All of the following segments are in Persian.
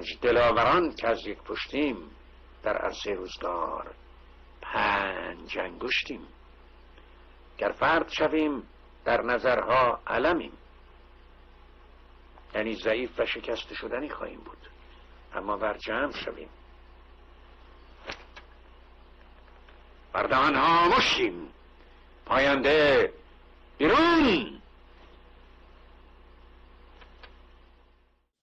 پنج دلاوران که از یک پشتیم در عرصه روزگار پنج انگشتیم. گر فرد شویم در نظرها علمیم. یعنی ضعیف و شکست شدنی خواهیم بود. اما بر جمع شویم بردهان ها مشیم پاینده بیرون!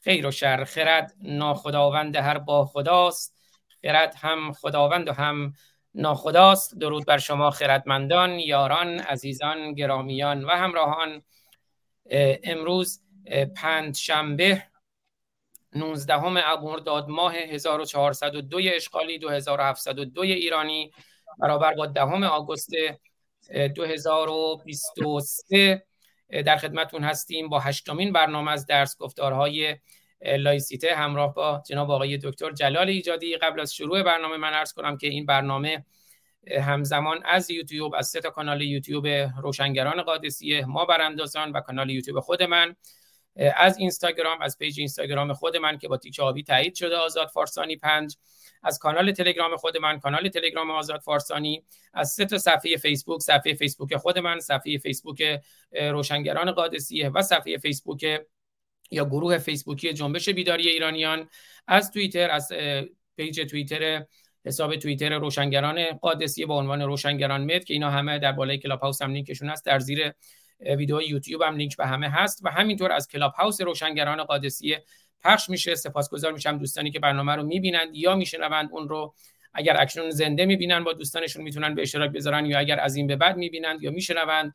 خیر و شر خرد ناخداوند هر با خداست. خرد هم خداوند و هم ناخداست. درود بر شما خردمندان یاران عزیزان گرامیان و همراهان. امروز پنج شنبه 19 مرداد ماه 1402 اشغالی 2702 ایرانی. برابر با دهم آگوست 2023 در خدمتون هستیم با هشتمین برنامه از درس گفتارهای لائیسیته همراه با جناب آقای دکتر جلال ایجادی. قبل از شروع برنامه من عرض کنم که این برنامه همزمان از یوتیوب از سه تا کانال یوتیوب روشنگران قادسیه ما براندازان و کانال یوتیوب خود من از اینستاگرام از page اینستاگرام خود من که با تیک آبی تایید شده آزاد فارسانی پنج. از کانال تلگرام خود من کانال تلگرام آزاد فارسانی از سه تا صفحه فیسبوک صفحه فیسبوک خود من صفحه فیسبوک روشنگران قادسیه و صفحه فیسبوک یا گروه فیسبوکی جنبش بیداری ایرانیان. از توییتر از page توییتر حساب توییتر روشنگران قادسیه با عنوان روشنگران مد که اینا همه در بالای کلاب هاوس هم لینکشون هست. در زیر ویدیو یوتیوب هم لینک به همه هست و همینطور از کلاب هاوس روشنگران قادسیه پخش میشه سپاسگزار میشم دوستانی که برنامه رو می‌بینند یا میشنوند اون رو اگر اکنون زنده می‌بینن با دوستانشون می‌تونن به اشتراک بذارن یا اگر از این به بعد می‌بینند یا میشنوند.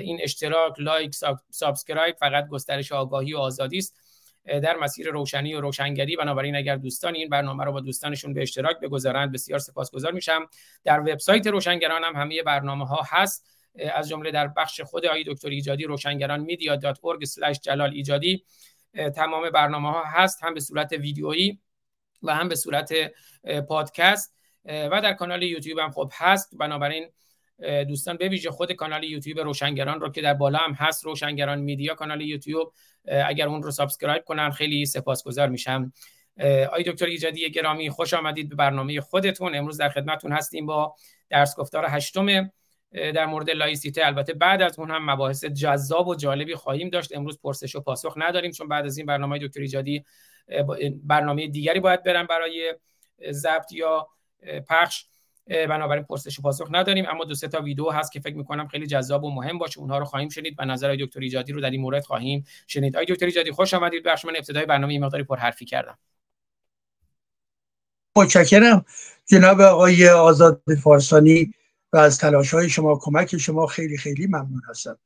این اشتراک like subscribe فقط گسترش آگاهی و آزادی است. در مسیر روشنی و روشنگری بنابراین اگر دوستان این برنامه رو با دوستانشون به اشتراک بگذارند بسیار سپاسگزار میشم. در وبسایت روشنگران هم همه برنامه ها هست از جمله در بخش خود آقای دکتر ایجادی روشنگران media.org جلال ایجادی. تمام برنامه ها هست هم به صورت ویدیویی و هم به صورت پادکست. و در کانال یوتیوب هم خب هست. بنابراین دوستان به ویژه خود کانال یوتیوب روشنگران رو که در بالا هم هست روشنگران media کانال یوتیوب اگر اون رو subscribe کنن خیلی سپاسگزار میشم. آقای دکتر ایجادی گرامی خوش آمدید به برنامه خودتون. امروز در خدمتتون هستیم با درس گفتار هشتم در مورد لائیسیته. البته بعد از اون هم مباحث جذاب و جالبی خواهیم داشت. امروز پرسش و پاسخ نداریم چون بعد از این برنامه دکتر ایجادی برنامه دیگری باید برن برای ضبط یا پخش. بنابراین پرسش و پاسخ نداریم. اما دو سه تا ویدیو هست که فکر می‌کنم خیلی جذاب و مهم باشه. اونها رو خواهیم شنید و نظر دکتر ایجادی رو در این مورد خواهیم شنید. آقای دکتر ایجادی خوش آمدید. بخش من ابتدای برنامه این مقداری پر حرفی کردم. متشکرم. جناب آقای آزاد فارسانی از تلاش های شما کمک شما خیلی خیلی ممنون هستم.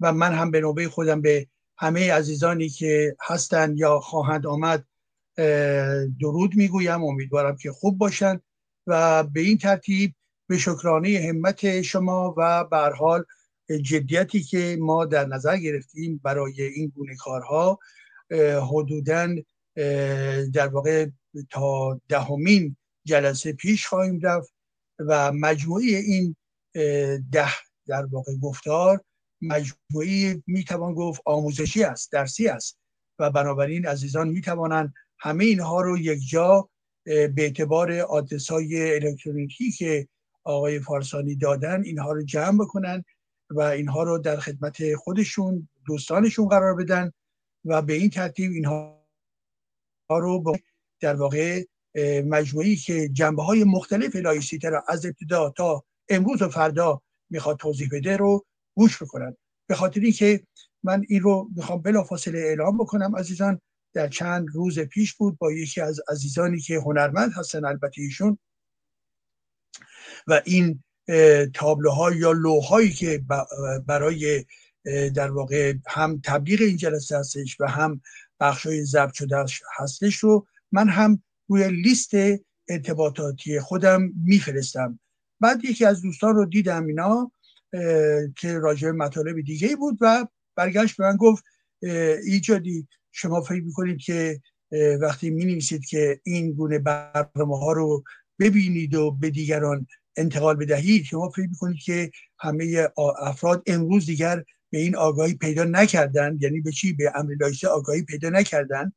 و من هم به نوبه خودم به همه عزیزانی که هستند یا خواهند آمد درود می‌گویم. امیدوارم که خوب باشند و به این ترتیب به شکرانه همت شما و به حال جدیتی که ما در نظر گرفتیم برای این گونه کارها حدودا در واقع تا دهمین جلسه پیش خواهیم رفت. و مجموعه این ده در واقع گفتار مجموعی می‌توان گفت آموزشی است درسی است و بنابراین عزیزان می‌توانند همه اینها رو یک جا به اعتبار آدرس های الکترونیکی که آقای فارسانی دادن اینها رو جمع بکنن و اینها رو در خدمت خودشون دوستانشون قرار بدن و به این ترتیب اینها رو در واقع مجموعی که جنبه های مختلف لایسیته را از ابتدا تا امروز و فردا می‌خواد توضیح بده رو گوش بکنن. به خاطری که من این رو می‌خوام بلافاصله اعلام بکنم عزیزان در چند روز پیش بود با یکی از عزیزانی که هنرمند هستن البته ایشون. و این تابلوها یا لوهایی که برای در واقع هم تبلیغ این جلسه هستش و هم بخشای ضبط شده هستش رو من هم روی لیست ارتباطاتی خودم میفرستم. بعد یکی از دوستان رو دیدم اینا که راجع مطالب دیگه بود و برگشت به من گفت ایجادی شما فکر می‌کنید که وقتی می نویسید که این گونه برنامه ها رو ببینید و به دیگران انتقال بدهید شما فکر می‌کنید که همه افراد امروز دیگر به این آگاهی پیدا نکردن یعنی به چی؟ به امر آگاهی پیدا نکردن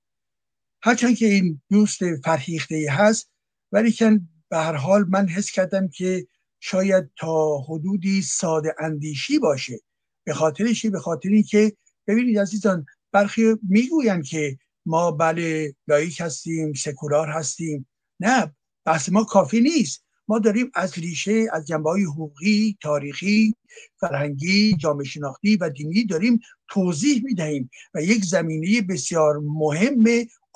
هرچند که این دوست فرهیخته هست ولی که به هر حال من حس کردم که شاید تا حدودی ساده اندیشی باشه. به خاطرشی به خاطر اینکه ببینید عزیزان برخی می‌گویند که ما بله لایک هستیم سکولار هستیم. نه بحث ما کافی نیست. ما داریم از ریشه از جنبه های حقوقی تاریخی فرهنگی جامعه شناختی و دینی داریم توضیح می‌دهیم و یک زمینه بسیار مهم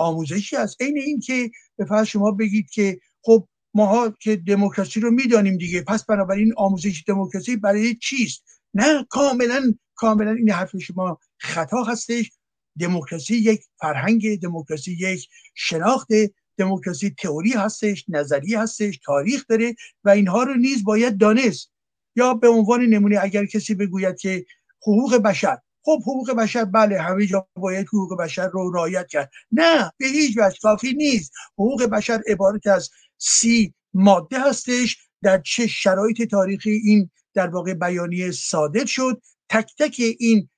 آموزشی است عین این که به شما بگید که خب ماها که دموکراسی رو می‌دانیم دیگه پس بنابراین آموزش دموکراسی برای چیست؟ نه کاملا کاملا این حرف شما خطا هستش. دموکراسی یک فرهنگ دموکراسی یک شناخت دموکراسی تئوری هستش نظری هستش تاریخ داره و اینها رو نیز باید دانست. یا به عنوان نمونه اگر کسی بگوید که حقوق بشر خب حقوق بشر بله همه جا باید حقوق بشر رو رعایت کرد. نه به هیچ وجه کافی نیست. حقوق بشر عبارت از سی ماده هستش. در چه شرایط تاریخی این در واقع بیانیه صادر شد. تک تک این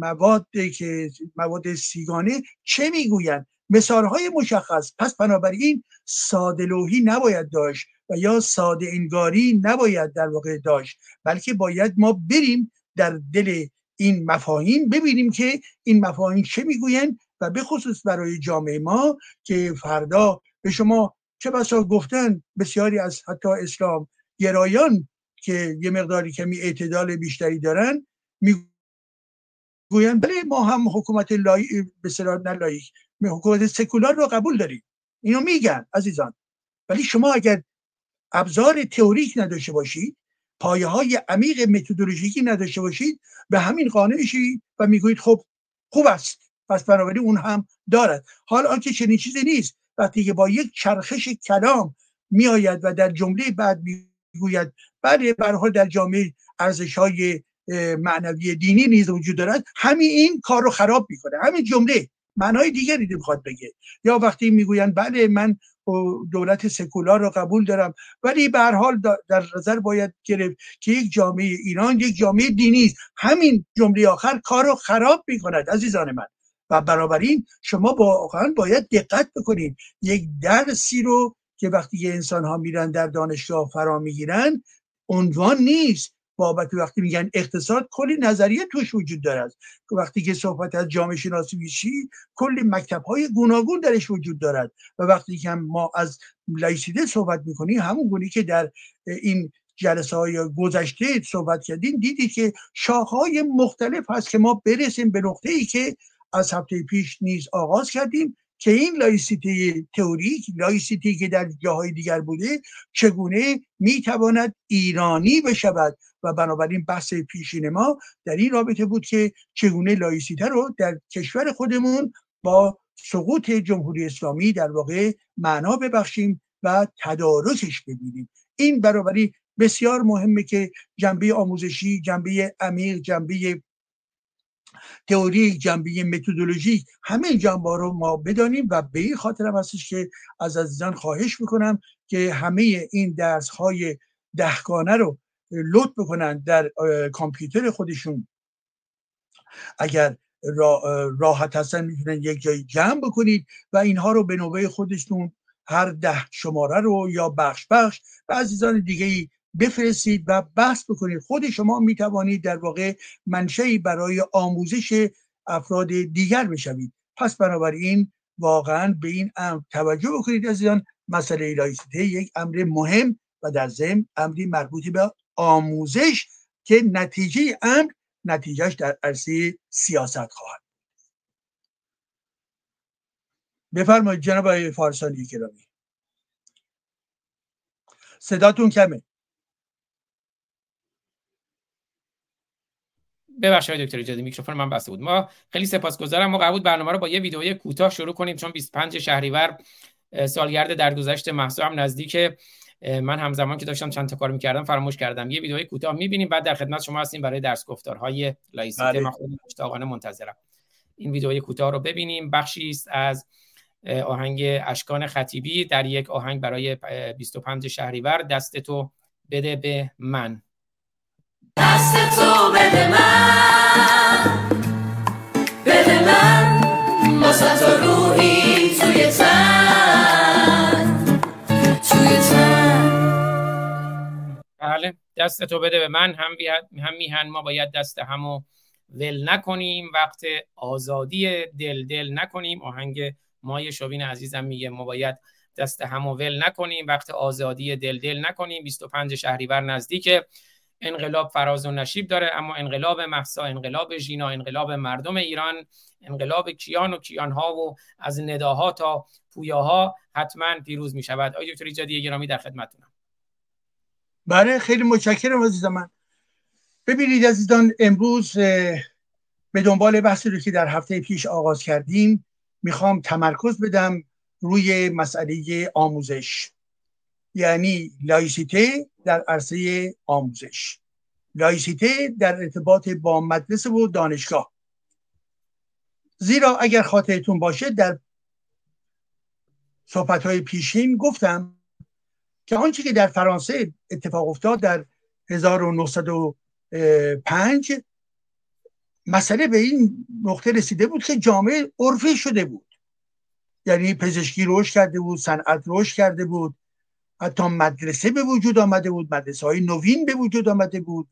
مواد که مواد سیگانه چه می‌گویند؟ مثال های مشخص. پس بنابراین ساده نباید داشت و یا ساده انگاری نباید در واقع داشت بلکه باید ما بریم در دل این مفاهیم ببینیم که این مفاهیم چه می‌گویند و به خصوص برای جامعه ما که فردا به شما چه بسا گفتن بسیاری از حتی اسلام گرایان که یه مقداری کمی اعتدال بیشتری دارن می‌گویند بله ما هم حکومت لای به نه حکومت سکولار رو قبول داریم. اینو میگن عزیزان. ولی شما اگر ابزار تئوریک نداشته باشید پایه های عمیق متدولوژیکی نداشته باشید به همین قانع میشید و می‌گویید خب خوب است. پس بنابراین اون هم دارد. حال آنکه چنین چیزی نیست. وقتی که با یک چرخش کلام میآید و در جمله بعد می‌گوید بله به در جامعه ارزش های معنوی دینی نیز وجود دارد همین این کار رو خراب می‌کنه. همین جمله معنای دیگری می‌خواد بگه. یا وقتی می‌گویند بله من دولت سکولار رو قبول دارم ولی به هر حال در نظر باید گرفت که یک جامعه ایران یک جامعه دینی است. همین جمله آخر کار رو خراب می‌کند عزیزان من. و بنابراین شما واقعا باید دقت بکنید. یک درسی رو که وقتی انسان ها میرن در دانشگاه فرا می‌گیرن عنوان نیست. بابت وقتی میگن اقتصاد کلی نظریه توش وجود دارد وقتی که صحبت از جامعه شناسی میشه کلی مکتب های گوناگون درش وجود دارد. و وقتی که ما از لائیسیته صحبت می‌کنیم همون گونی که در این جلسه های گذشته صحبت کردیم دیدی که شاخهای مختلف هست که ما برسیم به نقطه ای که از هفته پیش نیز آغاز کردیم. که این لائیسیته‌ی تئوریک لائیسیته‌ی که در جاهای دیگر بوده چگونه می‌تواند ایرانی بشود؟ و بنابراین بحث پیشین ما در این رابطه بود که چگونه لایسیته رو در کشور خودمون با سقوط جمهوری اسلامی در واقع معنا ببخشیم و تدارکش ببینیم. این برابری بسیار مهمه که جنبه آموزشی جنبه عمیق جنبه تئوری جنبه متدولوژی همه جنبه رو ما بدانیم و به این خاطر هم هستش که از عزیزان خواهش می‌کنم که همه این درس های دهگانه رو لطف بکنن در کامپیوتر خودشون. اگر راحت هستن می‌تونن یک جای جمع بکنید و اینها رو به نوبه خودشون هر ده شماره رو یا بخش بخش و عزیزان دیگه ای بفرستید و بحث بکنید. خود شما می توانید در واقع منشهی برای آموزش افراد دیگر بشوید. پس بنابراین واقعا به این امر توجه بکنید عزیزان. مسئله لایسیته یک امر مهم و در ضمن امری مربوط به آموزش که نتیجه امر نتیجهش در عرصه سیاست خواهد بفرمایید جناب فارسانی کرامی صداتون کمه. ببخشید دکتر ایجادی میکروفون من بسته بود. ما خیلی سپاسگزارم. ما قبول برنامه رو با یه ویدئوی کوتاه شروع کنیم چون 25 شهریور سالگرد درگذشت محسا هم نزدیک من همزمان که داشتم چند تا کار می‌کردم فراموش کردم. یه ویدئوی کوتاه می‌بینیم بعد در خدمت شما هستیم برای درس گفتارهای لایسیته. بله. من خودم مشتاقانه منتظرم. این ویدئوی کوتاه رو ببینیم. بخشی است از آهنگ اشکان خطیبی در یک آهنگ برای 25 شهریور. دست تو بده به من. دست تو بده من. بده من تو روحی تن. بله بده به من. هم, هم میهن ما باید دست همو ول نکنیم. وقت آزادی دل دل نکنیم. آهنگ مای شوین عزیزم میگه ما باید دست همو ول نکنیم. وقت آزادی دل دل نکنیم. 25 شهریور نزدیک انقلاب فراز و نشیب داره اما انقلاب محسا انقلاب ژینا انقلاب مردم ایران انقلاب کیان و کیانها و از نداها تا پویاها حتما پیروز می شود آقای دکتر ایجادی گرامی در خدمتتونم. بله خیلی متشکرم عزیز من. ببینید عزیزان امروز به دنبال بحثی رو که در هفته پیش آغاز کردیم می‌خوام تمرکز بدم روی مسئله آموزش. یعنی لایسیته در عرصه آموزش لایسیته در ارتباط با مدرسه و دانشگاه. زیرا اگر خاطرتون باشه در صحبت های پیشین گفتم که آنچه که در فرانسه اتفاق افتاد در 1905 مسئله به این نقطه رسیده بود که جامعه عرفی شده بود. یعنی پزشکی رشد کرده بود صنعت رشد کرده بود. حتی مدرسه به وجود آمده بود مدرسه های نوین به وجود آمده بود.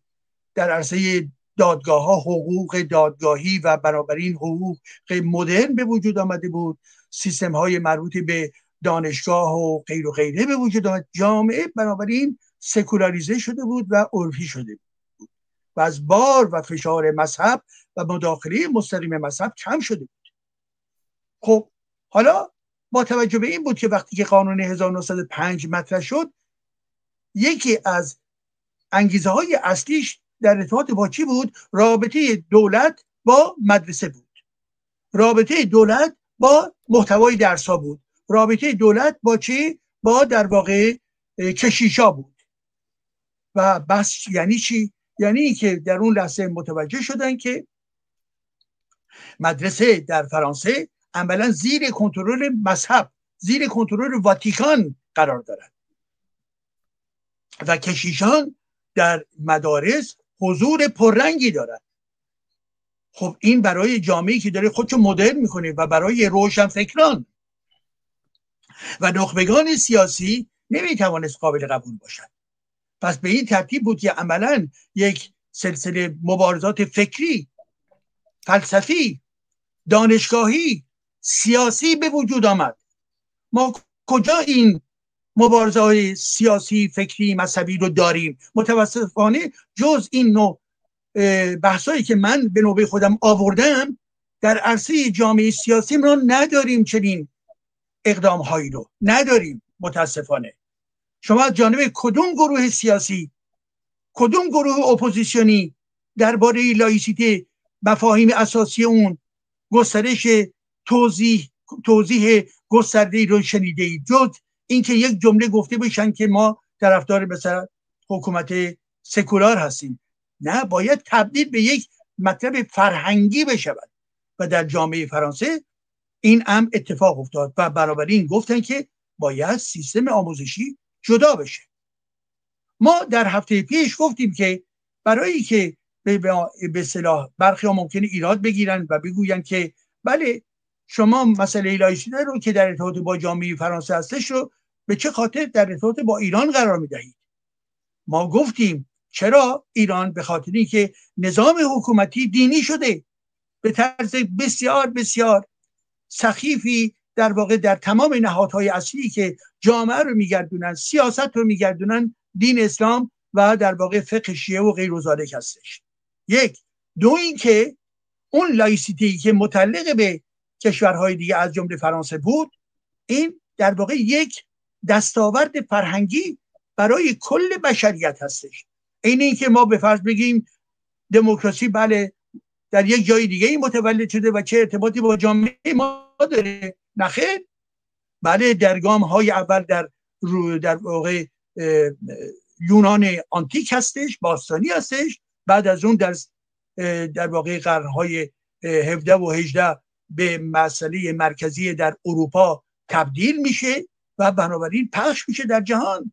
در عرصه دادگاه ها حقوق دادگاهی و بنابراین حقوق مدرن به وجود آمده بود. سیستم های مربوط به دانشگاه و غیر و غیره به وجود آمد. جامعه بنابراین سکولاریزه شده بود و عرفی شده بود. و از بار و فشار مذهب و مداخله مستقیم مذهب کم شده بود. خب حالا با توجه به این بود که وقتی که قانون 1905 مطرح شد یکی از انگیزه های اصلیش در ارتباط با چی بود؟ رابطه دولت با مدرسه بود. رابطه دولت با محتوای درسا بود. رابطه دولت با چی؟ با در واقع کشیشا بود. و بس یعنی چی؟ یعنی که در اون لحظه متوجه شدن که مدرسه در فرانسه عملا زیر کنترل مذهب زیر کنترل واتیکان قرار دارد. و کشیشان در مدارس حضور پررنگی دارد. خب این برای جامعه که داره خودشو مدرن می‌کنه و برای روشن فکران و نخبگان سیاسی نمی‌توانست قابل قبول باشد. پس به این ترتیب بود که عملا یک سلسله مبارزات فکری فلسفی دانشگاهی سیاسی به وجود آمد. ما کجا این مبارزه های سیاسی فکری مذهبی رو داریم؟ متاسفانه جز این نوع بحثایی که من به نوبه خودم آوردم در عرصه جامعه سیاسی را نداریم چنین اقدام هایی رو. نداریم متاسفانه. شما از جانب کدوم گروه سیاسی کدوم گروه اپوزیسیونی درباره لائیسیته مفاهیم اساسی اون گسترش توضیح توضیح گسترده رو شنیده اید جز اینکه یک جمله گفته باشن که ما طرفدار مثلا حکومت سکولار هستیم. نه باید تبدیل به یک مطلب فرهنگی بشود. و در جامعه فرانسه این هم اتفاق افتاد و بنابراین گفتن که باید سیستم آموزشی جدا بشه. ما در هفته پیش گفتیم که برای که به صلاح برخی ها ممکنه ایراد بگیرن و بگوین که بله شما مسئله لایسیته رو که در ارتباط با جامعه فرانسه هستش رو به چه خاطر در ارتباط با ایران قرار می‌دهید؟ ما گفتیم چرا ایران به خاطر که نظام حکومتی دینی شده به طرز بسیار بسیار سخیفی در واقع در تمام نهادهای اصلی که جامعه رو میگردونن سیاست رو میگردونن دین اسلام و در واقع فقه شیعه و غیره هستش. یک. دو اینکه اون لایسیته‌ای که متعلق به کشورهای دیگه از جمله فرانسه بود این در واقع یک دستاورد فرهنگی برای کل بشریت هستش. این اینکه ما به فرض بگیم دموکراسی بله در یک جای دیگه ای متولد شده و چه ارتباطی با جامعه ما داره نخیر بله در گام های اول در رو در واقع یونان آنتیک هستش باستانی هستش. بعد از اون در در واقع قرنهای 17 و 18 به مسئله مرکزی در اروپا تبدیل میشه و بنابراین پخش میشه در جهان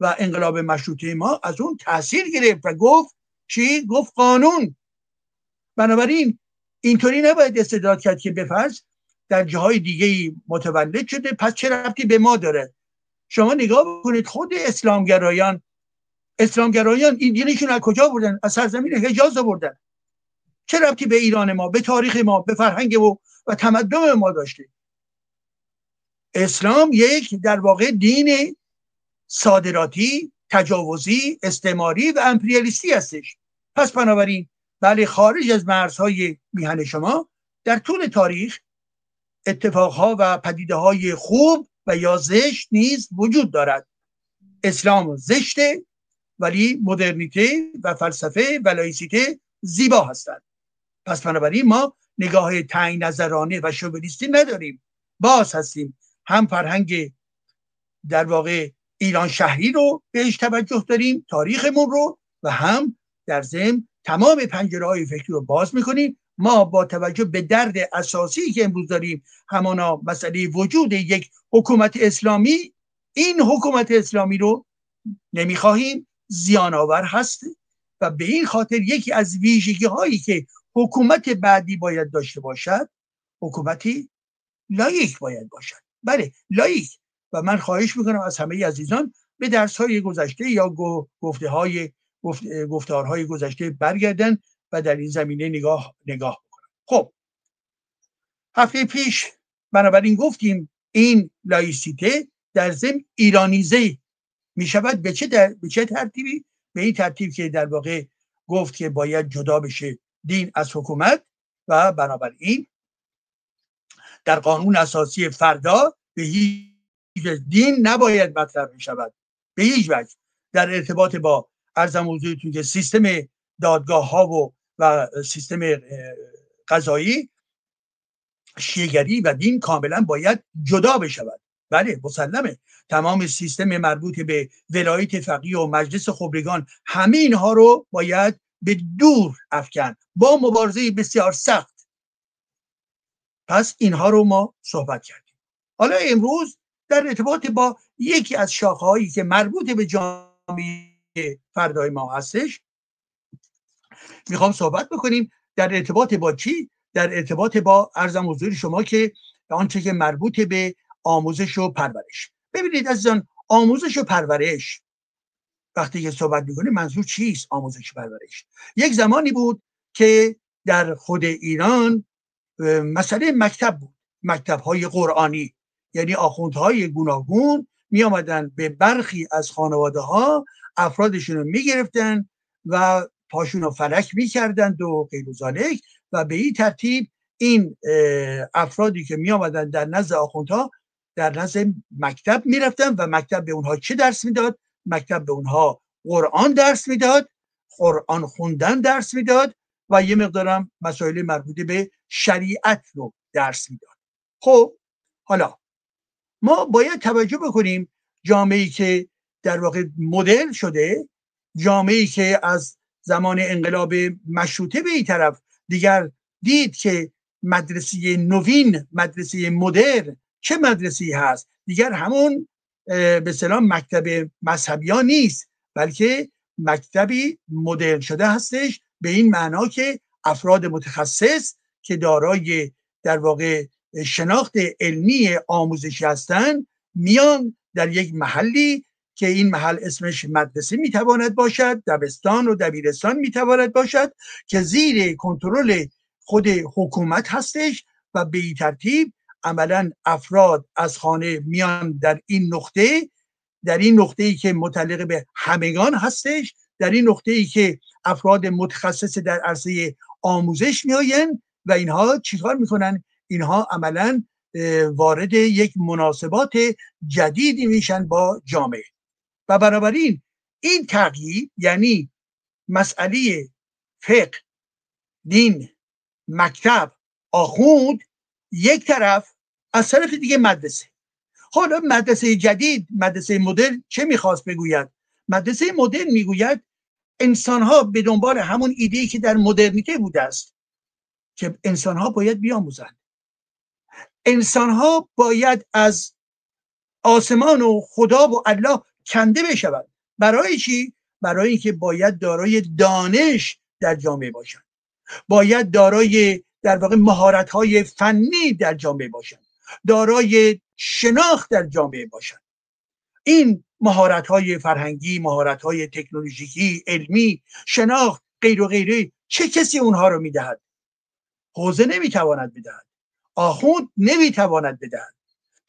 و انقلاب مشروطه ما از اون تاثیر گرفت و گفت چی؟ گفت قانون. بنابراین اینطوری نباید استدلال کرد که بفرض در جاهای دیگه متولد شده پس چه ربطی به ما داره؟ شما نگاه بکنید خود اسلامگرایان اسلامگرایان این دینشون از کجا بردن؟ از سرزمین حجاز بردن چه ربطی به ایران ما به تاریخ ما به فرهنگ و و تمدن ما داشته؟ اسلام یک در واقع دین صادراتی تجاوزی استعماری و امپریالیستی هستش. پس بنابراین بله خارج از مرزهای میهن شما در طول تاریخ اتفاقها و پدیده های خوب و یا زشت نیز وجود دارد. اسلام زشته ولی مدرنیته و فلسفه و لایسیته زیبا هستند. پس بنابراین ما نگاه تنگ نظرانه و شوونیستی نداریم. باز هستیم. هم فرهنگ در واقع ایران شهری رو بهش توجه داریم تاریخمون رو و هم در ضمن تمام پنجره های فکری رو باز می‌کنیم. ما با توجه به درد اساسی که امروز داریم همانا مسئله وجود یک حکومت اسلامی این حکومت اسلامی رو نمی‌خواهیم. زیان آور هست و به این خاطر یکی از ویژگی هایی که حکومت بعدی باید داشته باشد حکومتی لایک باید باشد. بله لایک. و من خواهش می‌کنم از همه عزیزان به درس های گذشته یا گفته های گفتارهای گذشته برگردن و در این زمینه نگاه نگاه بکنن خب. هفته پیش بنابراین گفتیم این لایسیته در ضمن ایرانیزه می شود به چه, در... به چه ترتیبی؟ به این ترتیب که در واقع گفت که باید جدا بشه دین از حکومت و بنابراین در قانون اساسی فردا به هیچ دین نباید مطرح می شود به هیچ وجه. در ارتباط با ارزم حضورتون که سیستم دادگاه ها و و سیستم قضایی شیگری و دین کاملا باید جدا بشود. بله مسلمه. تمام سیستم مربوط به ولایت فقیه و مجلس خبرگان همه اینها رو باید به دور افکن. با مبارزه بسیار سخت. پس اینها رو ما صحبت کردیم. حالا امروز در ارتباط با یکی از شاخهایی که مربوط به جامعه فردای ما هستش می‌خوام صحبت بکنیم در ارتباط با چی در ارتباط با ارزم حضور شما که آنچه که مربوط به آموزش و پرورش. ببینید عزیزان آموزش و پرورش وقتی که صحبت می‌کنه منظور چیست آموزش و پرورش؟ یک زمانی بود که در خود ایران مسئله مکتب بود مکتب های قرآنی یعنی آخوندهای گوناگون می آمدن به برخی از خانواده ها افرادشون رو می گرفتن و پاشون رو فلک می کردند و غیر و به این ترتیب این افرادی که می آمدن در نزد آخوندها در نزد مکتب می رفتن و مکتب به اونها چه درس می‌داد؟ مکتب به اونها قرآن درس می‌داد قرآن خوندن درس می‌داد و یه مقدارم مسائل مربوط به شریعت رو درس می‌داد. خب حالا ما باید توجه بکنیم جامعه که در واقع مدل شده جامعه که از زمان انقلاب مشروطه به این طرف دیگر دید که مدرسه نوین مدرسه مدرن چه مدرسه هست؟ دیگر همون به سلام مکتب مذهبیان نیست بلکه مکتبی مدرن شده هستش به این معنا که افراد متخصص که دارای در واقع شناخت علمی آموزشی هستند میان در یک محلی که این محل اسمش مدرسه می‌تواند باشد دبستان و دبیرستان می‌تواند باشد که زیر کنترل خود حکومت هستش و به این ترتیب عملا افراد از خانه میان در این نقطه در این نقطه ای که متعلق به همگان هستش در این نقطه ای که افراد متخصص در عرصه آموزش میآیند و اینها چیکار می‌کنن؟ اینها عملا وارد یک مناسبات جدیدی میشن با جامعه. و بنابراین این تغییر یعنی مسئله فقه دین مکتب آخوند یک طرف از طرف دیگه مدرسه. حالا مدرسه جدید مدرسه مدرن چه می‌خواست بگوید؟ مدرسه مدرن می‌گوید انسان ها به دنبال همون ایده که در مدرنیته بوده است که انسان ها باید بیاموزند. انسان ها باید از آسمان و خدا و الله کنده بشوند. برای چی؟ برای اینکه باید دارای دانش در جامعه باشند. باید دارای در واقع مهارت های فنی در جامعه باشند. دارای شناخت در جامعه باشند این مهارت های فرهنگی مهارت های تکنولوژیکی علمی شناخت غیر و غیره چه کسی اونها رو می‌دهد؟ حوزه نمی‌تواند بدهد. آخوند نمی‌تواند بدهد.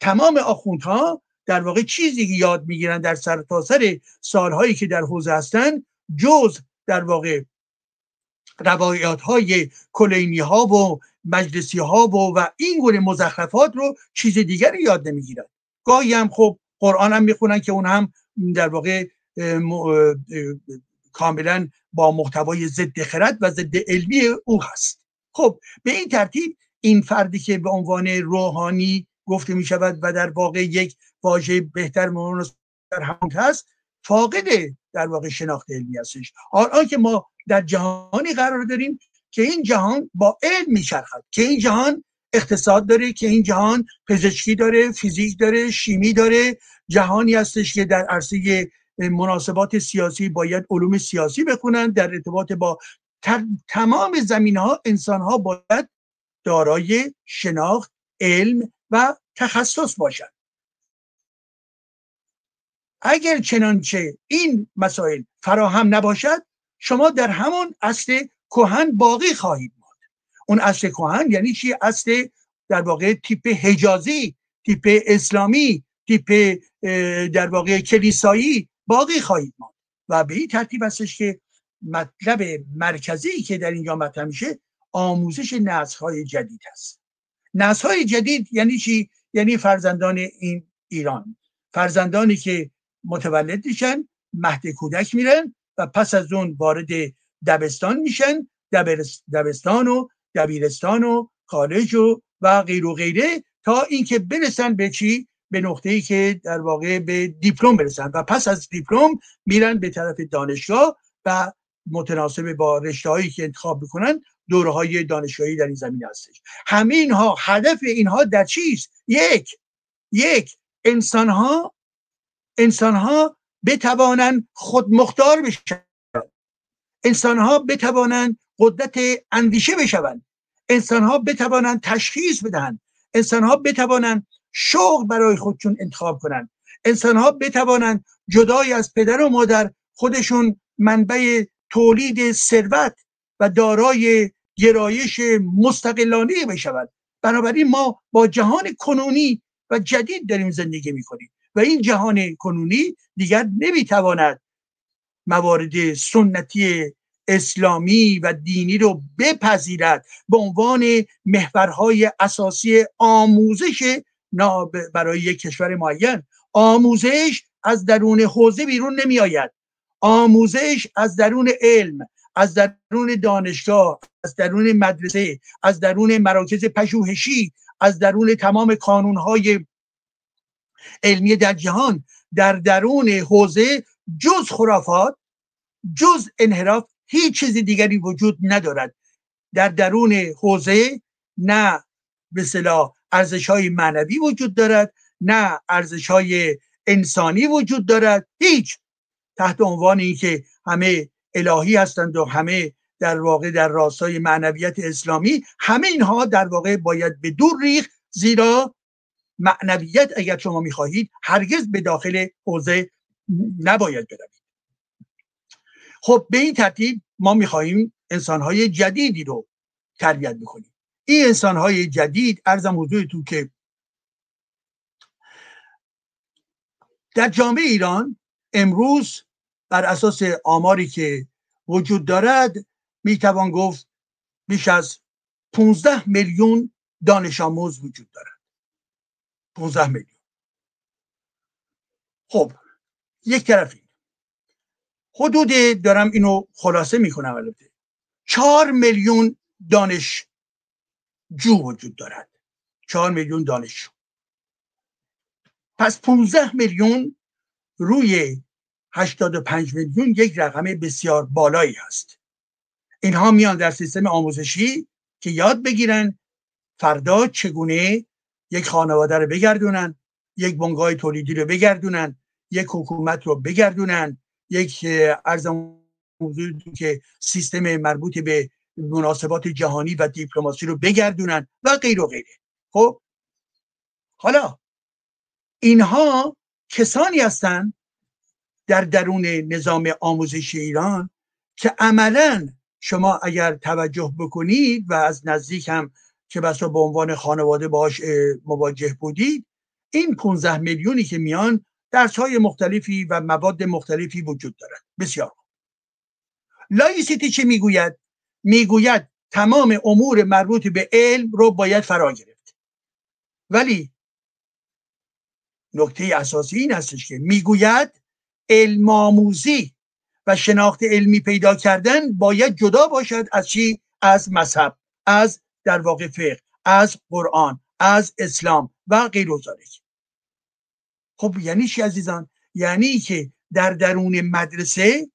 تمام آخوندها در واقع چیزی که یاد می‌گیرن در سرتاسر سالهایی که در حوزه هستن جز در واقع روایات های کلینی ها و مجلسی ها و, و این گونه مزخرفات رو چیز دیگری یاد نمی‌گیرن. گاهی هم خب قرآن هم می‌خونن که اون هم در واقع کاملا با محتوای ضد خرد و ضد علمی او هست. خب به این ترتیب این فردی که به عنوان روحانی گفته می شود و در واقع یک واژه بهتر در همون هست فاقد در واقع شناخت علمی هستش. آن که ما در جهانی قرار داریم که این جهان با علم میچرخد که این جهان اقتصاد داره که این جهان پزشکی داره فیزیک داره شیمی داره جهانی هستش که در عرصه مناسبات سیاسی باید علوم سیاسی بخونن در ارتباط با تمام زمین ها انسان ها باید دارای شناخت علم و تخصص باشند اگر چنانچه این مسائل فراهم نباشد شما در همون اصل کهن باقی خواهید ماند. اون اصل کهن یعنی چی؟ اصل در واقع تیپ حجازی تیپ اسلامی تیپ در واقع کلیسایی باقی خواهید ماند. و به این ترتیب هستش که مطلب مرکزی که در اینجا مطرح میشه آموزش نسل های جدید هست نسل های جدید یعنی چی؟ یعنی فرزندان این ایران. فرزندانی که متولد میشن مهد کودک میرن و پس از اون وارد دبستان میشن دبستان و دبیرستان و کالج و و غیر و غیره تا اینکه برسن به چی؟ به نقطه ای که در واقع به دیپلم برسن و پس از دیپلم میرن به طرف دانشگاه و متناسب با رشته هایی که انتخاب بکنن دوره های دانشگاهی در این زمین هستش. همه اینها هدف اینها در چیست؟ یک یک انسان ها انسان ها بتوانند خود مختار بشن. انسان ها بتوانند قدرت اندیشه بشوند. انسان ها بتوانند تشخیص بدهند. انسان ها بتوانند شوق برای خودشون انتخاب کنند. انسان ها بتوانند جدای از پدر و مادر خودشون منبع تولید ثروت و دارای گرایش مستقلانه بشود بنابراین ما با جهان کنونی و جدید داریم زندگی می‌کنیم و این جهان کنونی دیگر نمی‌تواند موارد سنتی اسلامی و دینی رو بپذیرد به عنوان محورهای اساسی آموزش برای یک کشور معین. آموزش از درون حوزه بیرون نمی آید آموزش از درون علم از درون دانشگاه از درون مدرسه از درون مراکز پژوهشی از درون تمام کانونهای علمی در جهان در درون حوزه جز خرافات جز انحراف هیچ چیز دیگری وجود ندارد. در درون حوزه نه به صلاح ارزش های معنوی وجود دارد نه ارزش های انسانی وجود دارد. هیچ. تحت عنوان اینکه همه الهی هستند و همه در واقع در راستای معنویت اسلامی همه اینها در واقع باید به دور ریخ زیرا معنویت اگر شما می‌خواهید هرگز به داخل حوزه نباید بروید. خب به این ترتیب ما می‌خواهیم انسانهای جدیدی رو تربیت بکنیم. این انسانهای جدید ارزم حضورتون که در جامعه ایران امروز بر اساس آماری که وجود دارد می‌توان گفت بیش از 15 میلیون دانش آموز وجود دارد. 15 میلیون. خب یک طرفی حدود دارم اینو خلاصه می‌کنم البته. چهار میلیون دانش جو وجود دارد. چهار میلیون دانشجو پس 15 میلیون روی 85 میلیون یک رقم بسیار بالایی هست. اینها میان در سیستم آموزشی که یاد بگیرن فردا چگونه یک خانواده رو بگردونن یک بنگاه تولیدی رو بگردونن یک حکومت رو بگردونن یک ارزم که سیستم مربوط به مناسبات جهانی و دیپلماسی رو بگردونن و غیر و غیره. خب؟ حالا اینها کسانی هستند در درون نظام آموزشی ایران که عملا شما اگر توجه بکنید و از نزدیک هم که بسا به عنوان خانواده باش مواجه بودید این 15 میلیونی که میان درس های مختلفی و مواد مختلفی وجود دارد. بسیار لایسیتی چه می‌گوید؟ می‌گوید تمام امور مربوط به علم رو باید فرا گرفت. ولی نکته اساسی این هستش که می‌گوید علم آموزی و شناخت علمی پیدا کردن باید جدا باشد از چی؟ از مذهب از در واقع فقه از قرآن از اسلام و غیر خب یعنی چی عزیزان؟ یعنی که در درون مدرسه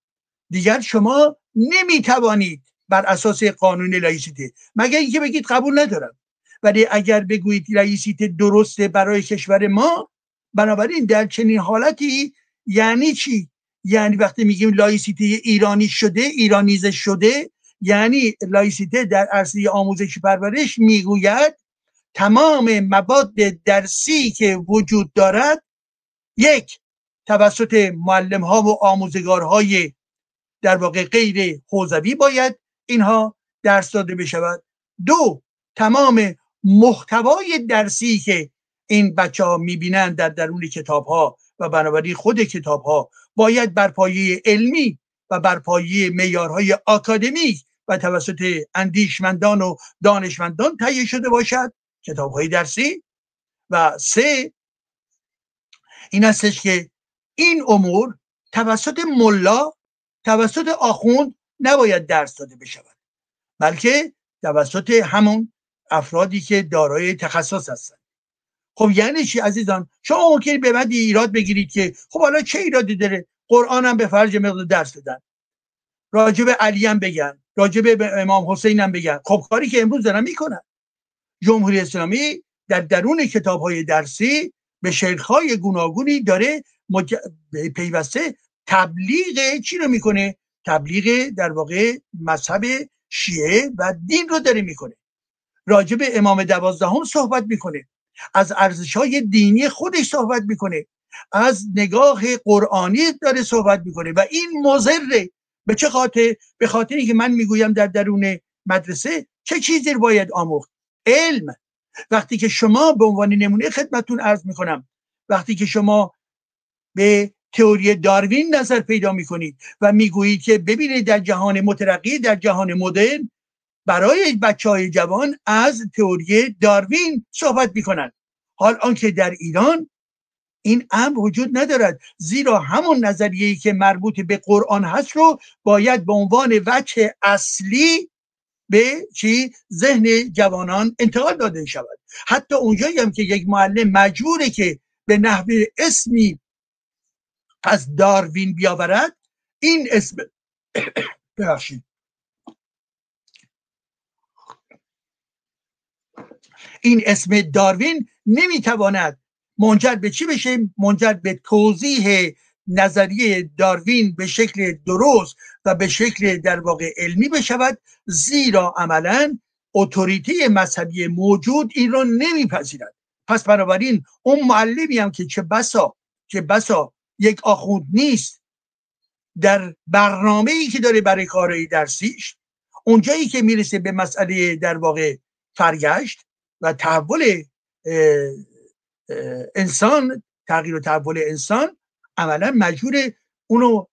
دیگر شما نمی‌توانید بر اساس قانون لایسیته مگر اینکه بگید قبول ندارم. ولی اگر بگویید لایسیته درسته برای کشور ما بنابراین در چنین حالتی یعنی چی؟ یعنی وقتی میگیم لایسیته ایرانی شده ایرانیزه شده یعنی لایسیته در عرصه آموزش پرورش می‌گوید تمام مواد درسی که وجود دارد یک توسط معلم ها و آموزگارهای در واقع غیر حوزوی باید اینها درس داده بشود. دو تمام محتوای درسی که این بچه ها می‌بینند در درون کتاب ها و بنابراین خود کتاب ها باید بر پایه علمی و بر پایه معیارهای آکادمیک و توسط اندیشمندان و دانشمندان تهیه شده باشد. کتاب های درسی. و سه این استش که این امور توسط ملا توسط آخوند نباید درس داده بشود بلکه توسط همون افرادی که دارای تخصص هستند خب یعنی چی عزیزان؟ شما ممکنی به من ایراد بگیرید که خب حالا چه ایرادی داره؟ قرآن هم به فرج مقدار درس بدن. راجب علی هم بگن راجب امام حسین هم بگن. خب کاری که امروز دارن می‌کنن. جمهوری اسلامی در درون کتاب های درسی به شیخهای گوناگونی داره مج... پیوسته تبلیغ چی رو می‌کنه؟ تبلیغ در واقع مذهب شیعه و دین رو داره می‌کنه. راجب امام دوازدهم صحبت می‌کنه. از ارزش های دینی خودش صحبت می‌کنه. از نگاه قرآنی داره صحبت می‌کنه و این مزره به چه خاطر؟ به خاطری که من می‌گویم در درون مدرسه چه چیزی رو باید آموخت؟ علم. وقتی که شما به عنوان نمونه خدمتون عرض می‌کنم وقتی که شما به تئوری داروین نظر پیدا می‌کنید و می‌گویید که ببینید در جهان مترقی در جهان مدرن برای بچه های جوان از تئوری داروین صحبت می‌کنند حال آنکه در ایران این امر وجود ندارد زیرا همون نظریه که مربوط به قرآن هست رو باید به عنوان وجه اصلی به چی؟ ذهن جوانان انتقال داده شود. حتی اونجایی هم که یک معلم مجبوره که به نحوه اسمی از داروین بیاورد این اسم ببخشید. این اسم داروین نمی‌تواند منجر به چی بشه؟ منجر به توضیح نظریه داروین به شکل درست و به شکل در واقع علمی بشود زیرا عملا اتوریته مذهبی موجود این را نمیپذیرد. پس بنابراین اون معلمی هم که چه بسا که بسا یک آخوند نیست در برنامه ای که داره برای کارهای درسیش اونجایی که می‌رسه به مسئله در واقع فرگشت و تحول انسان تغییر و تحول انسان عملا مجبور اونو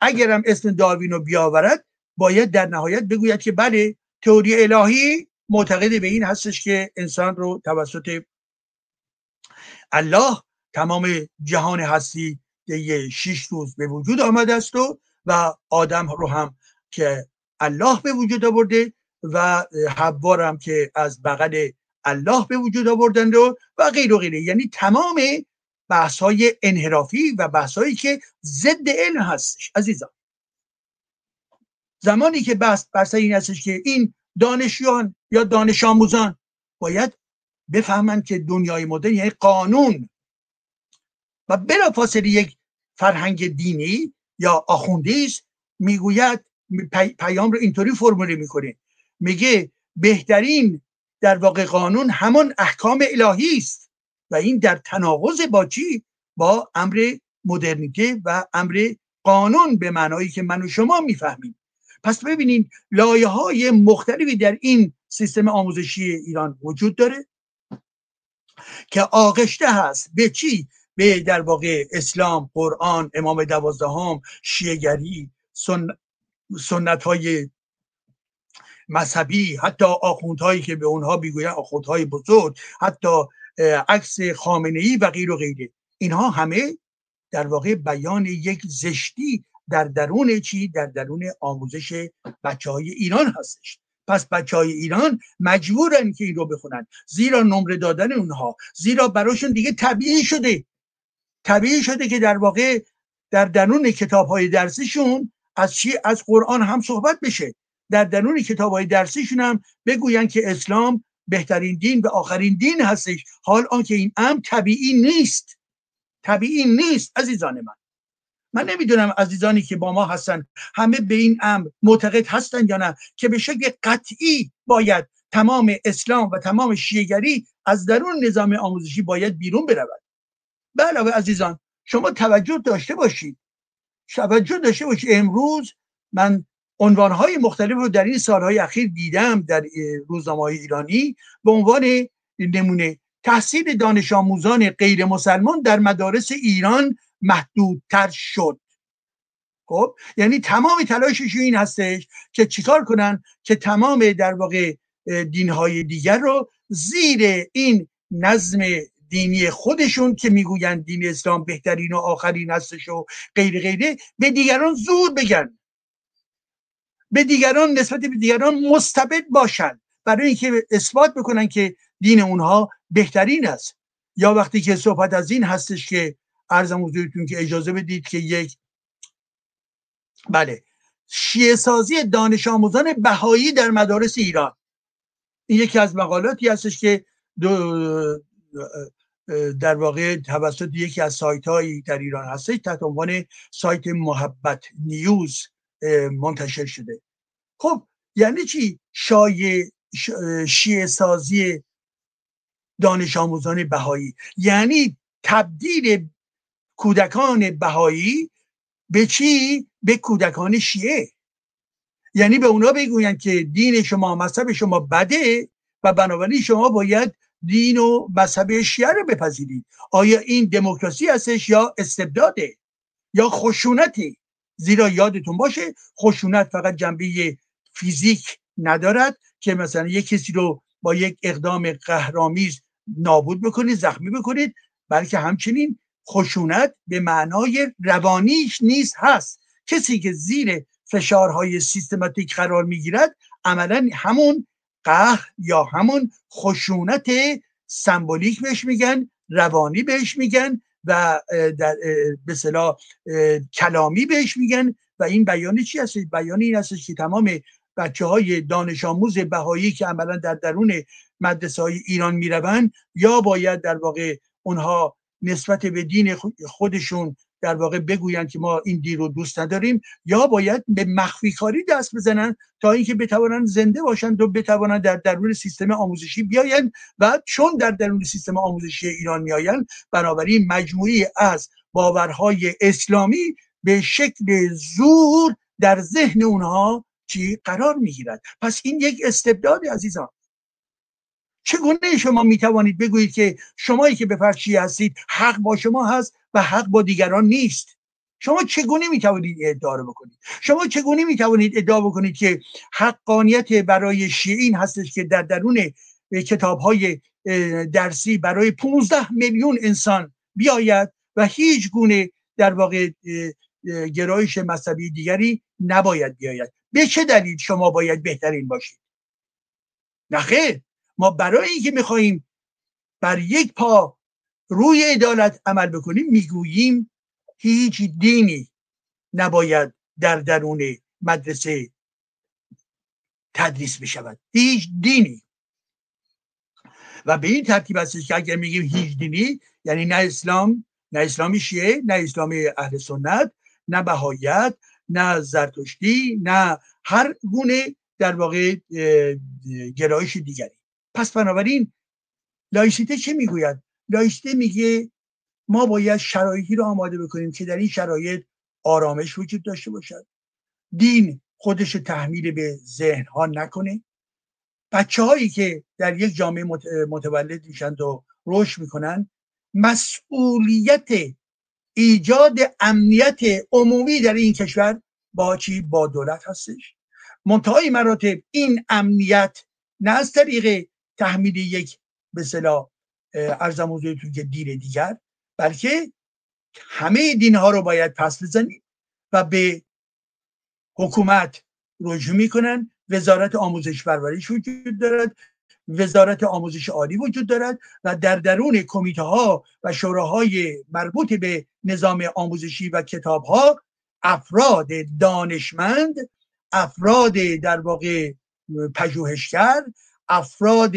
اگرم اسم داروین رو بیاورد باید در نهایت بگوید که بله تئوری الهی معتقد به این هستش که انسان رو توسط الله تمام جهان هستی یه شیش روز به وجود آمده است و و آدم رو هم که الله به وجود آورده و حوا هم که از بغل الله به وجود آوردند و و غیر و غیره. یعنی تمام بحث های انحرافی و بحث هایی که ضد علم هستش عزیزان. زمانی که بحث بر این هستش که این دانشیان یا دانش آموزان باید بفهمند که دنیای مدرن یعنی قانون. و بلافاصله یک فرهنگ دینی یا آخوندی است می‌گوید پیام رو اینطوری فرموله می‌کنه. میگه بهترین در واقع قانون همان احکام الهی است. و این در تناقض با چی؟ با امر مدرنیته و امر قانون به معنایی که من و شما می‌فهمیم. پس ببینین لایه های مختلفی در این سیستم آموزشی ایران وجود داره که آغشته هست به چی؟ به در واقع اسلام قرآن امام دوازدهم شیعگری سن... سنت های مذهبی حتی آخوندهایی که به اونها می‌گوین آخوندهای بزرگ حتی عکس خامنه ای و غیر و غیره. اینها همه در واقع بیان یک زشتی در درون چی؟ در درون آموزش بچه های ایران هستش. پس بچه های ایران مجبورن که این رو بخونن. زیرا نمره دادن اونها زیرا براشون دیگه طبیعی شده. طبیعی شده که در واقع در درون کتاب های درسیشون از چی؟ از قرآن هم صحبت بشه. در درون کتاب های درسیشون هم بگوین که اسلام بهترین دین و آخرین دین هستش. حال آنکه این امر طبیعی نیست. طبیعی نیست عزیزان من. من نمی‌دونم عزیزانی که با ما هستن همه به این امر معتقد هستن یا نه که به شکل قطعی باید تمام اسلام و تمام شیعگری از درون نظام آموزشی باید بیرون برود. به علاوه عزیزان شما توجه داشته باشید. توجه داشته باشید. امروز من عنوانهای مختلف رو در این سالهای اخیر دیدم در روزنامه ایرانی به عنوان نمونه. تحصیل دانش آموزان غیر مسلمان در مدارس ایران محدودتر شد. خب یعنی تمام تلاشش این هستش که چیکار کنن که تمام در واقع دینهای دیگر رو زیر این نظم دینی خودشون که می‌گویند دین اسلام بهترین و آخرین هستش و غیر غیره به دیگران زور بگن. به دیگران نسبت به دیگران مستبد باشند برای اینکه اثبات بکنن که دین اونها بهترین است. یا وقتی که صحبت از این هستش که ارزم حضورتون که اجازه بدید که یک بله. شیعه سازی دانش آموزان بهایی در مدارس ایران. این یکی از مقالاتی هستش که دو در واقع توسط یکی از سایت هایی در ایران هستش تحت عنوان سایت محبت نیوز. منتشر شده. خب یعنی چی؟ شای شیعه سازی دانش آموزان بهایی. یعنی تبدیل کودکان بهایی به چی؟ به کودکان شیعه. یعنی به اونا بگویند که دین شما مذهب شما بده و بنابراین شما باید دین و مذهب شیعه رو بپذیرید. آیا این دموکراسی هستش یا استبداده یا خشونتی؟ زیرا یادتون باشه خشونت فقط جنبه فیزیک ندارد که مثلا یک کسی رو با یک اقدام قهرامیز نابود بکنید زخمی بکنید بلکه همچنین خشونت به معنای روانیش نیست هست. کسی که زیر فشارهای سیستماتیک قرار می‌گیرد عملا همون قهر یا همون خشونت سمبولیک بهش میگن روانی بهش میگن و در به کلامی بهش میگن و این بیان چی هست؟ بیان این هست که تمام بچه های دانش آموز بهایی که عملا در درون مدرسه های ایران می‌روند یا باید در واقع اونها نسبت به دین خودشون در واقع بگویند که ما این دین رو دوست نداریم یا باید به مخفی کاری دست بزنن تا اینکه بتوانند زنده باشند و بتوانند در درون سیستم آموزشی بیایند و چون در درون سیستم آموزشی ایران میآیند بنابراین مجموعی از باورهای اسلامی به شکل زور در ذهن اونها چی قرار می‌گیرد. پس این یک استبداد عزیزان. چگونه شما می توانید بگویید که شمایی که به فرشی هستید حق با شما هست و حق با دیگران نیست؟ شما چگونه می توانید ادعا رو بکنید؟ شما چگونه می توانید ادعا بکنید که حقانیت برای شیعین هستش که در درون کتاب های درسی برای 15 میلیون انسان بیاید و هیچ گونه در واقع گرایش مذهبی دیگری نباید بیاید. به چه دلیل شما باید بهترین باشید؟ نخیر ما برای اینکه می‌خواهیم بر یک پا روی عدالت عمل بکنیم می‌گوییم هیچ دینی نباید در درون مدرسه تدریس بشود. هیچ دینی. و به این ترتیب هستش که اگر میگیم هیچ دینی یعنی نه اسلام نه اسلامی شیعه نه اسلامی اهل سنت نه بهایت نه زرتشتی نه هر گونه در واقع گرایش دیگری. پس بنابراین لایسیته چه می‌گوید؟ لایسیته میگه ما باید شرایطی رو آماده بکنیم که در این شرایط آرامش وجود داشته باشد. دین خودش تحمیل به ذهن ها نکنه. بچه هایی که در یک جامعه متولد میشند و رشد می‌کنن مسئولیت ایجاد امنیت عمومی در این کشور با چی؟ با دولت هستش. منتهای مراتب این امنیت نه از طریق تحمیل یک به صلاح ارزم حضورتون که دین دیگر. بلکه همه دین ها رو باید پس بزنیم و به حکومت رجوع می‌کنن. وزارت آموزش پرورش وجود دارد. وزارت آموزش عالی وجود دارد و در درون کمیته ها و شوراهای مربوط به نظام آموزشی و کتاب ها افراد دانشمند افراد در واقع پژوهشگر افراد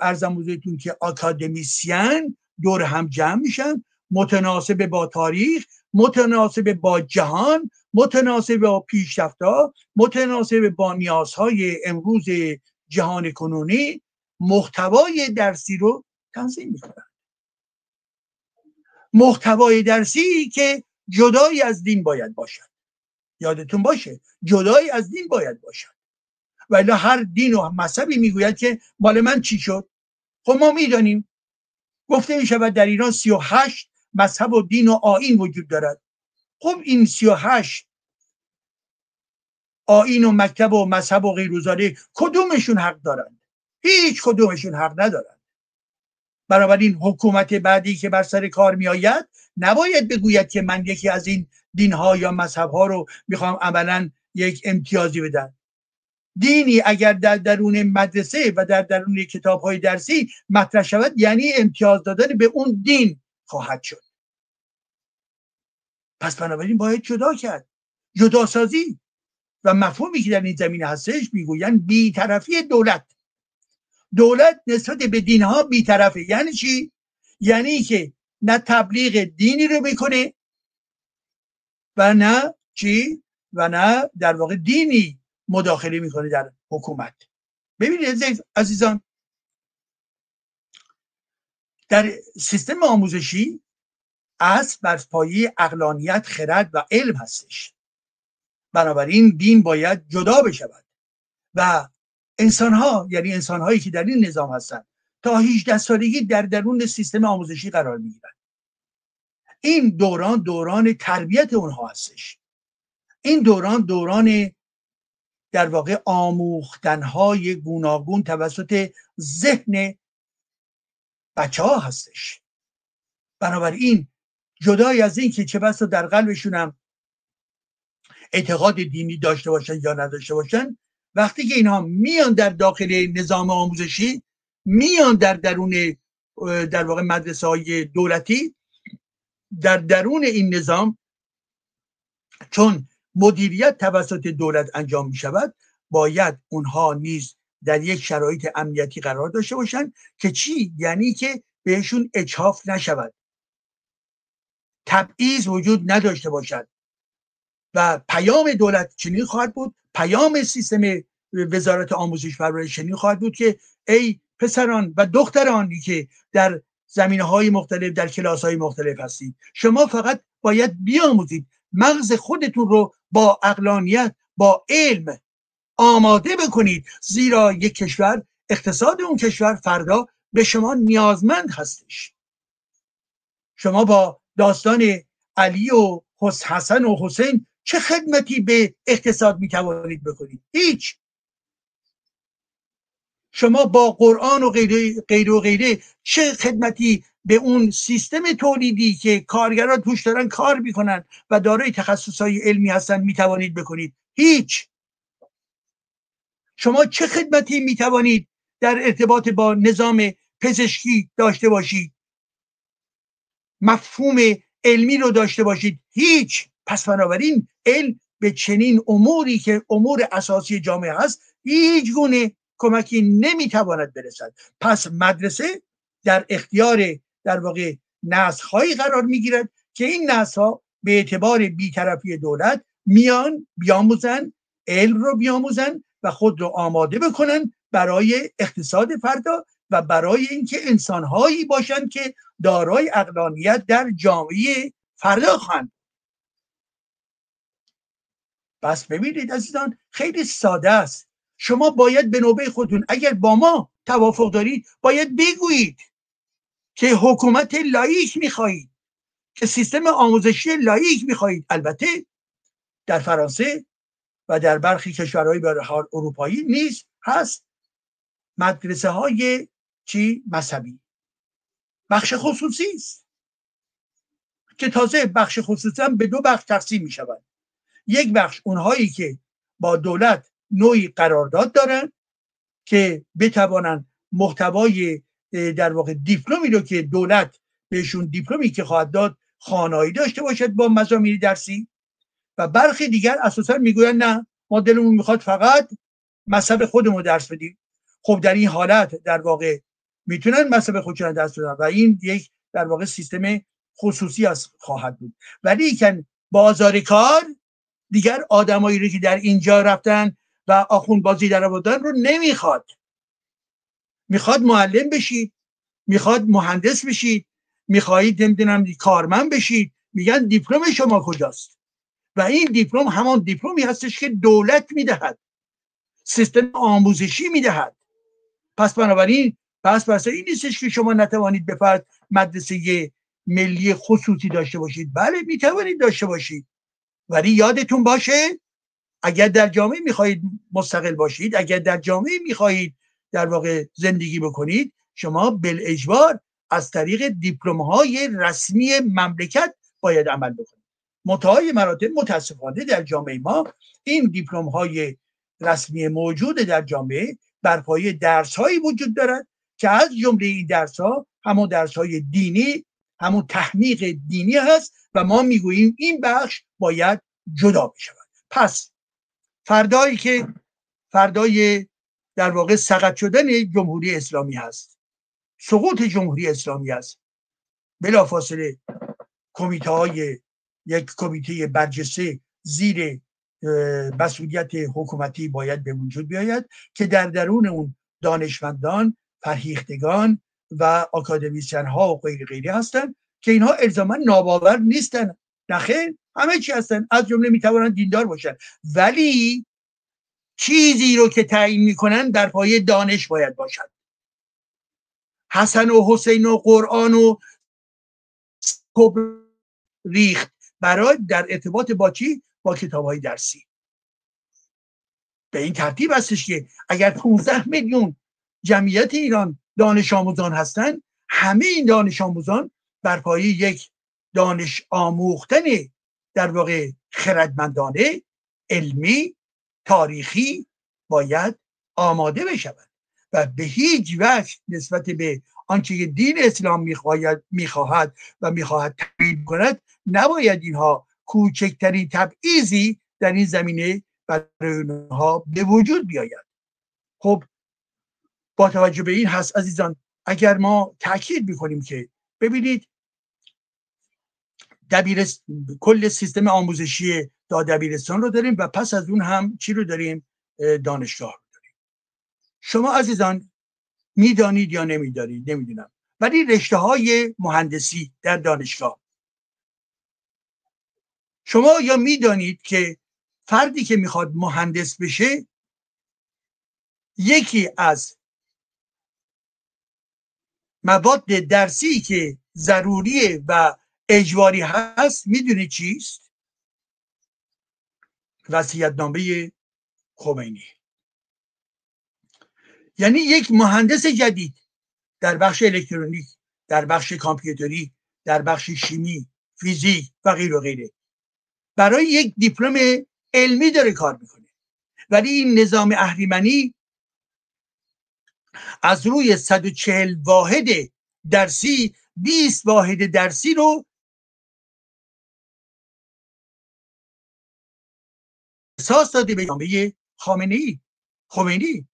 ارزم که اکادمیسیان دور هم جمع میشن متناسب با تاریخ متناسب با جهان متناسب با پیشرفتها متناسب با نیازهای امروز جهان کنونی محتوای درسی رو تنظیم می‌کنن. محتوای درسی که جدایی از دین باید باشد. یادتون باشه جدایی از دین باید باشد. ولی هر دین و مذهبی می‌گوید که مال من چی شد؟ خب ما می‌دانیم. گفته می شود در ایران 38 مذهب و دین و آین وجود دارد. خب این 38 آین و مکتب و مذهب و غیر کدومشون حق دارند؟ هیچ کدومشون حق ندارند. بنابراین حکومت بعدی که بر سر کار می آید نباید بگوید که من یکی از این دین ها یا مذهب ها رو می‌خوام عملا یک امتیازی بدن دینی اگر در درون مدرسه و در درون کتاب های درسی مطرح شود یعنی امتیاز دادن به اون دین خواهد شد. پس بنابراین باید جدا کرد. جدا سازی و مفهومی که در این زمینه هستش می‌گویند بیطرفی دولت. دولت نسبت به دین ها بیطرفه. یعنی چی؟ یعنی که نه تبلیغ دینی رو می‌کنه و نه چی؟ و نه در واقع دینی مداخله می‌کنه در حکومت. ببینید عزیزان در سیستم آموزشی اصل بر پایه اقلانیت خرد و علم هستش. بنابراین دین باید جدا بشود و انسان ها یعنی انسان هایی که در این نظام هستند تا 18 سالگی در درون سیستم آموزشی قرار می‌گیرند این دوران دوران تربیت اونها هستش. این دوران دوران در واقع آموختنهای گوناگون توسط ذهن بچه ها هستش. بنابراین جدای از این که چه بسا در قلبشون اعتقاد دینی داشته باشن یا نداشته باشن وقتی که اینها میان در داخل نظام آموزشی میان در درون در واقع مدرسه های دولتی در درون این نظام چون مدیریت توسط دولت انجام می شود باید اونها نیز در یک شرایط امنیتی قرار داشته باشند که چی؟ یعنی که بهشون اچاف نشود. تبعیض وجود نداشته باشد. و پیام دولت چنین خواهد بود. پیام سیستم وزارت آموزش پرورش چنین خواهد بود که ای پسران و دخترانی که در زمینه های مختلف در کلاس های مختلف هستید شما فقط باید بیاموزید. مغز خودتون رو با اقلانیت با علم آماده بکنید. زیرا یک کشور اقتصاد اون کشور فردا به شما نیازمند هستش. شما با داستان علی و حسن و حسین چه خدمتی به اقتصاد می توانید بکنید؟ هیچ. شما با قرآن و غیره, غیره و غیره چه خدمتی به اون سیستم تولیدی که کارگران توش دارن کار می‌کنن و دارای تخصص های علمی هستن می‌توانید بکنید. هیچ. شما چه خدمتی می‌توانید در ارتباط با نظام پزشکی داشته باشید؟ مفهوم علمی رو داشته باشید. هیچ. پس بنابراین علم به چنین اموری که امور اساسی جامعه هست هیچ گونه کمکی نمی‌تواند برسد. پس مدرسه در اختیار در واقع نسل هایی قرار می‌گیرد که این نسل ها به اعتبار بیطرفی دولت میان بیاموزن علم رو بیاموزن و خود رو آماده بکنن برای اقتصاد فردا و برای اینکه انسانهایی باشند که دارای اقلانیت در جامعه فردا خواهند. پس ببینید عزیزان خیلی ساده است. شما باید به نوبه خودتون اگر با ما توافق دارید باید بگویید. که حکومت لایک می‌خواهید که سیستم آموزشی لایک می‌خواهید. البته در فرانسه و در برخی کشورهای اروپایی نیست هست مدرسه های چی؟ مذهبی. بخش خصوصی است. که تازه بخش خصوصی هم به دو بخش تقسیم می شود یک بخش اونهایی که با دولت نوعی قرارداد دارن که بتوانند محتوای در واقع دیپلمی رو که دولت بهشون دیپلمی که خواهد داد خانایی داشته باشد با مزامین درسی. و برخی دیگر اساسا می‌گویند نه ما دلمون می‌خواد فقط مذهب خودمون درس بدیم. خب در این حالت در واقع می‌تونن مذهب خودشون درس بدن و این یک در واقع سیستم خصوصی از خواهد بود. ولی که بازار کار دیگر آدمایی رو که در اینجا رفتن و آخون بازی در رو نمی‌خواد. می‌خواد معلم بشید می‌خواد مهندس بشید می‌خواهید نمی‌دونم کارمند بشید میگن دیپلم شما کجاست؟ و این دیپلم همان دیپلمی هستش که دولت می‌دهد سیستم آموزشی می‌دهد. پس بنابراین پس پس این نیستش که شما نتوانید به فرد مدرسه ملی خصوصی داشته باشید. بله می‌توانید داشته باشید. ولی یادتون باشه اگر در جامعه می‌خواهید مستقل باشید اگر در جامعه می‌خواهید در واقع زندگی بکنید شما بل اجبار از طریق دیپلم های رسمی مملکت باید عمل بکنید. متهای مراتب متاسفانه در جامعه ما این دیپلم های رسمی موجود در جامعه بر پایه درس هایی وجود دارد که از جمله این درس ها همون درس های دینی همون تحمیق دینی هست و ما می‌گوییم این بخش باید جدا بشود. پس فردایی که فردای در واقع سقط شدن جمهوری اسلامی هست. سقوط جمهوری اسلامی هست. بلافاصله کمیته های یک کمیته برجسته زیر مسئولیت حکومتی باید به وجود بیاید که در درون اون دانشمندان فرهیختگان و اکادمیسیان ها و غیر غیری هستند که اینها الزاما ناباور نیستن. نخیر همه چی هستن. از جمله می‌توانند دیندار باشن. ولی چیزی رو که تعیین می‌کنن در پایه دانش باید باشد. حسن و حسین و قرآن و ریخت. برای در ارتباط با چی؟ با کتاب های درسی. به این ترتیب هستش که اگر 15 میلیون جمعیت ایران دانش آموزان هستند همه این دانش آموزان بر پایه یک دانش آموختن در واقع خردمندانه علمی تاریخی باید آماده بشود و به هیچ وجه نسبت به آنچه که دین اسلام می‌خواهد می‌خواهد و می‌خواهد تبیین کند نباید اینها کوچکترین تبعیضی در این زمینه برای اونها به وجود بیاید. خب با توجه به این هست عزیزان اگر ما تاکید می‌کنیم که ببینید دبیرست... کل سیستم آموزشی تا دبیرستان رو داریم و پس از اون هم چی رو داریم؟ دانشگاه رو داریم. شما عزیزان می‌دانید یا نمی‌دانید؟ نمی‌دونم. ولی رشته های مهندسی در دانشگاه. شما یا می‌دانید که فردی که می‌خواد مهندس بشه یکی از مواد درسی که ضروریه و اجباری هست می‌دونی چیست؟ نامه خمینی. یعنی یک مهندس جدید در بخش الکترونیک در بخش کامپیوتری در بخش شیمی فیزیک و غیر و غیره. برای یک دیپلم علمی داره کار می‌کنه. ولی این نظام اهریمنی از روی 140 واحد درسی 20 واحد درسی رو احساس داده به جامعه خامنه ای خمینی.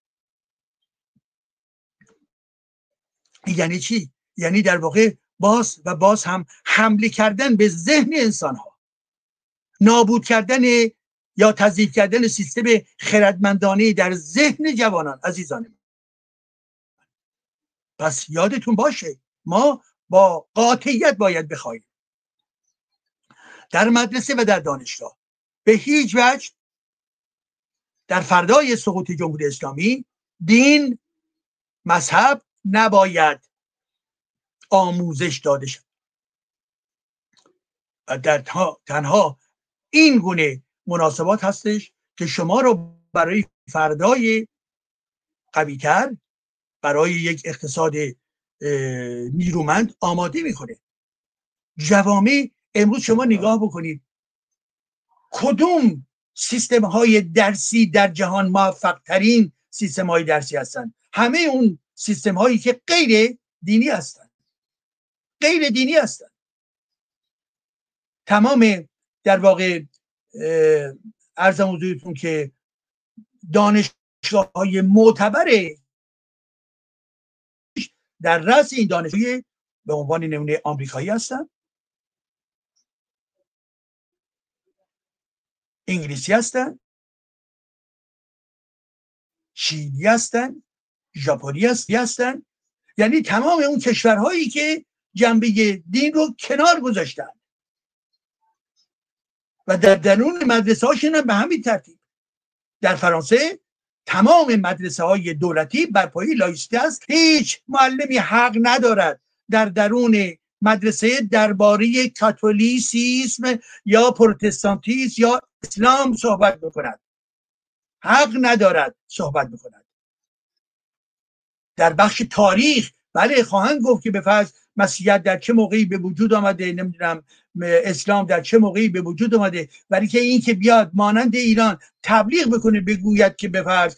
یعنی چی؟ یعنی در واقع باز و باز هم حمله کردن به ذهن انسان ها نابود کردن یا تضییف کردن سیستم خردمندانه در ذهن جوانان عزیزان پس یادتون باشه ما با قاطعیت باید بخواهیم. در مدرسه و در دانشگاه به هیچ وجه در فردای سقوط جمهوری اسلامی دین مذهب نباید آموزش داده شد در تنها این گونه مناسبات هستش که شما رو برای فردای قویتر برای یک اقتصاد نیرومند آماده می‌کنه. جوامع امروز شما نگاه بکنید. کدوم سیستم های درسی در جهان موفق ترین سیستم های درسی هستند. همه اون سیستم هایی که غیر دینی هستند. غیر دینی هستند. تمام در واقع ارزم حضورتون که دانشگاه های معتبر در رأس این دانشگاه به عنوان نمونه آمریکایی هستند. انگلیسی هستن. چینی هستن. ژاپنی هستن. یعنی تمام اون کشورهایی که جنبه دین رو کنار گذاشتن. و در درون مدرسه هاشون به همین ترتیب. در فرانسه تمام مدرسه های دولتی بر پایه لایستی است. هیچ معلمی حق ندارد در درون مدرسه درباره کاتولیسیسم یا پروتستانتیسم یا اسلام صحبت بکند. حق ندارد صحبت بکند. در بخش تاریخ بله خواهند گفت که به فرض مسیحیت در چه موقعی به وجود آمده نمی‌دونم اسلام در چه موقعی به وجود آمده ولی که این که بیاد مانند ایران تبلیغ بکنه بگوید که به فرض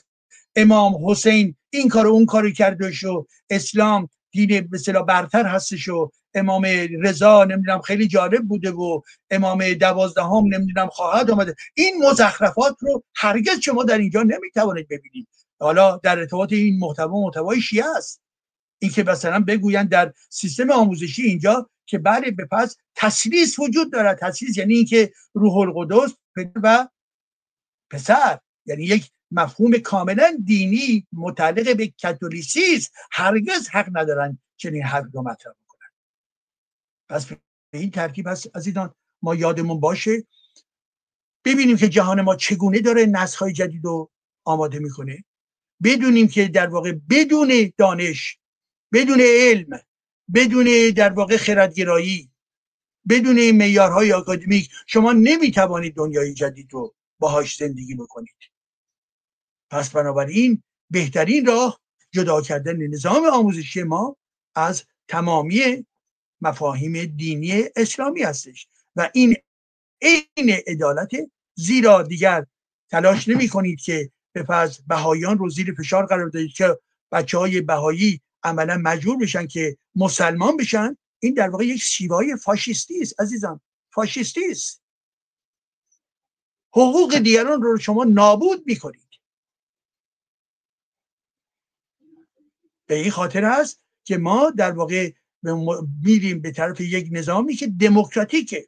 امام حسین این کار اون کارو کرده و اسلام دین به برتر هستش و امام رضا نمی‌دونم خیلی جالب بوده و امام دوازدهم نمی‌دونم خواهد آمده. این مزخرفات رو هرگز شما در اینجا نمی‌توانید ببینید. حالا در ارتباط این محتوا محتوای شیعه است. اینکه مثلا بگویند در سیستم آموزشی اینجا که بله به پس تسلیس وجود دارد. تسلیس یعنی اینکه روح القدس و پسر یعنی یک مفهوم کاملا دینی متعلق به کاتولیسیسم هرگز حق ندارن چنین حرف رو مطرح بکنن. پس به این ترتیب هست عزیزان ما یادمون باشه ببینیم که جهان ما چگونه داره نسخ جدید رو آماده می‌کنه. بدونیم که در واقع بدون دانش بدون علم بدون در واقع خردگرایی بدون معیارهای آکادمیک شما نمی‌توانید دنیای جدید رو باهاش زندگی بکنید. پس بنابراین بهترین راه جدا کردن نظام آموزشی ما از تمامی مفاهیم دینی اسلامی هستش و این عین عدالت زیرا دیگر تلاش نمی کنید که به فرض بهاییان رو زیر فشار قرار دهید که بچه های بهایی عملا مجبور بشن که مسلمان بشن این در واقع یک شیوای فاشیستی است عزیزان فاشیستی است. حقوق دیگران رو شما نابود می‌کنید. به این خاطر هست که ما در واقع میریم به طرف یک نظامی که دموکراتیکه.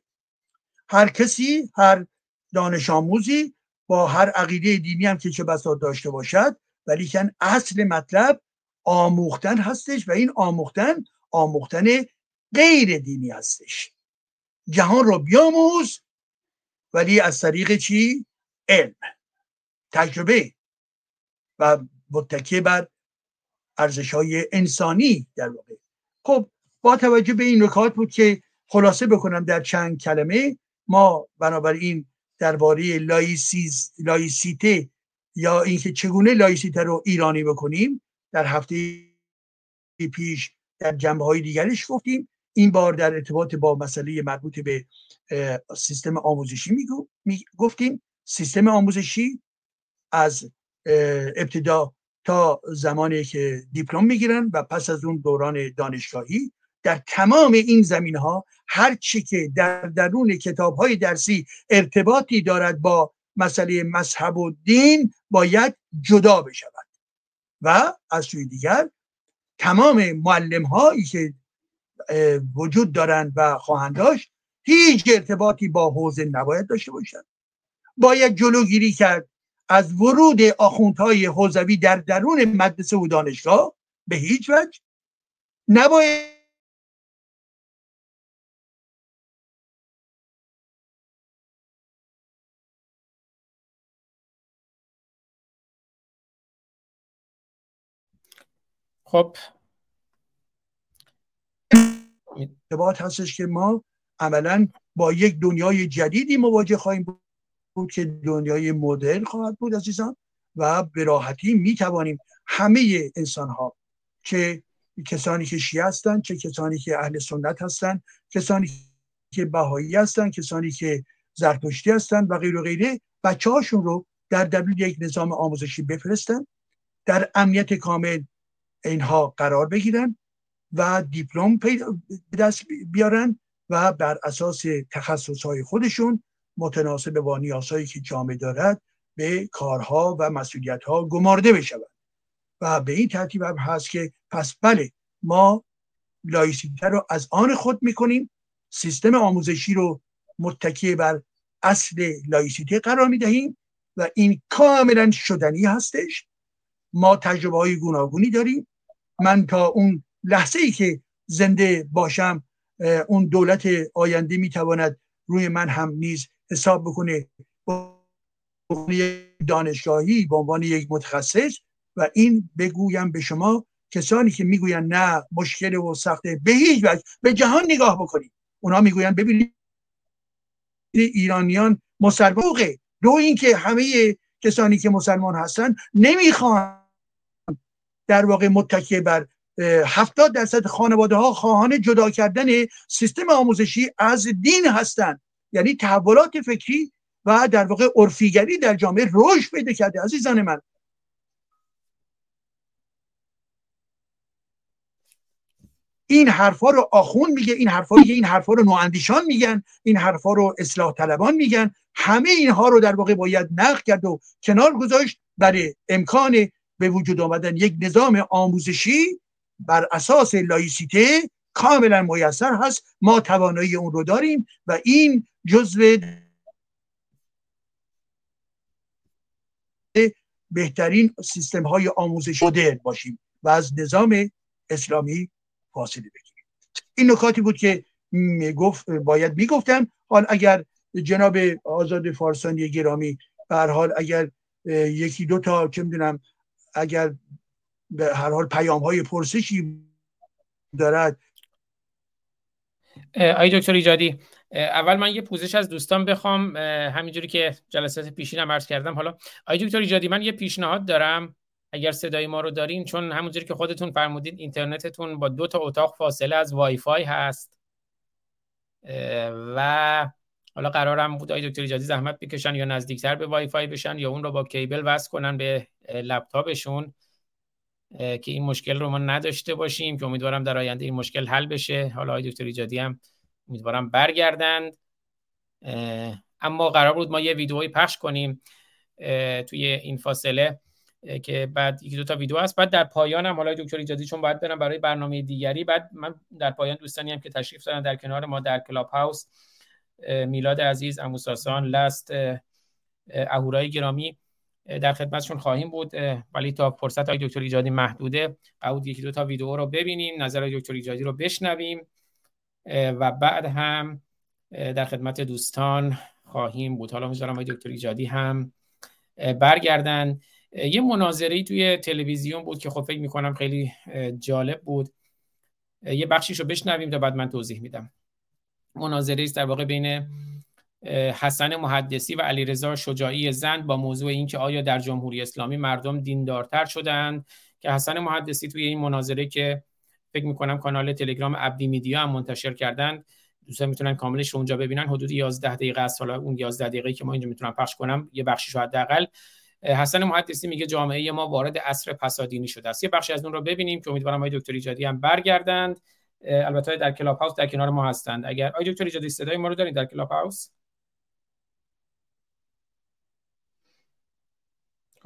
هر کسی هر دانش آموزی با هر عقیده دینی هم که چه بساط داشته باشد ولی کن اصل مطلب آموختن هستش و این آموختن آموختن غیر دینی هستش. جهان رو بیاموز ولی از طریق چی؟ علم. تجربه. و متکیه بر ارزش های انسانی در واقع. خب با توجه به این نکات بود که خلاصه بکنم در چند کلمه ما بنابراین درباره لایسیته یا اینکه چگونه لایسیته رو ایرانی بکنیم در هفته پیش در جنبه های دیگرش گفتیم. این بار در ارتباط با مسئله مربوط به سیستم آموزشی می گفتیم. سیستم آموزشی از ابتدا تا زمانی که دیپلم می‌گیرن و پس از اون دوران دانشگاهی در تمام این زمین ها هر چی که در درون کتاب های درسی ارتباطی دارد با مسئله مذهب و دین باید جدا بشود. و از سوی دیگر تمام معلم هایی که وجود دارند و خواهند داشت هیچ ارتباطی با حوزه نباید داشته باشند. باید جلوگیری کرد از ورود آخوندهای حوزوی در درون مدرسه و دانشگاه به هیچ وجه نباید خب. ارتباط هستش که ما عملا با یک دنیای جدیدی مواجه خواهیم بود. که دنیای مدرن خواهد بود عزیزان و به راحتی می توانیم همه انسان ها که کسانی که شیعه هستند چه کسانی که اهل سنت هستند کسانی که بهایی هستند کسانی که زرتشتی هستند و غیر و غیره بچه هاشون رو در درون یک نظام آموزشی بفرستن در امنیت کامل اینها قرار بگیرن و دیپلم دست بیارن و بر اساس تخصص های خودشون متناسب با نیازهایی که جامعه دارد به کارها و مسئولیت ها گمارده بشود. و به این ترتیب هم هست که پس بله ما لایسیته رو از آن خود می‌کنیم. سیستم آموزشی رو متکی بر اصل لایسیته قرار می‌دهیم و این کاملا شدنی هستش. ما تجربه های گوناگونی داریم. من تا اون لحظه ای که زنده باشم اون دولت آینده می‌تواند روی من هم نیز حساب بکنه. دانشگاهی به عنوان یک متخصص و این بگویم به شما کسانی که می‌گوین نه مشکل و سخته به هیچ وجه به جهان نگاه بکنید. اونا می‌گوین ببینید ایرانیان مسلمانه. دو اینکه همه کسانی که مسلمان هستن نمی‌خوان در واقع متکی بر هفتاد درصد خانواده ها خواهان جدا کردن سیستم آموزشی از دین هستند یعنی تحولات فکری و در واقع عرفیگری در جامعه رشد پیدا کرده عزیزان من. این حرفا رو آخون میگه این حرفا میگه این حرفا رو نواندیشان میگن این حرفا رو اصلاح طلبان میگن. همه اینها رو در واقع باید نقد کرد و کنار گذاشت برای امکان به وجود آمدن یک نظام آموزشی بر اساس لایسیته کاملا میسر هست. ما توانایی اون رو داریم و این جزو بهترین سیستم های آموزش مدرن باشیم و از نظام اسلامی فاصله بگیریم. این نکاتی بود که گفت باید می‌گفتم. حال اگر جناب آزاد فارسانی گرامی به حال اگر یکی دو تا چه می‌دونم اگر به هر حال پیام های پرسشی دارد آی دکتر ایجادی اول من یه پوزش از دوستان بخوام همینجوری که جلسات پیشین هم عرض کردم. حالا آی دکتر ایجادی من یه پیشنهاد دارم اگر صدای ما رو دارین چون همونجوری که خودتون فرمودید اینترنتتون با دو تا اتاق فاصله از وای فای هست و حالا قرارم بود آقای دکتر ایجادی زحمت بکشن یا نزدیکتر به وای فای بشن یا اون رو با cable وصل کنن به لپتاپشون. که این مشکل رو ما نداشته باشیم که امیدوارم در آینده این مشکل حل بشه. حالا آقای دکتر ایجادی هم امیدوارم برگردند. اما قرار بود ما یه ویدئویی پخش کنیم توی این فاصله که بعد یکی دو تا ویدیو هست. بعد در پایان هم حالا دکتر ایجادی چون باید برم برای برنامه دیگری بعد من در پایان دوستانی هم که تشریف دارن در کنار ما در کلاب هاوس میلاد عزیز اموساسان لست اهورای گرامی در خدمتشون خواهیم بود. ولی تا فرصت های دکتر ایجادی محدوده قبول یکی دو تا ویدیو رو ببینیم نظر دکتر ایجادی رو بشنویم. و بعد هم در خدمت دوستان خواهیم بود. حالا می‌ذارم های دکتر ایجادی هم برگردن. یه مناظری توی تلویزیون بود که خب فکر می‌کنم خیلی جالب بود. یه بخشیش رو بشنویم تا بعد من توضیح میدم. مناظری است در واقع بین حسن محدثی و علیرضا شجاعی زند با موضوع اینکه آیا در جمهوری اسلامی مردم دیندارتر شدند که حسن محدثی توی این مناظره که فکر می‌کنم کانال تلگرام عبدی میدیا هم منتشر کردن دوستان می‌تونن کاملش رو اونجا ببینن. حدود 11 دقیقه است. حالا اون 11 دقیقه که ما اینجا می‌تونم پخش کنم یه بخشش رو حداقل. حسن محدثی میگه جامعه ما وارد عصر پسادینی شده است. یه بخشی از اون رو ببینیم که امیدوارم آقای دکتر ایجادی هم برگردند. البته در کلاب هاوس در کنار ما هستند. اگر آقای دکتر ایجادی صدای ما رو دارید در کلاب هاوس؟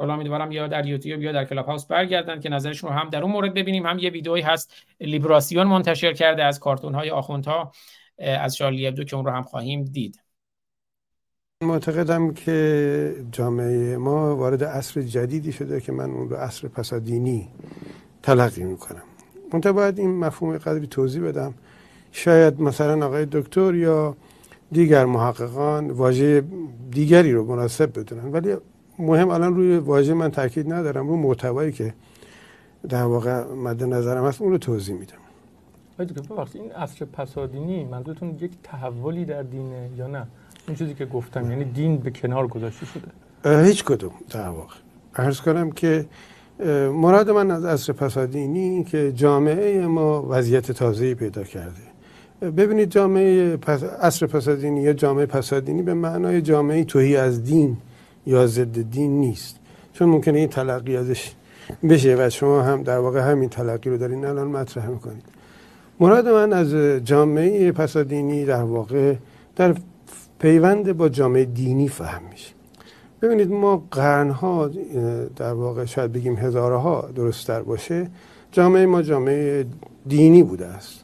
حالا امیدوارم یا در یوتیوب یا در کلاب هاوس برگردن که نظرشون رو هم در اون مورد ببینیم. هم یه ویدئویی هست لیبراسیون منتشر کرده از کارتون های آخوندها از شارلی ابدو که اون رو هم خواهیم دید. معتقدم که جامعه ما وارد عصر جدیدی شده که من اون رو عصر پسادینی تلقی می‌کنم. منتها باید این مفهوم قدری توضیح بدم. شاید مثلا آقای دکتر یا دیگر محققان واژه دیگری رو مناسب بدونن ولی مهم الان روی واژه من تاکید ندارم روی محتوایی که در واقع مد نظرم هست اون رو توضیح میدم. ببخشید این عصر پسادینی منظورتون یک تحولی در دینه یا نه؟ این چیزی که گفتم یعنی دین به کنار گذاشته شده. هیچ کدوم در واقع. عرض کنم که مراد من از عصر پسادینی که جامعه ما وضعیت تازه‌ای پیدا کرده. ببینید جامعه پس... عصر پسادینی یا جامعه پسادینی به معنای جامعه توهی از دین یا ضد دین نیست. چون ممکنه این تلقی ازش بشه و شما هم در واقع همین تلقی رو دارین الان مطرح می‌کنید. مراد من از جامعه پسادینی در واقع در پیوند با جامعه دینی فهم میشه. ببینید ما قرنها در واقع شاید بگیم هزارها درستتر باشه جامعه ما جامعه دینی بوده است.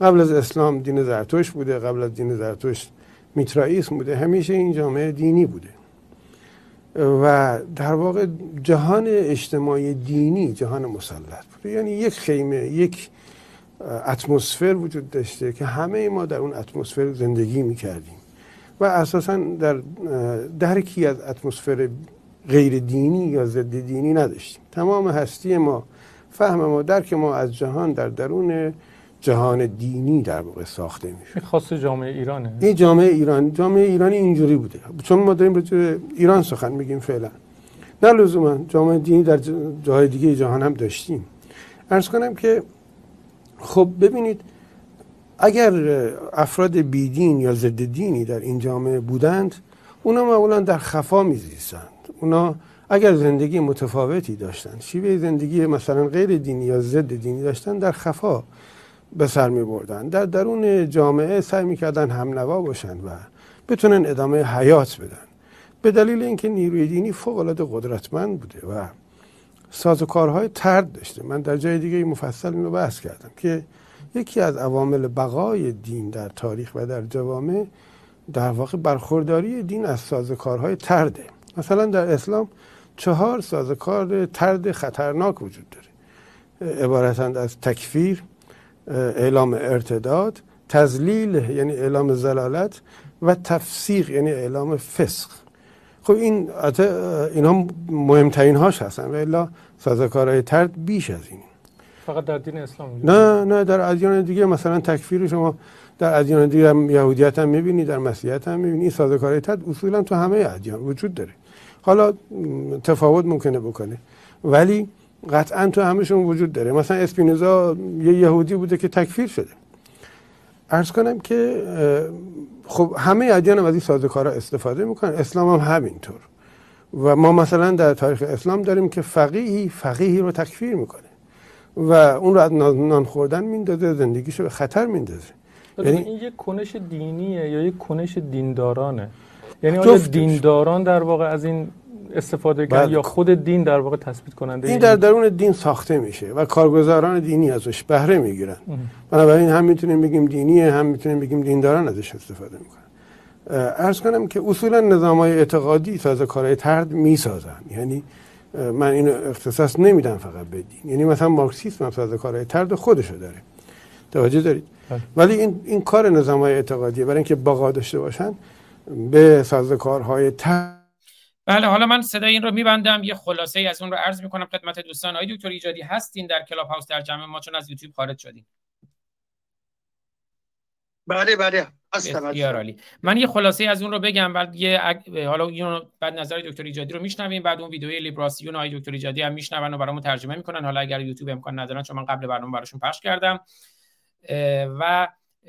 قبل از اسلام دین زرتوش بوده قبل از دین زرتوش میترائیسم بوده همیشه این جامعه دینی بوده. و در واقع جهان اجتماعی دینی جهان مسلط بوده یعنی یک خیمه یک اتمسفر وجود داشته که همه ما در اون اتمسفر زندگی می‌کردیم. و اساسا در درکی از اتمسفر غیر دینی یا ضد دینی نداشتیم. تمام هستی ما فهم ما درک ما از جهان در درون جهان دینی در واقع ساخته میشه. خاص جامعه ایرانه. این جامعه ایران جامعه ایرانی اینجوری بوده. چون ما داریم به ایران سخن میگیم فعلا. نه لزوما جامعه دینی در جای دیگه جهان هم داشتیم. ارز کنم که خب ببینید اگر افراد بیدین یا ضد دینی در این جامعه بودند اونا معمولا در خفا میزیستند. اونا اگر زندگی متفاوتی داشتند شیوه زندگی مثلا غیر دینی یا ضد دینی داشتن در خفا به سر می بردن در درون جامعه سعی می‌کردن هم نوا باشن و بتونن ادامه حیات بدن. به دلیل اینکه نیروی دینی فوق العاده قدرتمند بوده و سازوکارهای ترد داشته. من در جای دیگه مفصل اینو بحث کردم که یکی از عوامل بقای دین در تاریخ و در جوامع در واقع برخورداری دین از سازوکارهای ترده. مثلا در اسلام چهار سازوکار ترد خطرناک وجود داره. عبارتند از تکفیر اعلام ارتداد تزلیل یعنی اعلام زلالت و تفسیق یعنی اعلام فسق. خب این اینا مهمترین هاش هستن و الا سازوکارهای ترد بیش از این. فقط در دین اسلام نه نه در ادیان دیگه مثلا تکفیر شما در ادیان دیگه هم یهودیت هم می‌بینی در مسیحیت هم می‌بینی. سازوکارهای ترد اصولا تو همه ادیان وجود داره. حالا تفاوت ممکنه بکنه. ولی قطعا تو همشون وجود داره. مثلا اسپینوزا یه یهودی بوده که تکفیر شده. ارز کنم که خب همه ادیان از این سازوکارا استفاده می‌کنن. اسلام هم همینطور. و ما مثلا در تاریخ اسلام داریم که فقیهی فقیهی رو تکفیر می‌کنه. و اون رو از نان خوردن میندازه زندگیشو به خطر میندازه. یعنی این یک کنش دینیه یا یک کنش دیندارانه؟ یعنی آیا دینداران در واقع از این استفاده کرد یا خود دین در واقع تثبیت کننده این در درون دین ساخته میشه و کارگزاران دینی ازش بهره می‌گیرن. بنابراین هم می‌تونیم بگیم دینیه هم می‌تونیم بگیم دینداران ازش استفاده می‌کنن. ارز کنم که اصولا نظام های اعتقادی کارهای ترد می‌سازن. یعنی من اینو اختصاص نمیدم فقط به دین. یعنی مثلا مارکسیسم هم کارهای ترد خودشو داره. توجه دارید؟ ولی این این کار نظام های اعتقادیه. برای اینکه بقا داشته باشن به سازوکارهای ترد بله حالا من صدای این رو میبندم. یه خلاصه ای از اون رو عرض می‌کنم. خدمت دوستان آقای دکتر ایجادی هستین در کلاب هاوس در جمع ما چون از یوتیوب خارج شدیم. بله بله. عالی. من یه خلاصه از اون رو بگم. بعد یه حالا بعد نظر دکتر ایجادی رو میشنویم. بعد اون ویدیوی لیبراسیون آقای دکتر ایجادی هم میشنون و برامون ترجمه می‌کنن. حالا اگر یوتیوب امکان ندارن چون من قبل برنامه براشون پخش کردم. و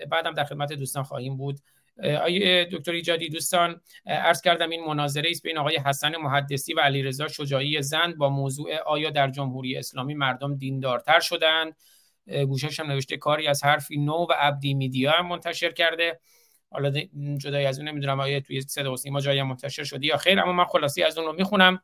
بعدم در خدمت دوستان خواهیم بود. آقای دکتر ایجادی دوستان عرض کردم این مناظره است بین آقای حسن محدثی و علیرضا شجاعی زند با موضوع آیا در جمهوری اسلامی مردم دیندارتر شدند؟ گوشش هم نوشته کاری از حرفی نو و عبدی میدیا هم منتشر کرده. حالا جدای از اون نمی‌دونم آیا توی صدا و سیما جایی منتشر شده یا خیر اما من خلاصی از اون رو می‌خونم.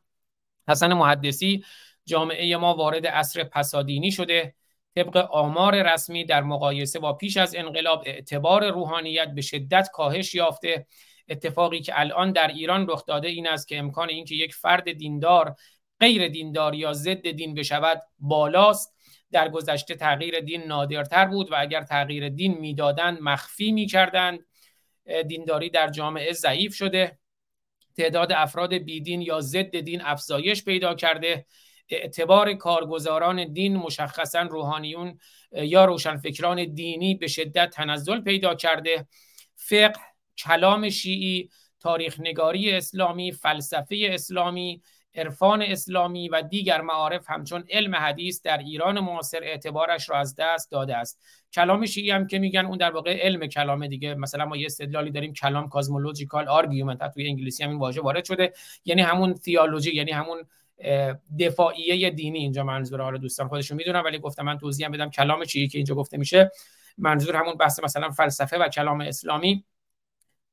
حسن محدثی جامعه ما وارد عصر پسادینی شده. طبق آمار رسمی در مقایسه با پیش از انقلاب اعتبار روحانیت به شدت کاهش یافته. اتفاقی که الان در ایران رخ داده این است که امکان اینکه یک فرد دیندار غیر دیندار یا ضد دین بشود بالاست. در گذشته تغییر دین نادرتر بود و اگر تغییر دین می‌دادند مخفی می‌کردند. دینداری در جامعه ضعیف شده. تعداد افراد بیدین یا ضد دین افزایش پیدا کرده. اعتبار کارگزاران دین مشخصا روحانیون یا روشنفکران دینی به شدت تنزل پیدا کرده. فقه کلام شیعی تاریخ نگاری اسلامی فلسفه اسلامی عرفان اسلامی و دیگر معارف همچون علم حدیث در ایران معاصر اعتبارش را از دست داده است. کلام شیعی هم که میگن اون در واقع علم کلام دیگه. مثلا ما یه استدلالی داریم کلام cosmological argument توی انگلیسی هم این واژه وارد شده. یعنی همون تیالوجی یعنی همون دفاعیه دینی اینجا منظور حالا دوستان خودشون می‌دونن ولی گفتم من توضیح بدم کلام چیزی که اینجا گفته میشه. منظور همون بحث مثلا فلسفه و کلام اسلامی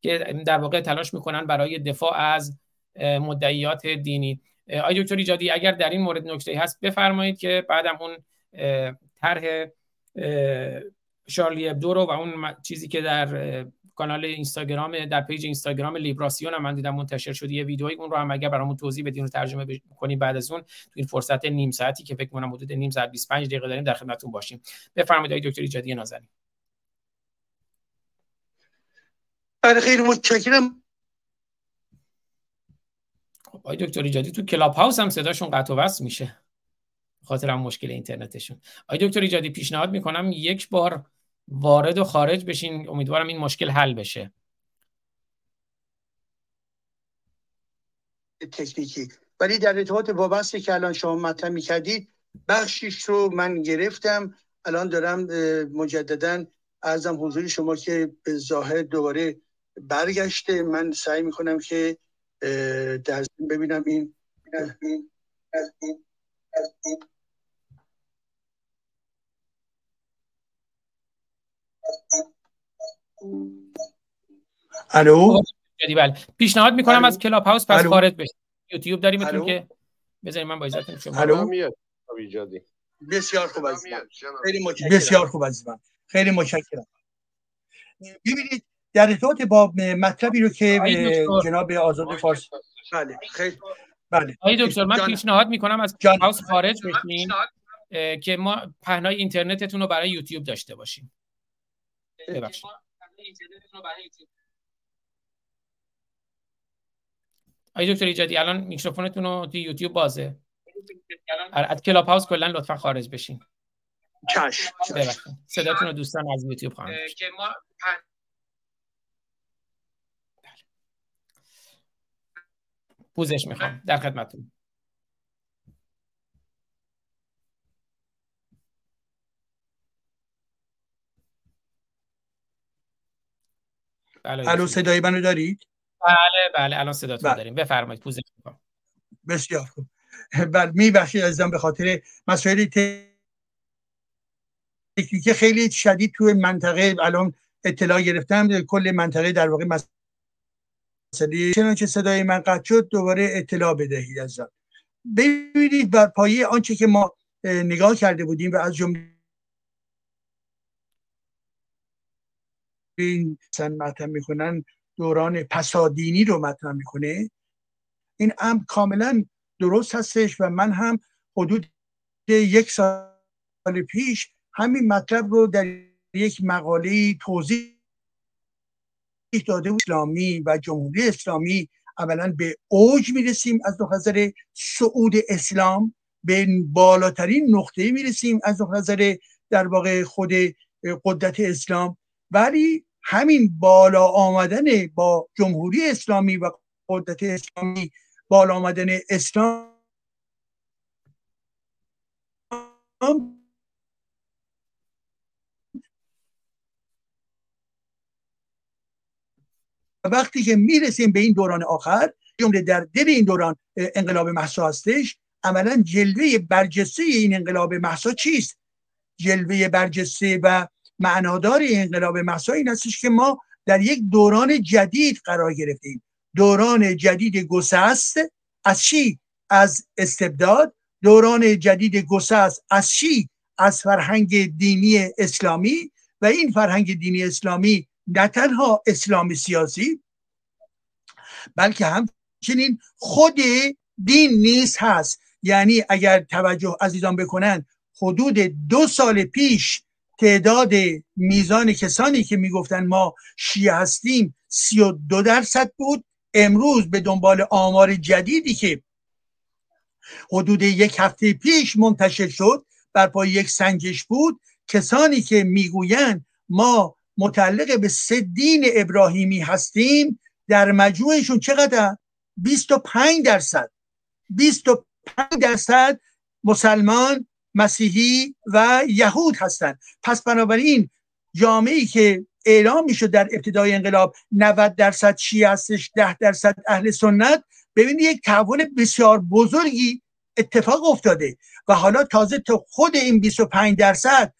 که در واقع تلاش می‌کنن برای دفاع از مدعیات دینی. آی دکتر ایجادی اگر در این مورد نکته هست بفرمایید که بعدم اون طرح شارلی ابدو رو و اون چیزی که در کانال اینستاگرام در پیج اینستاگرام لیبراسیون هم من دیدم منتشر شده یه ویدئوی اون رو هم اگر برامون توضیح بدین و ترجمه کنیم بعد از اون تو این فرصت نیم ساعتی که فکر کنم حدود نیم ساعت 25 دقیقه داریم در خدمتتون باشیم. بفرمایید دکتر ایجادی نازنین. بله خیلی متشکرم. خب آقای دکتر ایجادی تو کلاب هاوس هم صداشون قطع و وصل میشه. خاطر هم مشکل اینترنتشون. آقای دکتر ایجادی پیشنهاد می‌کنم یک بار وارد و خارج بشین. امیدوارم این مشکل حل بشه. تکنیکی. ولی در ارتباط با بحثی که الان شما مطرح می‌کردید بخشیش رو من گرفتم. الان دارم مجددا ارزم حضور شما که به ظاهر دوباره برگشته. من سعی می‌کنم که در ببینم این. الو؟ بله. پیشنهاد می‌کنم از کلاب هاوس پس خارج بشه یوتیوب داریم که بذارید من با اجازهتون شما. الو؟ بسیار خوب عزیزم. خیلی متشکرم. بسیار خوب عزیزم. خیلی متشکرم. ببینید در ارتباط با مطلبی رو که جناب آزاد فارس بله. خیلی بله. آقای دکتر من پیشنهاد می‌کنم از هاوس خارج بشین که ما پهنای اینترنتتون رو برای یوتیوب داشته باشیم. ببخشید. آقای دکتر ایجادی الان میکروفونتون رو توی یوتیوب بازه. از کلاب هاوس کلا لطفا خارج بشین. ببخشید. صداتون رو دوستان از یوتیوب خواهم که ما پوزش می‌خوام. در خدمتتون. الو صدای منو دارید؟ بله بله الان صداتون بله. داریم. بفرمایید پوزش می‌خوام بسیار خوب. بله میبخشید عزیزم به خاطر مسائل تکنیکی خیلی شدید توی منطقه الان اطلاع گرفتم. کل منطقه در واقع مسئله چنانچه صدای من قطع شد دوباره اطلاع بدهید ازم ببینید بر پایه آنچه که ما نگاه کرده بودیم و از جمله این سن مطرح می‌کنن دوران پسادینی رو مطرح می‌کنه این امر کاملا درست هستش و من هم حدود یک سال پیش همین مطلب رو در یک مقاله توضیح داده اسلامی و جمهوری اسلامی اولا به اوج می‌رسیم از نظر سعود اسلام. به بالاترین نقطه می‌رسیم از نظر در واقع خود قدرت اسلام. ولی همین بالا آمدن با جمهوری اسلامی و قدرت اسلامی بالا آمدن اسلام وقتی که می‌رسیم به این دوران آخر جمله در دل این دوران انقلاب محسا هستش عملا جلوه برجسته این انقلاب محسا چیست؟ جلوه برجسته و معنادار انقلاب محسا این هستش که ما در یک دوران جدید قرار گرفتیم. دوران جدید گسست از چی؟ از استبداد. دوران جدید گسست از چی؟ از فرهنگ دینی اسلامی. و این فرهنگ دینی اسلامی نه تنها اسلام سیاسی بلکه همچنین خود دین نیز هست. یعنی اگر توجه عزیزان بکنن حدود دو سال پیش تعداد میزان کسانی که می‌گفتن ما شیعه هستیم سی و دو درصد بود. امروز به دنبال آمار جدیدی که حدود یک هفته پیش منتشر شد بر پای یک سنجش بود کسانی که می‌گویند ما متعلق به سه دین ابراهیمی هستیم در مجموعشون چقدر؟ 25 درصد. 25 درصد مسلمان مسیحی و یهود هستند. پس بنابراین جامعه که اعلام می‌شد در ابتدای انقلاب 90 درصد شیعه هستش 10 درصد اهل سنت ببینید یک تحول بسیار بزرگی اتفاق افتاده. و حالا تازه تو خود این 25 درصد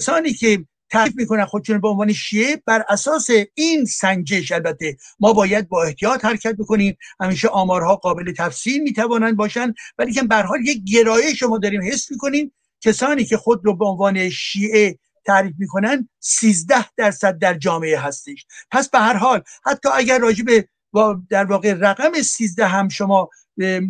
کسانی که تعریف می‌کنن خودشون به عنوان شیعه بر اساس این سنجش. البته ما باید با احتیاط حرکت بکنیم. همیشه آمارها قابل تفسیر می‌توانند باشند. ولی که به حال یک گرایش شما داریم. حس می‌کنیم کسانی که خود رو به عنوان شیعه تعریف می‌کنن 13 درصد در جامعه هستش. پس به هر حال حتی اگر راجع به در واقع رقم 13 هم شما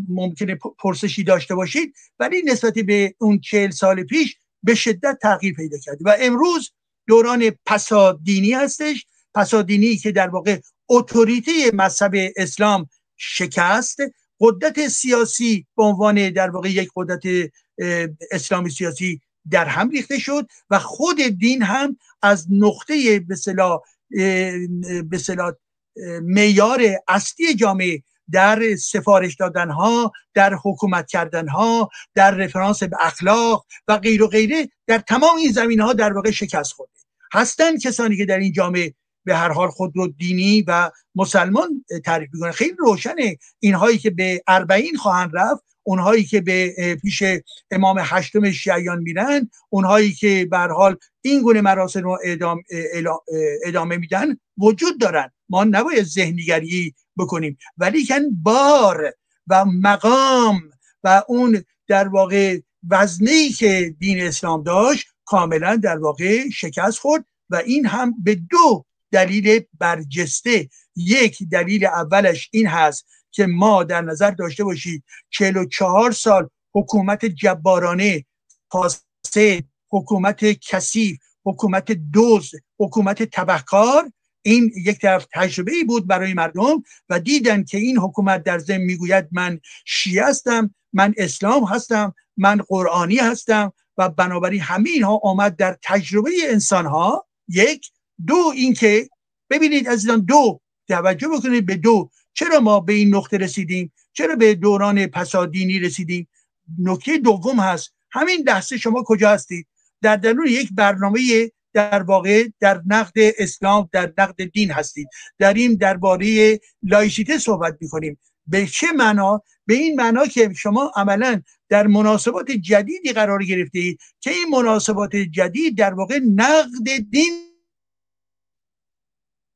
ممکنه پرسشی داشته باشید ولی نسبت به اون چهل سال پیش به شدت تغییر پیدا کرده و امروز دوران پسادینی هستش. پسادینی که در واقع اتوریته مذهب اسلام شکست. قدرت سیاسی به عنوان در واقع یک قدرت اسلامی سیاسی در هم ریخته شد و خود دین هم از نقطه به معیار اصلی جامعه در سفارش دادن ها در حکومت کردن ها در رفرانس به اخلاق و غیر و غیره در تمام این زمین ها در واقع شکست خورده. هستن کسانی که در این جامعه به هر حال خود رو دینی و مسلمان تعریف می‌کنن. خیلی روشنه. اینهایی که به اربعین خواهند رفت اونهایی که به پیش امام هشتم شیعیان میرن اونهایی که به حال این گونه مراسم رو ادامه, ادامه میدن وجود دارن. ما نباید ذهنیگری بکنیم. ولی کن بار و مقام و اون در واقع وزنی که دین اسلام داشت کاملا در واقع شکست خورد و این هم به دو دلیل برجسته. یک دلیل اولش این هست که ما در نظر داشته باشید 44 سال حکومت جبارانه فاسد حکومت کثیف حکومت دوز حکومت تبهکار این یک طرف تجربه ای بود برای مردم و دیدن که این حکومت در ضمن می‌گوید من شیعه هستم من اسلام هستم من قرآنی هستم و بنابراین همه اینها آمد در تجربه انسان ها یک. دو اینکه ببینید عزیزان دو توجه بکنید به دو. چرا ما به این نقطه رسیدیم؟ چرا به دوران پسادینی رسیدیم؟ نکته دوم هست. همین لحظه شما کجا هستید؟ در درون یک برنامه در واقع در نقد اسلام در نقد دین هستید. در این درباره لایسیته صحبت می‌کنیم. به چه معنا؟ به این معنا که شما عملا در مناسبات جدیدی قرار گرفته اید که این مناسبات جدید در واقع نقد دین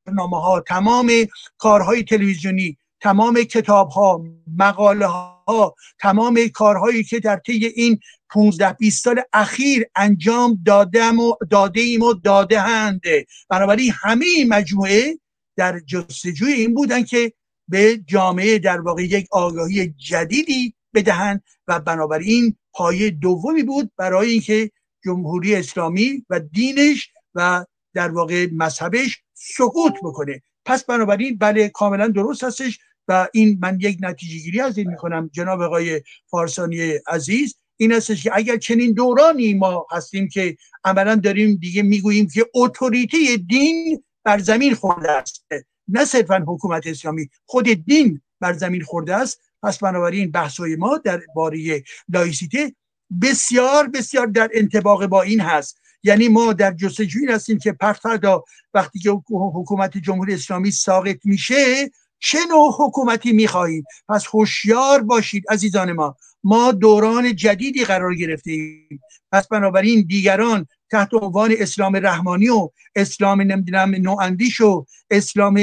برنامه ها تمام کارهای تلویزیونی تمام کتاب ها مقاله ها تمام کارهایی که در طی این 15 20 سال اخیر انجام دادم و داده ایم و داده هنده بنابراین همه مجموعه در جستجوی این بودن که به جامعه در واقع یک آگاهی جدیدی بدهند و بنابراین پایه دومی بود برای اینکه جمهوری اسلامی و دینش و در واقع مذهبش سقوط بکنه. پس بنابراین بله کاملا درست هستش و این من یک نتیجه گیری از این می‌کنم جناب آقای فارسانی عزیز. این هستش که اگر چنین دورانی ما هستیم که عملا داریم دیگه می‌گوییم که اتوریته دین بر زمین خورده است. نه صرفا حکومت اسلامی. خود دین بر زمین خورده است. پس بنابراین بحثای ما در باره لایسیته بسیار بسیار در انتباق با این هست. یعنی ما در جستجوی هستیم که فردا وقتی که حکومت جمهوری اسلامی ساقط میشه چه نوع حکومتی می‌خواهید پس هوشیار باشید عزیزان ما. ما دوران جدیدی قرار گرفتیم پس بنابراین دیگران تحت عنوان اسلام رحمانی و اسلام نمی‌دونم نواندیش و اسلام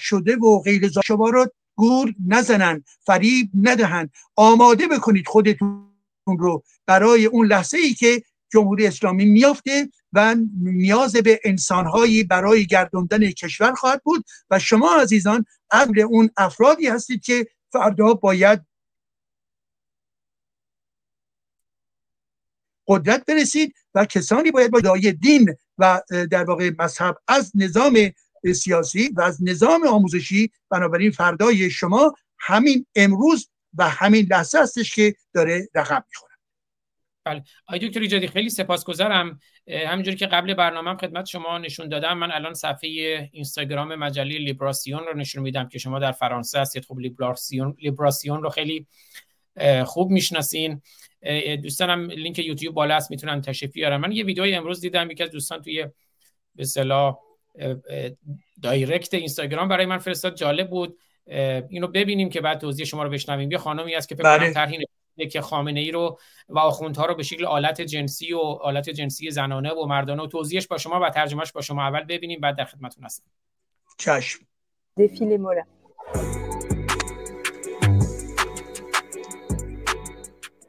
شده و غیر شما رو گور نزنن فریب ندهن. آماده بکنید خودتون رو برای اون لحظه ای که جمهوری اسلامی میافته و نیاز به انسانهایی برای گردوندن کشور خواهد بود. و شما عزیزان قبل اون افرادی هستید که فردا باید قدرت برسید و کسانی باید با دای دین و در واقع مذهب از نظام سیاسی و از نظام آموزشی بنابراین فردای شما همین امروز و همین لحظه هستش که داره رقم می‌خوره. بله. آقای دکتر ایجادی خیلی سپاسگزارم. همینجوری که قبل برنامه خدمت شما نشون دادم من الان صفحه اینستاگرام مجله لیبراسیون رو نشون میدم که شما در فرانسه هستید. خب لیبراسیون لیبراسیون رو خیلی خوب می‌شناسین. دوستانم لینک یوتیوب بالا است می‌تونن تشریف بیارن. من یه ویدیوی امروز دیدم یکی از دوستان توی به اصطلاح دایرکت اینستاگرام برای من فرستاد جالب بود. اینو ببینیم که بعد توضیح شما رو بشنویم. یه خانمی هست که فکر کنم بله. که خامنه ای رو و آخوندها رو به شکل آلت جنسی و آلت جنسی زنانه و مردانه و توضیحش با شما و ترجمهش با شما اول ببینیم بعد در خدمتتون هستم. چشم. دفیل مولا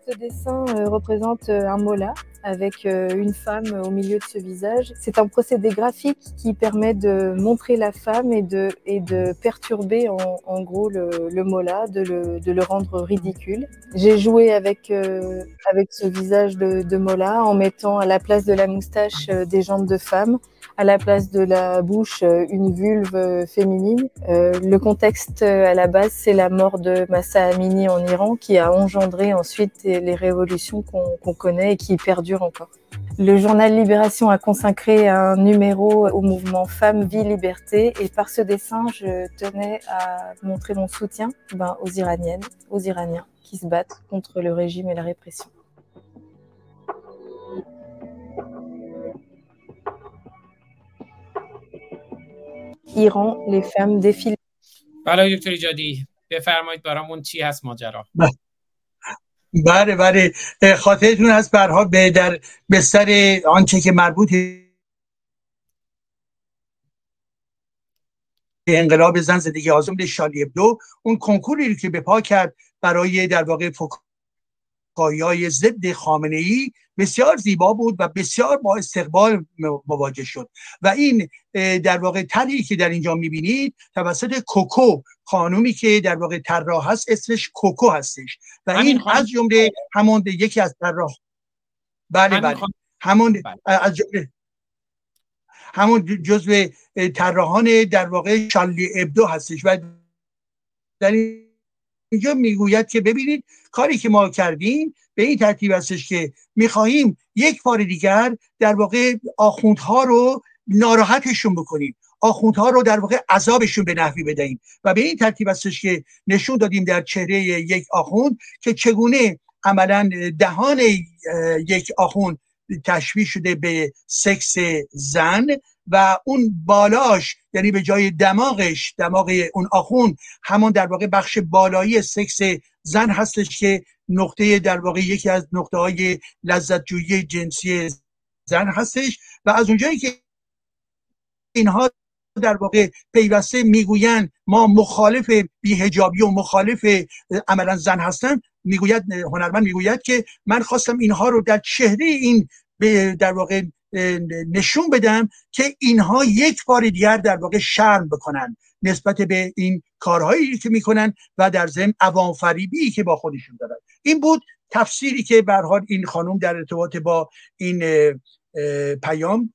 Ce dessin euh, représente euh, un mola avec euh, une femme au milieu de ce visage. C'est un procédé graphique qui permet de montrer la femme et de, perturber en, gros le, mola, de le, rendre ridicule. J'ai joué avec, ce visage de, mola en mettant à la place de la moustache des jambes de femme, à la place de la bouche euh, une vulve féminine. le contexte à la base, c'est la mort de Massa Amini en Iran qui a engendré ensuite les révolutions qu'on qu connaît et qui perdurent encore. Le journal Libération a consacré un numéro au mouvement Femmes, Vie, Liberté et par ce dessin, je tenais à montrer mon soutien ben, aux Iraniennes, aux Iraniens qui se battent contre le régime et la répression. Iran, les femmes défilent. بفرمایید برامون چی هست ماجرا بله بله خاطرتون هست برها به در بستر آنچه که مربوط انقلاب زن زندگی آزم شالی دو اون کنکوری که به پا کرد برای در واقع های ضد خامنه ای بسیار زیبا بود و بسیار با استقبال مواجه شد. و این در واقع تلی که در اینجا می‌بینید توسط کوکو خانومی که در واقع طراح هست اسمش کوکو هستش. و این از جمله همون یکی از طراح بله بله. همون بله. از جمله همون جزء طراحان در واقع شالی ابدو هستش. و در اینجا می‌گوید که ببینید کاری که ما کردیم به این ترتیب هستش که می‌خواهیم یک بار دیگر در واقع آخوندها رو ناراحتشون بکنیم. آخوندها رو در واقع عذابشون به نحوی بدهیم. و به این ترتیب هستش که نشون دادیم در چهره یک آخوند که چگونه عملا دهان یک آخوند تشبیه شده به سکس زن. و اون بالاش یعنی به جای دماغش دماغ اون آخون همون در واقع بخش بالایی سکس زن هستش که نقطه در واقع یکی از نقطه های لذت جویی جنسی زن هستش و از اونجایی که اینها در واقع پیوسته می‌گویند ما مخالف بیهجابی و مخالف عملا زن هستن می‌گوید هنرمند می‌گوید که من خواستم اینها رو در چهره این در واقع نشون بدم که اینها یک بار دیگر در واقع شرم بکنن نسبت به این کارهایی که می‌کنن و در ضمن عوام فریبی که با خودشون دارن. این بود تفسیری که به این خانم در ارتباط با این پیام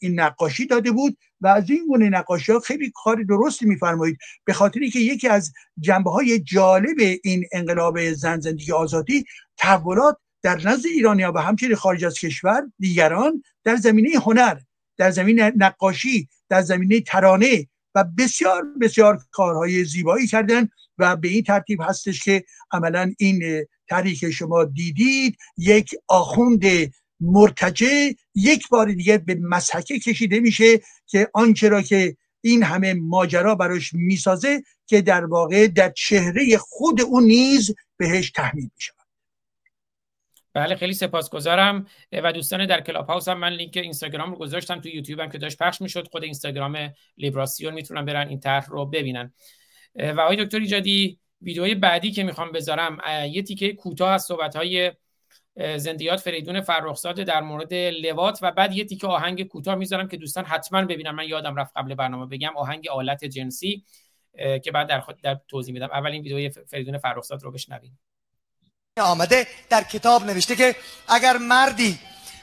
این نقاشی داده بود و از این گونه نقاشی ها خیلی کار درستی میفرمایید. به خاطری که یکی از جنبه های جالب این انقلاب زن زندگی آزادی تحولات در نزد ایرانیا و همچنین خارج از کشور دیگران در زمینه هنر در زمینه نقاشی در زمینه ترانه و بسیار بسیار کارهای زیبایی کردن و به این ترتیب هستش که عملا این طرحی که شما دیدید. یک آخوند مرتجع یک بار دیگه به مسحکه کشیده میشه که آنچه را که این همه ماجرا براش می‌سازه که در واقع در چهره خود اون نیز بهش تحمیل میشه. بله خیلی سپاسگزارم. و دوستان در کلاب هاوس هم من لینک اینستاگرام رو گذاشتم تو یوتیوب هم که داشت پخش می‌شد خود اینستاگرام لیبراسیون می‌تونن برن این طرح رو ببینن. و آقای دکتر ایجادی ویدیوی بعدی که می‌خوام بذارم یه تیکه کوتاه از صحبت های زندیات فریدون فرخزاده در مورد لوات و بعد یه تیکه آهنگ کوتاه می‌ذارم که دوستان حتما ببینن. من یادم رفت قبل برنامه بگم آهنگ آلت جنسی که بعد در خود در توضیح میدم. اولین ویدیوی فریدون فرخزاد رو بشنویم. آمده در کتاب نوشته که اگر مردی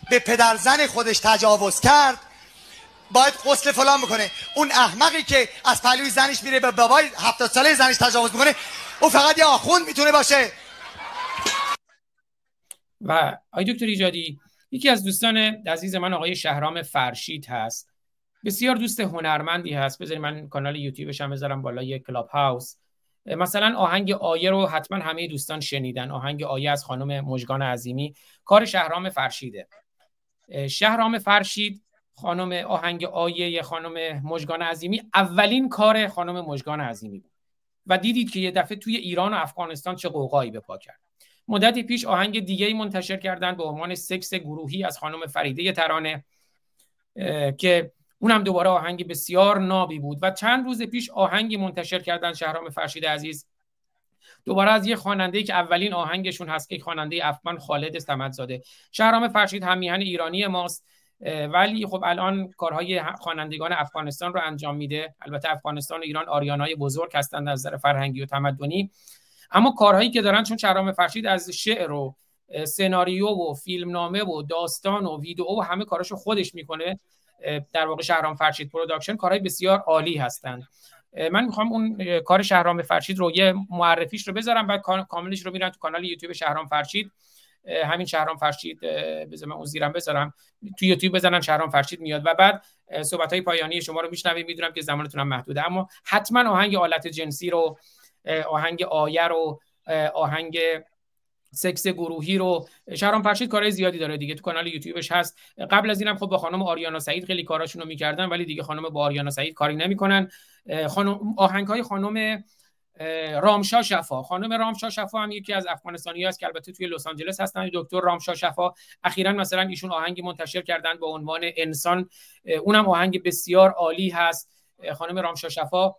به پدر زن خودش تجاوز کرد باید غسل فلان بکنه. اون احمقی که از پهلوی زنش میره به بابای هفتاد ساله زنش تجاوز می‌کنه او فقط یه آخوند می‌تونه باشه. و آقای دکتر ایجادی یکی از دوستان عزیز من آقای شهرام فرشید هست. بسیار دوست هنرمندی هست. بذارید من کانال یوتیوبش هم بذارم بالای کلاب هاوس. مثلا آهنگ آیه رو حتما همه دوستان شنیدن. آهنگ آیه از خانم مجگان عظیمی. کار شهرام فرشیده. شهرام فرشید خانم آهنگ آیه خانم مجگان عظیمی اولین کار خانم مجگان عظیمی بود. و دیدید که یه دفعه توی ایران و افغانستان چه قوقایی به پا کرد. مدتی پیش آهنگ دیگه منتشر کردن به عنوان سکس گروهی از خانم فریده ترانه که اونم دوباره آهنگ بسیار نابی بود و چند روز پیش آهنگی منتشر کردن شهرام فرشید عزیز. دوباره از یه خواننده که اولین آهنگشون هست که خواننده افغان خالد سمدزاده. شهرام فرشید هم میهن ایرانی ماست ولی خب الان کارهای خوانندگان افغانستان رو انجام میده. البته افغانستان و ایران آریانای بزرگ هستند از نظر فرهنگی و تمدنی. اما کارهایی که دارن چون شهرام فرشید از شعر و سناریو و فیلمنامه و داستان و ویدیو و همه کاراشو خودش می‌کنه در واقع شهرام فرشید production کارهای بسیار عالی هستند. من می‌خوام اون کار شهرام فرشید رو یه معرفیش رو بذارم بعد کاملش رو میرن تو کانال یوتیوب شهرام فرشید. همین شهرام فرشید بذار اون زیرم بذارم. تو یوتیوب بزنن شهرام فرشید میاد و بعد صحبت های پایانی شما رو میشنویم می‌دونم که زمانتون محدوده. اما حتما آهنگ آلت جنسی رو آهنگ آیه رو آهنگ سکس گروهی رو. شهرام فرشید کارهای زیادی داره دیگه تو کانال یوتیوبش هست. قبل از اینم خب با خانم آریانا سعید خیلی کاراشون رو می‌کردن ولی دیگه خانم با آریانا سعید کاری نمی‌کنن. خانم آهنگ های خانم رامشا شفا. خانم رامشا شفا هم یکی از افغانستانی هست که البته توی لس آنجلس هستن. دکتر رامشا شفا اخیرا مثلا ایشون آهنگی منتشر کردن با عنوان انسان. اونم آهنگ بسیار عالی هست. خانم رامشا شفا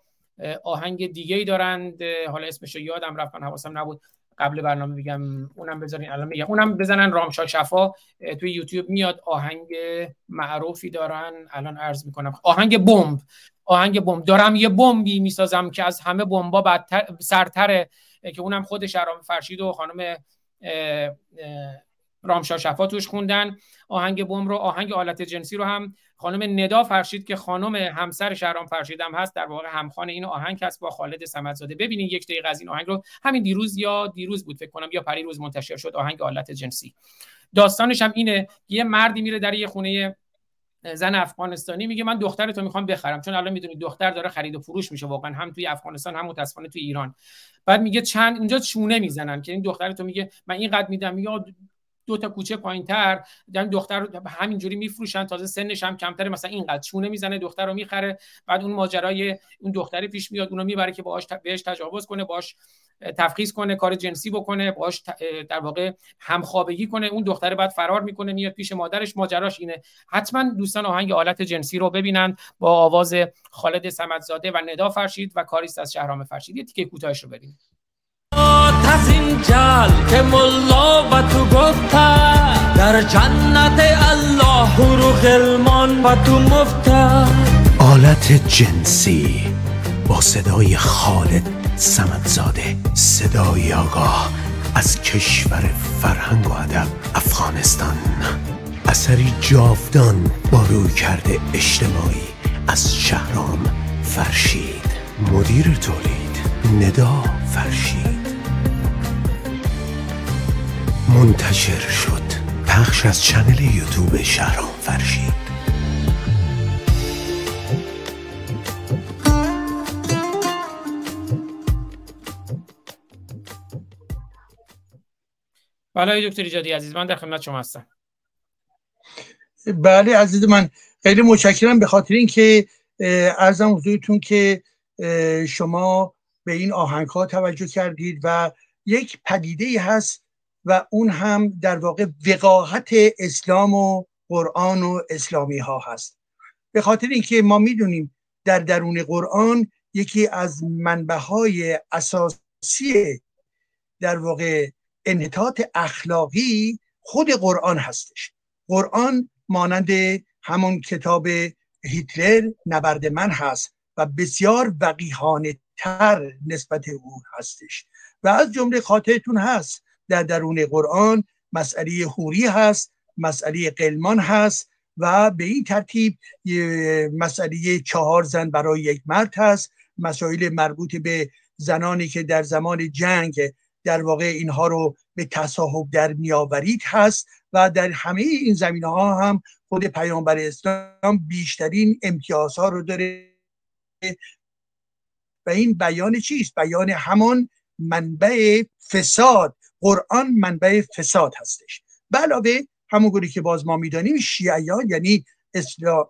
آهنگ دیگه ای دارند حالا اسمش یادم رفت من حواسم نبود. قبل برنامه بگم اونم بذارین الان میگم. اونم بزنن رامشا شفا توی یوتیوب میاد آهنگ معروفی دارن. الان عرض می‌کنم. آهنگ بمب. آهنگ بمب. دارم یه بمبی می‌سازم که از همه بمبا بدتر سرتره که اونم خود شرام فرشید و خانم رامشا شفا توش خوندن. آهنگ بم رو آهنگ آلت جنسی رو هم خانم ندا فرشید که خانم همسر شهرام فرشیدم هست در واقع همخوان این آهنگ هست با خالد سمدزاده. ببینید یک دقیقه از این آهنگ رو. همین دیروز یا دیروز بود فکر کنم یا پریروز منتشر شد آهنگ آلت جنسی. داستانش هم اینه. یه مردی میره در یه خونه زن افغانستانی میگه من دخترتو می‌خوام بخرم. چون الان می‌دونید دختر داره خرید و فروش میشه. واقعا هم توی افغانستان هم متاسفانه توی ایران. بعد میگه چند اونجا چونه می‌زنن که این دخترتو میگه من اینقدر میدم. میگه دو تا کوچه پایینتر دارن دختر رو همینجوری میفروشن تازه سنش هم کمتره مثلا اینقدر چونه می‌زنه دختر رو می‌خره بعد اون ماجرای اون دختری پیش میاد اونو می‌بره که باهاش بهش تجاوز کنه باش تفخیص کنه کار جنسی بکنه باش در واقع همخوابگی کنه اون دختره بعد فرار می‌کنه میاد پیش مادرش. ماجراش اینه. حتما دوستان آهنگ آلت جنسی رو ببینن با آواز خالد سمدزاده و ندا فرشید و کاریست از شهرام فرشید. یه تیکه کوتاهش رو ببینید از این جل که ملا و تو گفته در جنت الله رو غلمان و تو مفته آلت جنسی با صدای خالد سمنزاده صدای آگاه از کشور فرهنگ و ادب افغانستان. اثری جاودان با روی کرده اجتماعی از شهرام فرشید. مدیر تولید ندا فرشید. منتشر شد. پخش از چنل یوتیوب شهرام فرشید. بله دکتر ایجادی عزیز من در خدمت شما هستم. بله عزیز من خیلی متشکرم به خاطر اینکه ارزم حضورتون که شما به این آهنگ ها توجه کردید و یک پدیده ای هست و اون هم در واقع وقاحت اسلام و قرآن و اسلامی ها هست. به خاطر اینکه ما می‌دونیم در درون قرآن یکی از منبع های اساسی در واقع انحطاط اخلاقی خود قرآن هستش. قرآن مانند همون کتاب هیتلر نبرد من هست و بسیار وقیحانه تر نسبت او هستش. و از جمله خاطرتون هست در درون قرآن مسئله حوری هست مسئله قلمان هست و به این ترتیب مسئله چهار زن برای یک مرد هست. مسائل مربوط به زنانی که در زمان جنگ در واقع اینها رو به تصاحب در میآورید هست و در همه این زمینه ها هم خود پیامبر اسلام بیشترین امتیازها رو داره. و این بیان چیست؟ بیان همان منبع فساد. قرآن منبع فساد هستش. علاوه همونگوری که باز ما می‌دانیم شیعیان یعنی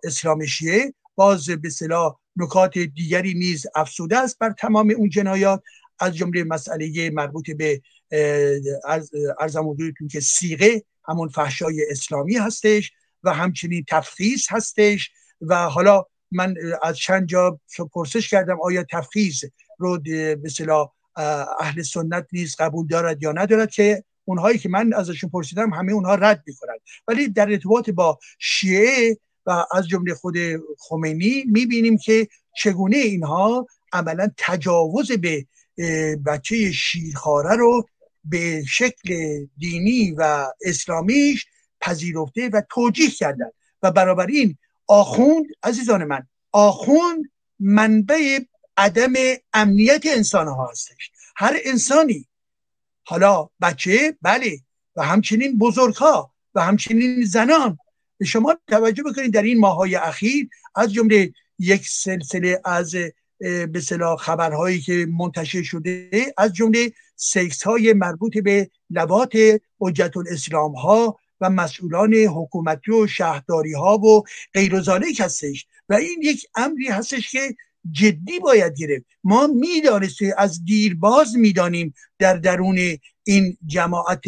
اسلام شیعه باز به صلاح نکات دیگری نیز افسوده است بر تمام اون جنایات. از جمله مسئله مربوط به ارزم حضورتون که سیغه همون فحشای اسلامی هستش و همچنین تفخیص هستش. و حالا من از چند جا پرسش کردم آیا تفخیص رو به اهل سنت نیز قبول دارد یا ندارد که اونهایی که من ازشون پرسیدم همه اونها رد می‌کنند ولی در ارتباط با شیعه و از جمله خود خمینی می‌بینیم که چگونه اینها عملا تجاوز به بچه شیرخواره رو به شکل دینی و اسلامیش پذیرفته و توجیه کردن. و برابر این آخوند عزیزان من آخوند منبع عدم امنیت انسان ها هستش. هر انسانی حالا بچه بله و همچنین بزرگ ها و همچنین زنان شما توجه بکنید در این ماهای اخیر از جمله یک سلسله از به خبرهایی که منتشر شده از جمله سکس های مربوط به لبات حجت الاسلام ها و مسئولان حکومتی و شهرداری ها و غیر هستش. و این یک امری هستش که جدی باید گرفت. ما می‌دانستیم از دیرباز می‌دانیم در درون این جماعت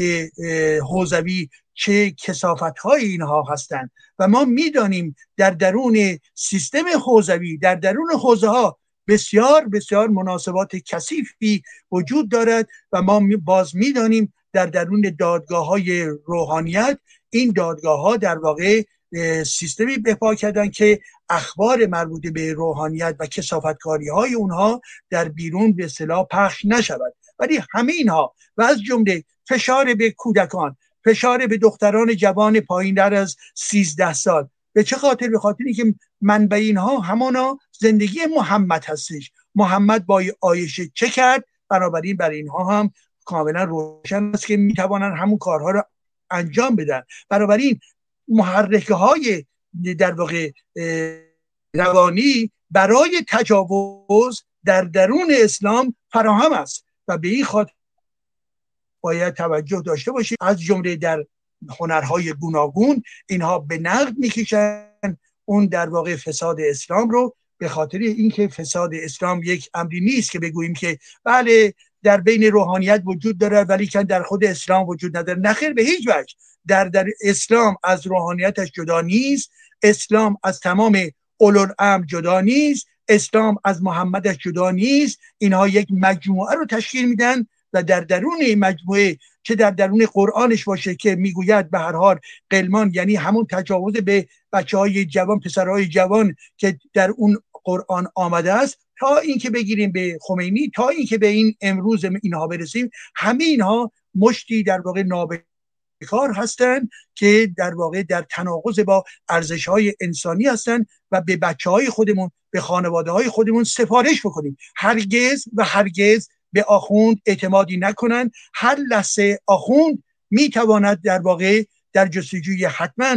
حوزوی چه کسافت های اینها هستند. و ما می‌دانیم در درون سیستم حوزوی در درون حوزه ها بسیار بسیار مناسبات کثیفی وجود دارد و ما باز می‌دانیم در درون دادگاه های روحانیت این دادگاه ها در واقع سیستمی بپا کردن که اخبار مربوط به روحانیت و کسافتکاری های اونها در بیرون به صلاح پخش نشود. ولی همه اینها و از جمله فشار به کودکان فشار به دختران جوان پایین در از 13 سال. به چه خاطر؟ به خاطری که منبع اینها همانا زندگی محمد هستش. محمد با آیشه چه کرد؟ بنابراین برای اینها هم کاملا روشن است که می‌توانند همون کارها رو انجام بدن. بنابراین محرکه های در واقع روانی برای تجاوز در درون اسلام فراهم است و به این خاطر باید توجه داشته باشید از جمله در هنرهای گوناگون اینها به نقد می‌کشن اون در واقع فساد اسلام رو به خاطر اینکه فساد اسلام یک امری نیست که بگوییم که بله در بین روحانیت وجود داره ولی که در خود اسلام وجود نداره. نخیر به هیچ وجه. در, در اسلام از روحانیتش جدا نیست. اسلام از تمام ام جدا نیست. اسلام از محمدش جدا نیست. اینها یک مجموعه رو تشکیل میدن و در درون این مجموعه چه در درون قرآنش باشه که می‌گوید به هر حال قلمان یعنی همون تجاوز به بچه های جوان پسرهای جوان که در اون قرآن آمده است تا اینکه بگیریم به خمینی تا اینکه به این امروز اینها برسیم همه اینها مشتی در واقع نابکار هستند که در واقع در تناقض با ارزش های انسانی هستند و به بچه های خودمون به خانواده های خودمون سفارش بکنیم. هرگز و هرگز به آخوند اعتمادی نکنند هر لحظه آخوند می‌تواند در واقع در جستجوی حتما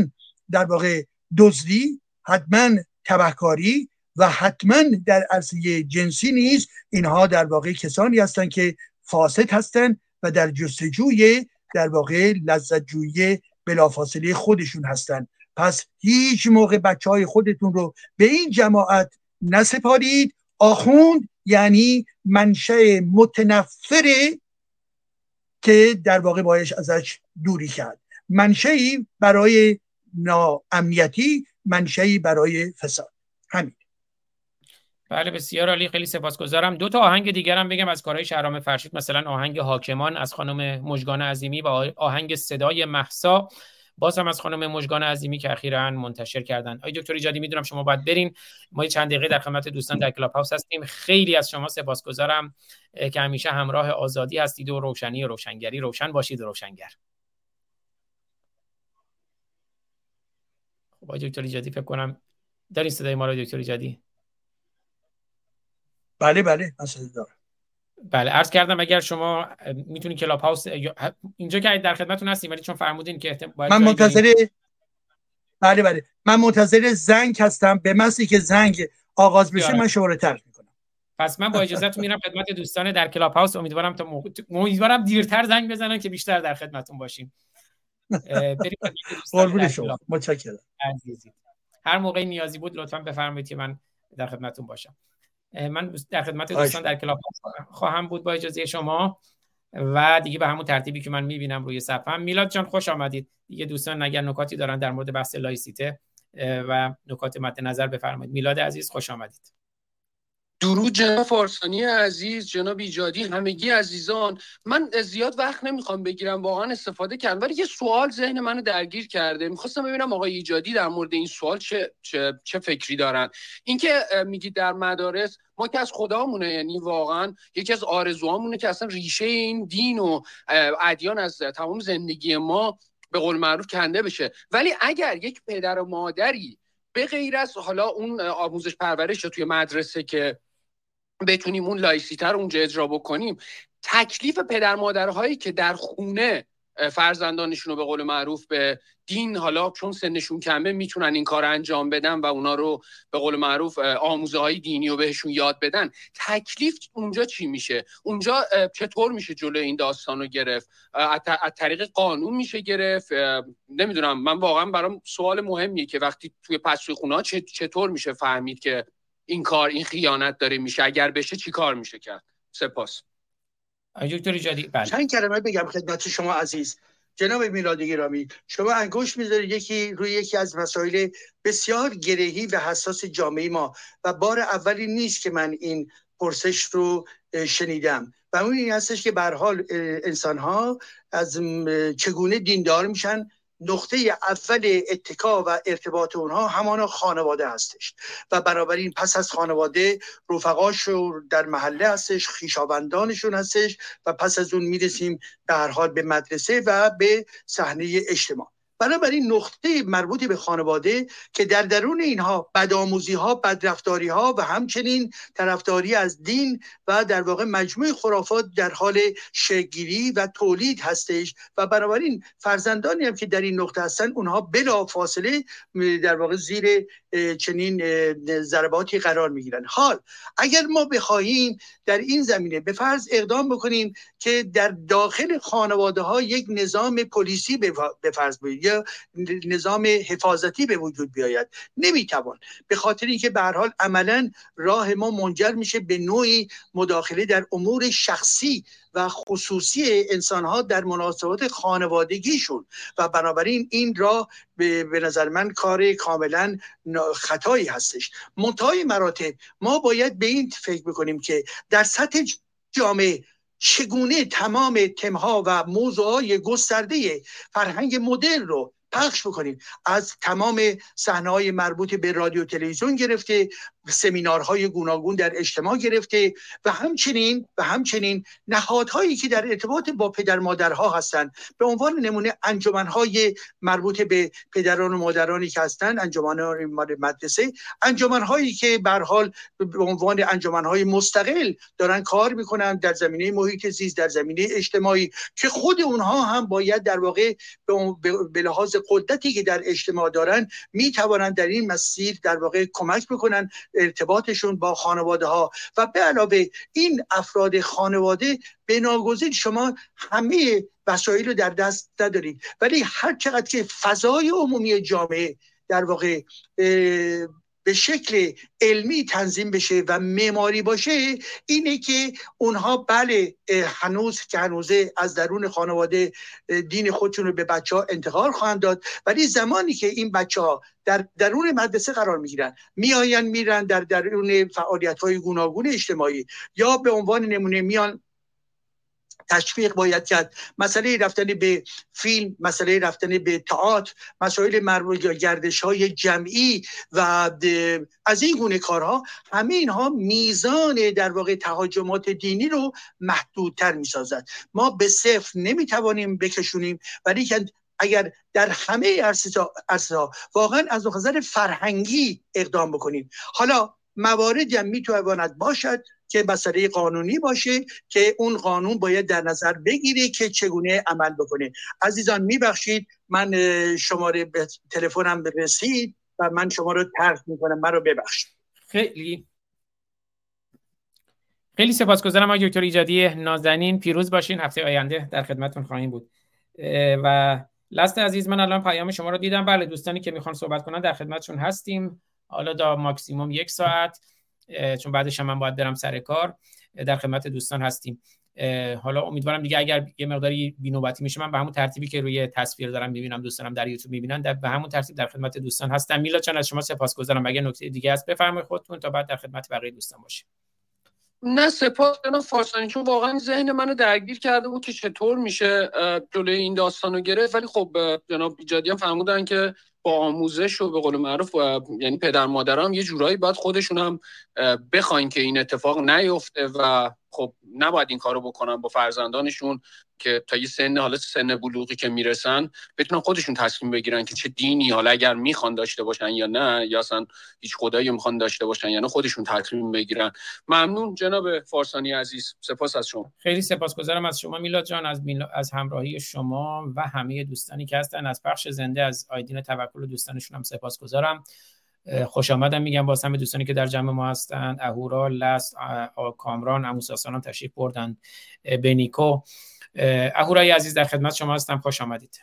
در واقع دزدی حتما تبهکاری و حتما در عرصه جنسی نیز اینها در واقع کسانی هستند که فاسد هستند و در جستجوی در واقع لذت جویی بلافاصله خودشون هستند. پس هیچ موقع بچه های خودتون رو به این جماعت نسپارید. آخوند یعنی منشأ متنفره که در واقع بایش ازش دوری کرد. منشأی برای ناامنیتی منشأی برای فساد. همین. بله بسیار عالی. خیلی سپاسگزارم. دو تا آهنگ دیگرم بگم از کارهای شهرام فرشید. مثلا آهنگ حاکمان از خانم مجگان عظیمی و آهنگ صدای محسا باز هم از خانم مجگان عظیمی که اخیرا منتشر کردن. آی دکتر ایجادی می‌دونم شما باید برین. ما چند دقیقه در خدمت دوستان در کلاب هاوس هستیم. خیلی از شما سپاسگزارم که همیشه همراه آزادی هستید و روشنی و روشنگری. روشن باشید و روشنگر. خب آقای دکتر ایجادی فکر کنم دارین صدای ما رو دکتر ایجادی؟ بله بله دارم. بله عرض کردم اگر شما می‌تونید کلاب هاوس اینجا که در خدمتتون هستیم ولی چون فرمودین که باید من منتظر بله بله. من منتظر زنگ هستم. به محضی که زنگ آغاز بشه من شما رو ترک می‌کنم. پس من با اجازهتون میرم خدمت دوستان در کلاب هاوس. امیدوارم تا موقع امیدوارم دیرتر زنگ بزنن که بیشتر در خدمتتون باشیم. قربون شما. متشکرم. هر موقعی نیازی بود لطفا بفرمایید که من در خدمتتون باشم. من در خدمت دوستان در کلاب خواهم بود با اجازه شما و دیگه به همون ترتیبی که من می‌بینم روی صفحه میلاد جان خوش آمدید. دیگه دوستان اگر نکاتی دارن در مورد بحث لایسیته و نکات مد نظر بفرمایید. میلاد عزیز خوش آمدید. درود جناب فارسانی عزیز جناب ایجادی همگی عزیزان. من زیاد وقت نمی‌خوام بگیرم واقعا استفاده کردم. ولی یه سوال ذهن منو درگیر کرده. می‌خواستم ببینم آقای ایجادی در مورد این سوال چه, چه, چه فکری دارن. اینکه میگید در مدارس ما که از خدامونه یعنی واقعا یکی از آرزوهامونه که اصلا ریشه این دین و ادیان از تمام زندگی ما به قول معروف کنده بشه. ولی اگر یک پدر و مادری به غیر از حالا اون آموزش پرورش توی مدرسه که بتونیم اون لایسیته رو اونجا اجرا بکنیم. تکلیف پدر مادرهایی که در خونه فرزندانشون رو به قول معروف به دین حالا چون سنشون کمه می‌تونن این کار انجام بدن و اونا رو به قول معروف آموزه های دینی رو بهشون یاد بدن. تکلیف اونجا چی میشه؟ اونجا چطور میشه جلو این داستان رو گرفت؟ از طریق قانون میشه گرفت؟ نمی‌دونم. من واقعا برام سوال مهمیه که وقتی توی پس خونه چطور میشه فهمید که این کار این خیانت داره میشه. اگر بشه چی کار میشه کرد؟ سپاس. دکتر جدی بله. چند کلمه بگم خدمت شما عزیز. جناب میلاد گرامی شما انگشت می‌ذارید یکی روی یکی از مسائل بسیار گرهی و حساس جامعه ما و بار اولی نیست که من این پرسش رو شنیدم. و اون این هستش که به حال انسان ها از چگونه دیندار میشن نقطه اول اتکا و ارتباط اونها همان خانواده هستش. و بنابراین پس از خانواده رفقاشون در محله هستش خیشاوندانشون هستش و پس از اون می‌رسیم هر حال به مدرسه و به صحنه اجتماع. بنابراین نقطه مربوط به خانواده که در درون اینها بدآموزی ها بدرفتاری ها و همچنین طرفداری از دین و در واقع مجموع خرافات در حال شگیری و تولید هستش و بنابراین فرزندانی هم که در این نقطه هستن اونها بلا فاصله در واقع زیر چنین ضرباتی قرار می‌گیرن. حال اگر ما بخواهیم در این زمینه به فرض اقدام بکنیم که در داخل خانواده ها یک نظام پلیسی به فرض یا نظام حفاظتی به وجود بیاید. نمی‌توان. به خاطر اینکه به حال عملا راه ما منجر میشه به نوعی مداخله در امور شخصی و خصوصی انسان ها در مناسبات خانوادگیشون. و بنابراین این راه به, نظر من کار کاملا خطایی هستش. منتهای مراتب ما باید به این فکر بکنیم که در سطح جامعه چگونه تمام تمها و موضوعهای گسترده فرهنگ مدرن رو پخش بکنیم؟ از تمام صحنه مربوط به رادیو تلویزیون گرفته سمینارهای گوناگون در اجتماع گرفته و همچنین و همچنین نهادهایی که در ارتباط با پدر مادرها هستند به عنوان نمونه انجمنهای مربوط به پدران و مادرانی که هستند انجمنهای مدرسه انجمنهایی که به حال به عنوان انجمنهای مستقل دارن کار می‌کنن در زمینه محیط زیست در زمینه اجتماعی که خود اونها هم باید در واقع به لحاظ قدرتی که در اجتماع دارن می توانند در این مسیر در واقع کمک بکنن. ارتباطشون با خانواده ها و به علاوه این افراد خانواده به شما همه وسایل رو در دست ندارید. ولی هر چقدر که فضای عمومی جامعه در واقع به شکل علمی تنظیم بشه و معماری باشه اینه که اونها بله هنوز که هنوزه از درون خانواده دین خودشون رو به بچه ها انتقال خواهند داد ولی زمانی که این بچه ها در درون مدرسه قرار می‌گیرن میآین میرن در درون فعالیت های گوناگون اجتماعی یا به عنوان نمونه میان تشویق باید کرد. مسئله رفتن به فیلم مسئله رفتن به تئاتر مسائل مربوط یا گردش های جمعی و از این گونه کارها همه اینها میزان در واقع تهاجمات دینی رو محدودتر می‌سازد. ما به صفر نمی‌توانیم بکشونیم ولی اگر در همه عرصه ها واقعا از نظر فرهنگی اقدام بکنیم. حالا مواردی هم می‌تواند باشد. که مسئله قانونی باشه که اون قانون باید در نظر بگیره که چگونه عمل بکنه. عزیزان میبخشید من شماره تلفنم رسید و من شما رو ترک می‌کنم. من رو ببخشید. خیلی. خیلی سپاسگزارم آقای دکتر ایجادی نازنین. پیروز باشین. هفته آینده در خدمتتون خواهیم بود. و لست عزیز من الان پیام شما رو دیدم. بله دوستانی که می‌خوان صحبت کنن در خدمتشون هستیم. حالا تا ماکسیموم یک ساعت. چون بعدش هم من باید برم سر کار در خدمت دوستان هستیم. حالا امیدوارم دیگه اگر یه مقداری بینوبتی میشه من به همون ترتیبی که روی تصویر دارم می‌بینم دوستانم در یوتیوب می‌بینن در به همون ترتیب در خدمت دوستان هستم. میلا چون از شما سپاسگزارم. اگر نکته دیگه هست بفرمایید خودتون تا بعد در خدمت بقیه دوستان باشیم. نه سپاس جناب فارسانی چون واقعا ذهن منو درگیر کرده بود که چطور میشه جلوی این داستان رو گرفت. ولی خب جناب ایجادی هم فرمودن که با آموزش و به قول معروف یعنی پدر مادرام یه جورایی باید خودشون هم بخواین که این اتفاق نیفته و خب نباید این کارو بکنن با فرزندانشون که تا یه سن حالا سن بلوغی که می‌رسن بتونن خودشون تصمیم بگیرن که چه دینی حالا اگر می‌خوان داشته باشن یا نه یا اصلا هیچ خدایی می‌خوان داشته باشن یا نه خودشون تصمیم بگیرن. ممنون جناب فارسانی عزیز. سپاس از شما. خیلی سپاسگزارم از شما میلاد جان از از همراهی شما و همه دوستانی که هستن. از پخش زنده از آیدین توکل دوستانشون هم سپاسگزارم. خوش آمدم. میگم با همه دوستانی که در جمع ما هستند اهورا لست کامران اموساسان هم تشریف بردن بنیکو اهورای عزیز در خدمت شما هستم. خوش آمدید.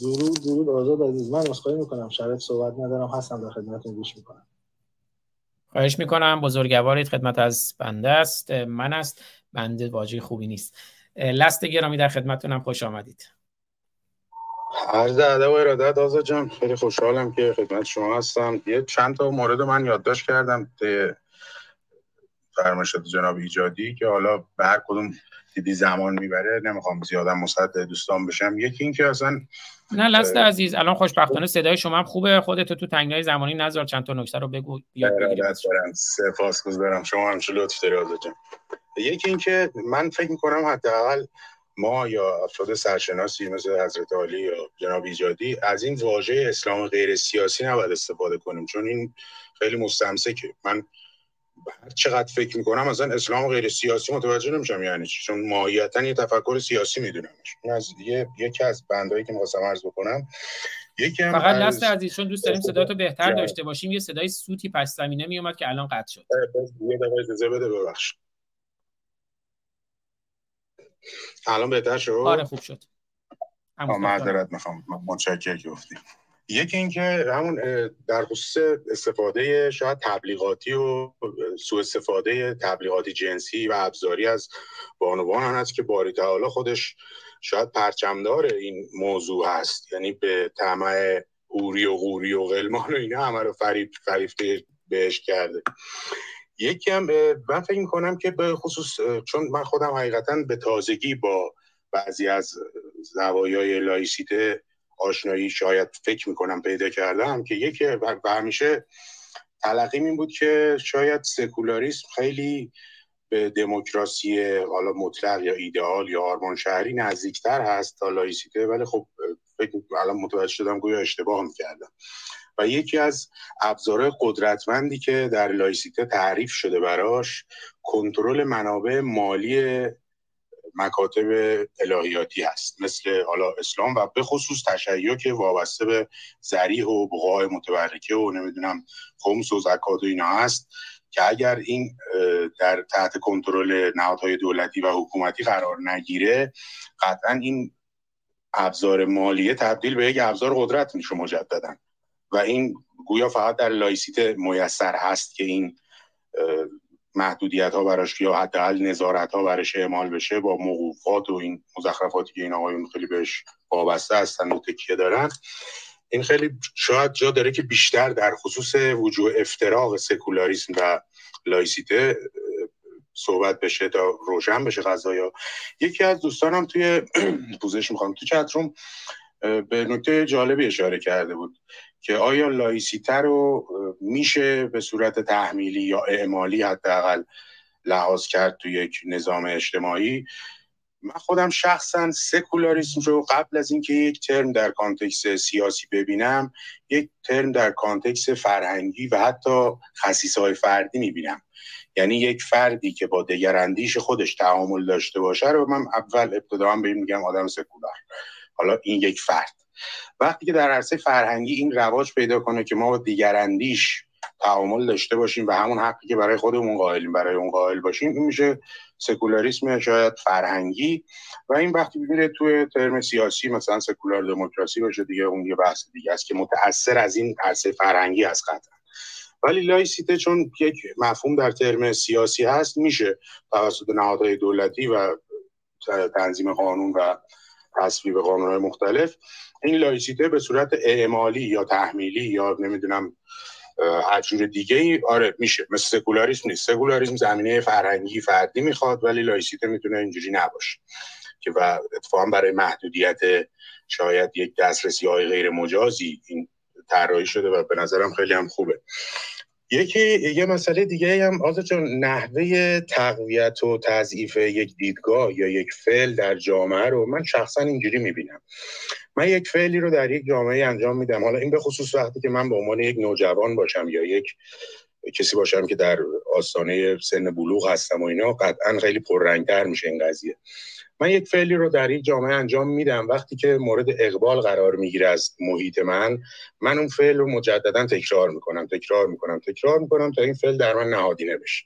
درود درود آزاد عزیز. من اسخای می‌کنم. شرط صحبت ندارم. هستم در خدمتتون. گوش می‌کنم. خواهش می‌کنم. بزرگوارید. خدمت از بنده است. من است. بنده واژه خوبی نیست. لست گرامی در خدمتتونم. خوش آمدید. عرض ادب و ارادت آزاد جان خیلی خوشحالم که خدمت شما هستم. یه چند تا مورد من یادداشت کردم فرمایشات جناب ایجادی که حالا به هر کدوم دیدی زمان می‌بره نمی‌خوام زیادم مصد دوستان بشم. یکی این که اصلا نه لست عزیز الان خوشبختانه صدای شما هم خوبه. خودت تو تنگنای زمانی نذار چند تا نکته رو بگو یاد سپاسگزارم. شما هم لطف داری آزاد جان. یکی این که من فکر می‌کنم حداقل ما یا افراد سرشناسی مثل حضرت علی یا جناب ایجادی از این واژه اسلام غیر سیاسی نباید استفاده کنیم چون این خیلی مستمسکه. من هر چقدر فکر می‌کنم اصلا اسلام غیر سیاسی متوجه نمیشم یعنی چی چون ماهیتا یه تفکر سیاسی میدونمش. این از یه یکی از بندایی که می‌خواستم عرض بکنم یکی هم فقط لست عزیز چون دوست داریم صداتو بهتر داشته باشیم یه صدای سوتی پس زمینه میومد که الان قطع شد. یه دقیقه اجازه بده ببخش الان بهتر شد؟ آره خوب شد. معذرت می‌خوام. متشکرم که گفتیم. یکی اینکه همون در خصوص استفاده شاید تبلیغاتی و سوء استفاده تبلیغاتی جنسی و ابزاری از بانوان هست که باری تعالی خودش شاید پرچمدار این موضوع هست. یعنی به طمع هوری و غوری و غلمان و اینا همه رو فریب فریب بهش کرده. یکی هم من فکر می‌کنم که به خصوص چون من خودم حقیقتا به تازگی با بعضی از زوایای لایسیته آشنایی شاید فکر می‌کنم پیدا کردم که یکی و همیشه تلقیم این بود که شاید سکولاریسم خیلی به دموکراسی حالا مطلق یا ایدئال یا آرمان شهری نزدیکتر هست تا لایسیته ولی خب فکر الان متوجه شدم گویا اشتباه می‌کردم. و یکی از ابزارهای قدرتمندی که در لایسیته تعریف شده براش کنترل منابع مالی مکاتب الهیاتی هست. مثل حالا اسلام و به خصوص تشیع که وابسته به زریح و بقای متبرکه و نمی‌دونم خمس و زکات و اینا هست که اگر این در تحت کنترل نهادهای دولتی و حکومتی قرار نگیره قطعا این ابزار مالیه تبدیل به یک ابزار قدرت میشه مجددا. و این گویا فقط در لایسیته میسر هست که این محدودیت ها براش یا حداقل نظارت ها براش اعمال بشه با موقوفات و این مزخرفاتی که این آقایون خیلی بهش وابسته هستن و تکیه دارن. این خیلی شاید جا داره که بیشتر در خصوص وجوه افتراق سکولاریسم و لایسیته صحبت بشه تا روشن بشه قضایا. یکی از دوستانم توی پوزش می‌خوام. تو chat room به نکته جالبی اشاره کرده بود. که آیا لایسیته رو میشه به صورت تحمیلی یا اعمالی حداقل لحاظ کرد تو یک نظام اجتماعی؟ من خودم شخصا سکولاریسم رو قبل از اینکه یک ترم در context سیاسی ببینم یک ترم در context فرهنگی و حتی خصیصه فردی می‌بینم. یعنی یک فردی که با دگراندیش خودش تعامل داشته باشه رو من اول ابتدا به میگم آدم سکولار. حالا این یک فرد. وقتی که در عرصه فرهنگی این رواج پیدا کنه که ما با دیگراندیش تعامل داشته باشیم و همون حقی که برای خودمون قائلیم برای اون قائل باشیم این میشه سکولاریسم شاید فرهنگی. و این وقتی میره توی ترم سیاسی مثلا سکولار دموکراسی باشه دیگه اون یه بحث دیگه است که متأثر از این عرصه فرهنگی است قطعا. ولی لایسیته چون یک مفهوم در ترم سیاسی هست میشه توسط نهادهای دولتی و تنظیم قانون و تصویب قانونهای مختلف این لایسیته به صورت اعمالی یا تحمیلی یا نمی‌دونم هر دیگه ای آره میشه. مثل سکولاریسم نیست. سکولاریسم زمینه فرهنگی فردی می‌خواد ولی لایسیته می‌تونه اینجوری نباشه که و اتفاقا برای محدودیت شاید یک دسترسی های غیر مجازی این طراحی شده و به نظرم خیلی هم خوبه. یکی یه مسئله دیگه هم آزاد چون نحوه تقویت و تضعیف یک دیدگاه یا یک فعل در جامعه رو من شخصا اینجوری می‌بینم. من یک فعلی رو در یک جامعه انجام میدم. حالا این به خصوص وقتی که من به عنوان یک نوجوان باشم یا یک کسی باشم که در آستانه سن بلوغ هستم و اینا قطعا خیلی پررنگتر میشه این قضیه. من یک فعلی رو در یک جامعه انجام میدم. وقتی که مورد اقبال قرار می‌گیره از محیط من من اون فعل رو مجددا تکرار می‌کنم تکرار می‌کنم تکرار می‌کنم تا این فعل در من نهادینه بشه.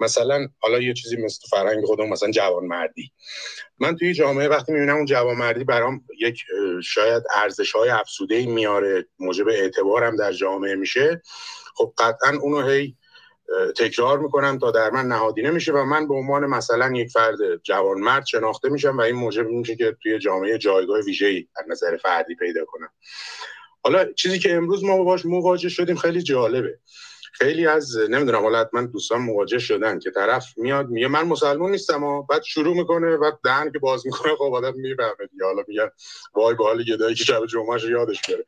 مثلا حالا یه چیزی مثل فرهنگ خودم مثلا جوانمردی. من توی جامعه وقتی می‌بینم اون جوانمردی برام یک شاید ارزش های افسوده میاره موجب اعتبارم در جامعه میشه. خب قطعا اونو هی تکرار می‌کنم تا در من نهادینه میشه و من به عنوان مثلا یک فرد جوانمرد شناخته میشم و این موجب میشه که توی جامعه جایگاه ویژه‌ای از نظر فردی پیدا کنم. حالا چیزی که امروز ما باش مواجه شدیم خیلی جالبه. خیلی از نمی‌دونم حالا من دوستان مواجه شدن که طرف میاد میگه من مسلمان نیستم و بعد شروع می‌کنه بعد دهن که باز می‌کنه خب آدم می‌فهمه حالا میگن وای به حال گدایی که شب جمعهش یادش بره.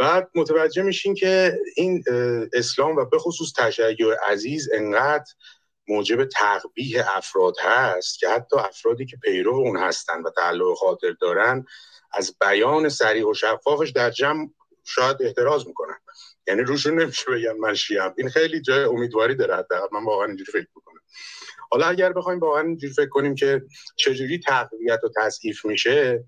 بعد متوجه میشین که این اسلام و به خصوص تشیع عزیز انقدر موجب تقبیه افراد هست که حتی افرادی که پیرو اون هستن و تعلق خاطر دارن از بیان سریع و شفافش در جمع شاید احتراز می‌کنن. یعنی روشون نمیشه بگم من شیعم. این خیلی جای امیدواری داره من واقعا اینجوری فکر می‌کنم. حالا اگر بخوایم واقعا اینجوری فکر کنیم که چجوری تقویت و تضعیف میشه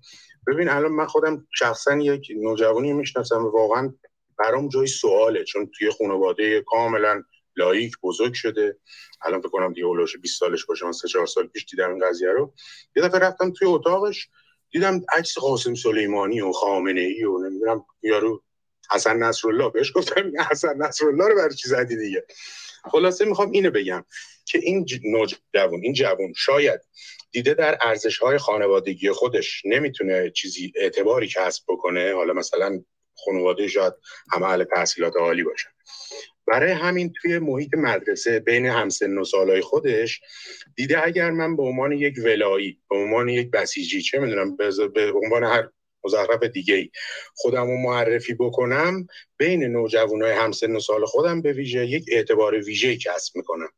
ببین الان من خودم شخصا یک نوجوانی می‌شناسم واقعا برام جای سواله چون توی خانواده کاملا لایک بزرگ شده. الان فکر کنم دیگه اولش 20 سالش باشه من 3 4 سال پیش دیدم این قضیه رو. یه دفعه رفتم توی اتاقش دیدم عکس قاسم سلیمانی و خامنه ای و نمی‌دونم یارو حسن نصرالله. بهش گفتم حسن نصرالله رو برای چی زدی دیگه؟ خلاصه می‌خوام اینو بگم که این نوجوان این جوان شاید دیده در ارزش های خانوادگی خودش نمی‌تونه چیزی اعتباری کسب بکنه. حالا مثلا خانواده شاید همه تحصیلات عالی باشن برای همین توی محیط مدرسه بین همسن و سالای خودش دیده اگر من به عنوان یک ولایی به عنوان یک بسیجی چه می‌دونم به عنوان هر مزخرف دیگه ای خودم رو معرفی بکنم بین نوجوانای همسن و سال خودم به ویژه یک اعتبار ویژه کسب می‌کنم.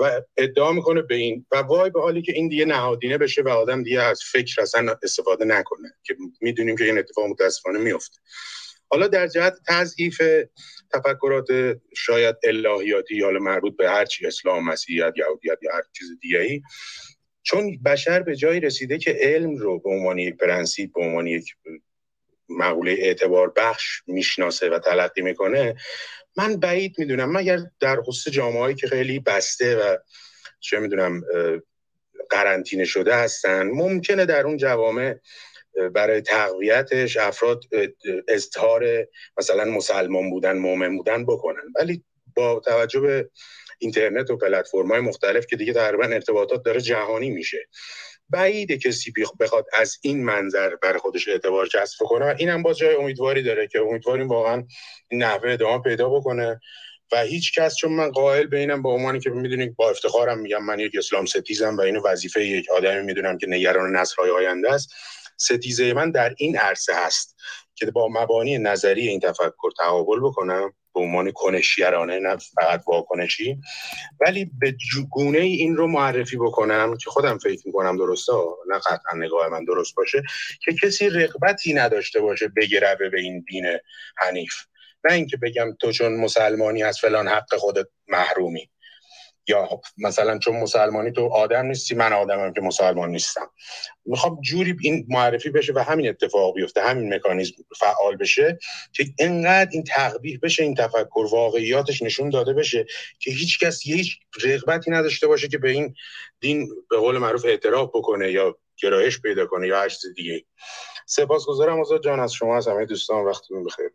و ادعا می‌کنه به این. و وای به حالی که این دیگه نهادینه بشه و آدم دیگه از فکر اصلا استفاده نکنه که می‌دونیم که این اتفاق متاسفانه میفته حالا در جهت تضعیف تفکرات شاید الهیاتی یا مربوط به هر چی اسلام مسیحیت یهودیت یا هر چیز دیگه ای چون بشر به جایی رسیده که علم رو به عنوان یک پرنسیپ به عنوان یک مقوله اعتبار بخش می‌شناسه و تلقی می‌کنه من بعید می‌دونم مگر در خصوص جامعه که خیلی بسته و چه می‌دونم قرنطینه شده هستن ممکنه در اون جوامع برای تقویتش افراد اظهار مثلا مسلمان بودن مؤمن بودن بکنن. ولی با توجه به اینترنت و پلتفرم‌های مختلف که دیگه تقریبا ارتباطات داره جهانی میشه. بعیده کسی بخواد از این منظر برای خودش اعتبار کسب کنه اینم باز جای امیدواری داره که امیدواریم واقعا نحوه ادامه پیدا بکنه. و هیچ کس چون من قائل به اینم با عنوانی که می‌دونید با افتخارم میگم من یک اسلام ستیزم و اینو وظیفه یک آدمی می‌دونم که نگران نسل‌های آینده است. ستیزه من در این عرصه هست که با مبانی نظری این تفکر تقابل بکنم. به عنوان کنشگرانه نه فقط واکنشی. ولی به گونه ای این رو معرفی بکنم که خودم فکر می‌کنم درسته نه قطعا نگاه من درست باشه که کسی رغبتی نداشته باشه بگره به این دین حنیف. نه اینکه بگم تو چون مسلمانی از فلان حق خودت محرومی. یا مثلا چون مسلمانی تو آدم نیستی من آدمم که مسلمان نیستم. می‌خوام جوری این معرفی بشه و همین اتفاق بیفته همین مکانیزم فعال بشه که انقدر این تقبیح بشه این تفکر واقعیاتش نشون داده بشه که هیچ کس هیچ رغبتی نداشته باشه که به این دین به قول معروف اعتراف بکنه یا گرایش پیدا کنه یا هر چیز دیگه سپاسگزارم آزاد جان از شما از همه دوستان وقتتون بخیر.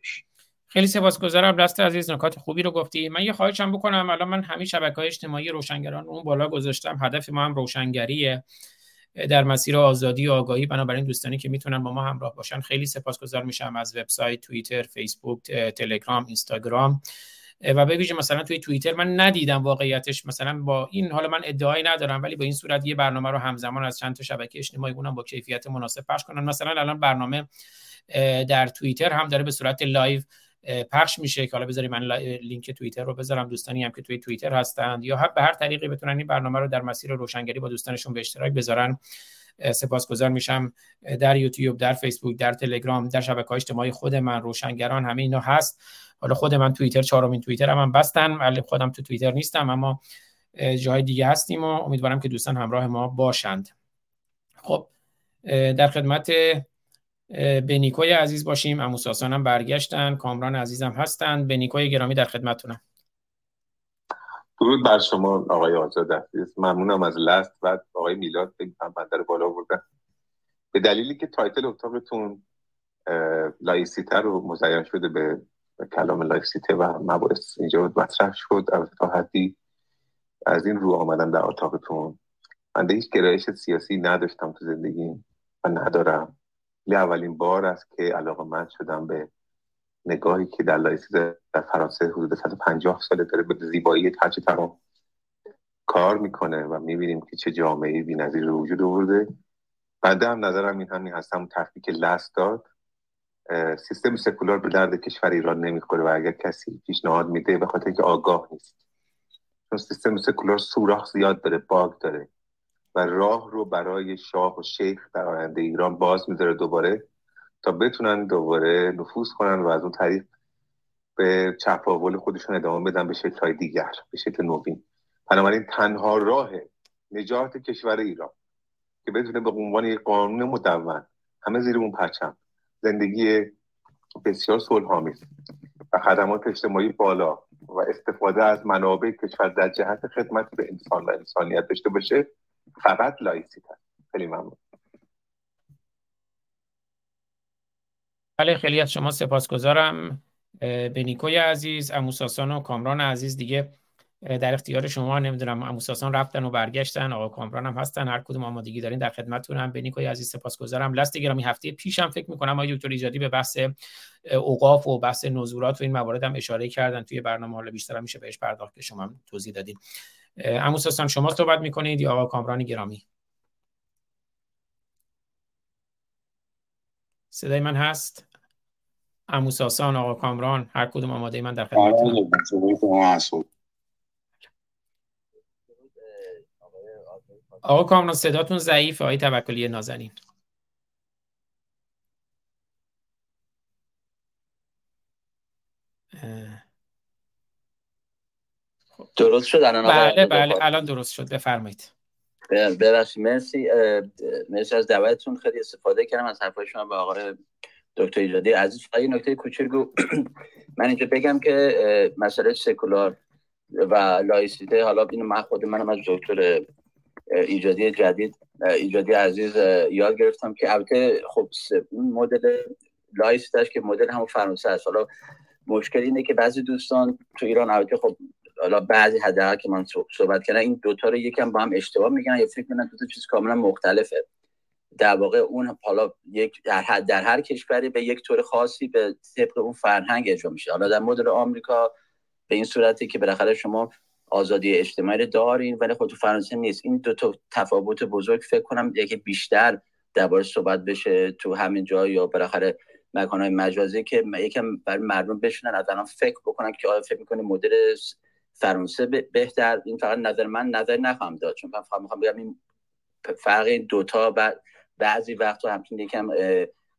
خیلی سپاسگزارم. دست عزیز نکات خوبی رو گفتی. من یه خواهشم بکنم. الان من همین شبکه های اجتماعی روشنگران اون بالا گذاشتم. هدف ما هم روشنگریه. در مسیر آزادی و آگاهی بنابراین دوستانی که می‌تونن با ما همراه باشن خیلی سپاسگزار میشم از وبسایت توییتر فیسبوک تلگرام اینستاگرام. و به مثلا توی توییتر من ندیدم واقعیتش. مثلا با این حالا من ادعایی ندارم ولی با این صورت یه برنامه رو همزمان از چند تا شبکه اجتماعی اونم با کیفیت مناسب پخش کنن. مثلا الان برنامه در توییتر هم داره به صورت live پخش میشه که حالا بذاریم من لینک توییتر رو بذارم. دوستانی هم که توی توییتر هستند یا به هر طریقی بتونن این برنامه رو در مسیر روشنگری با دوستانشون به اشتراک بذارن سپاسگزار میشم. در یوتیوب در فیسبوک در تلگرام در شبکه اجتماعی خود من روشنگران همه اینا هست. حالا خود من توییتر چهارمین توییتر هم, هم بستن. ولی خودم تو توییتر نیستم اما جای دیگه هستیم و امیدوارم که دوستان همراه ما باشند. خب در خدمت بنیکوی عزیز باشیم. اموساسان هم برگشتن. کامران عزیزم هستن. بنیکوی گرامی در خدمتتونم. درود بر شما آقای آزاد عزیز. ممنونم از لست و آقای میلاد بگم بنده بالا بردن به دلیلی که تایتل اتاقتون لایسیته رو مزین شده به کلام لایسیته و مباحث اینجا مطرح شد. تا حدی از این رو آمدم در اتاقتون. من هیچ گرایش سیاسی نداشتم تو زندگیم و ندارم. اولین بار است که علاقه من شدم به نگاهی که در لایسیز در فرانسه حدود 150 ساله داره به زیبایی تاچ تمام کار می‌کنه و می‌بینیم که چه جامعه بی نظیر وجود آورده. بعد هم نظرم این همین هستم تفکیک لست داد سیستم سکولار به درد کشور ایران نمی‌خوره و اگر کسی پیشنهاد میده به خاطر که آگاه نیست. چون سیستم سکولار سوراخ زیاد داره باگ داره. و راه رو برای شاه و شیخ در آینده ایران باز می‌ذاره دوباره تا بتونن دوباره نفوذ کنن و از اون طریق به چپاول خودشون ادامه بدن به شکل های دیگر به شکل نوین. بنابراین تنها راه نجات کشور ایران که بتونه به عنوان یک قانون مدون همه زیر اون پرچم زندگی بسیار صلحآمیز و خدمات اجتماعی بالا و استفاده از منابع کشور در جهت خدمت به انسان و انسانیت داشته باشه فقط لایسیت هست خیلی ممنون. بله خیلی از شما سپاسگزارم. بنیکوی عزیز اموساسان و کامران عزیز دیگه. در اختیار شما نمی‌دونم اموساسان رفتن و برگشتن آقا کامران هم هستن هر کدوم آمادگی دارین در خدمتتون هم. بنیکوی عزیز سپاسگزارم. لست گرامی هفته پیشم فکر می‌کنم آقای دکتر ایجادی به بحث اوقاف و بحث نزورات و این موارد هم اشاره کردن. توی برنامه حالا بیشتر میشه بهش پرداخت که شما توضیح دادین. اموساسان شما صحبت می‌کنید یا آقا کامران گرامی؟ صدای من هست؟ اموساسان آقا کامران هر کدوم آماده من در خدمتتونم آقا کامران صداتون ضعیفه آقای توکلی نازنین. درست شد الان بله بله الان درست شد بفرمایید. ببخشید مرسی مرسی از دعوتتون خیلی استفاده کردم از حرفای شما به آقای دکتر ایجادی عزیز. یه نکته کوچولو من اینجا بگم که مسئله سکولار و لایسیته حالا اینو من خود منم از دکتر ایجادی جدید ایجادی عزیز یاد گرفتم که البته خب مدل لایسیتش که مدل همون فرانسه است. حالا مشکل اینه که بعضی دوستان تو ایران البته خب حالا بعضی حداقل که من صحبت کردم این دوتا رو یکم با هم اشتباه میگن. یا فکر می‌کنن دو تا چیز کاملا مختلفه. در واقع اون حالا یک در هر, در هر کشوری به یک طور خاصی به طبق اون فرهنگ اجرا میشه. حالا در مدل آمریکا به این صورتی که بالاخره شما آزادی اجتماعی دارین ولی خود تو فرانسه نیست. این دو تا تفاوت بزرگ فکر کنم یکی بیشتر درباره صحبت بشه تو همین جا یا بالاخره مکانهای مجازی که یکم برای مردم بشونن از الان فکر بکنن که آیا فکر می‌کنه مدل فرانسه بهتر. این فقط نظر من نظر نخواهم داد چون من می‌خوام بگم این فرق این دوتا بعضی وقتا همچنین یکم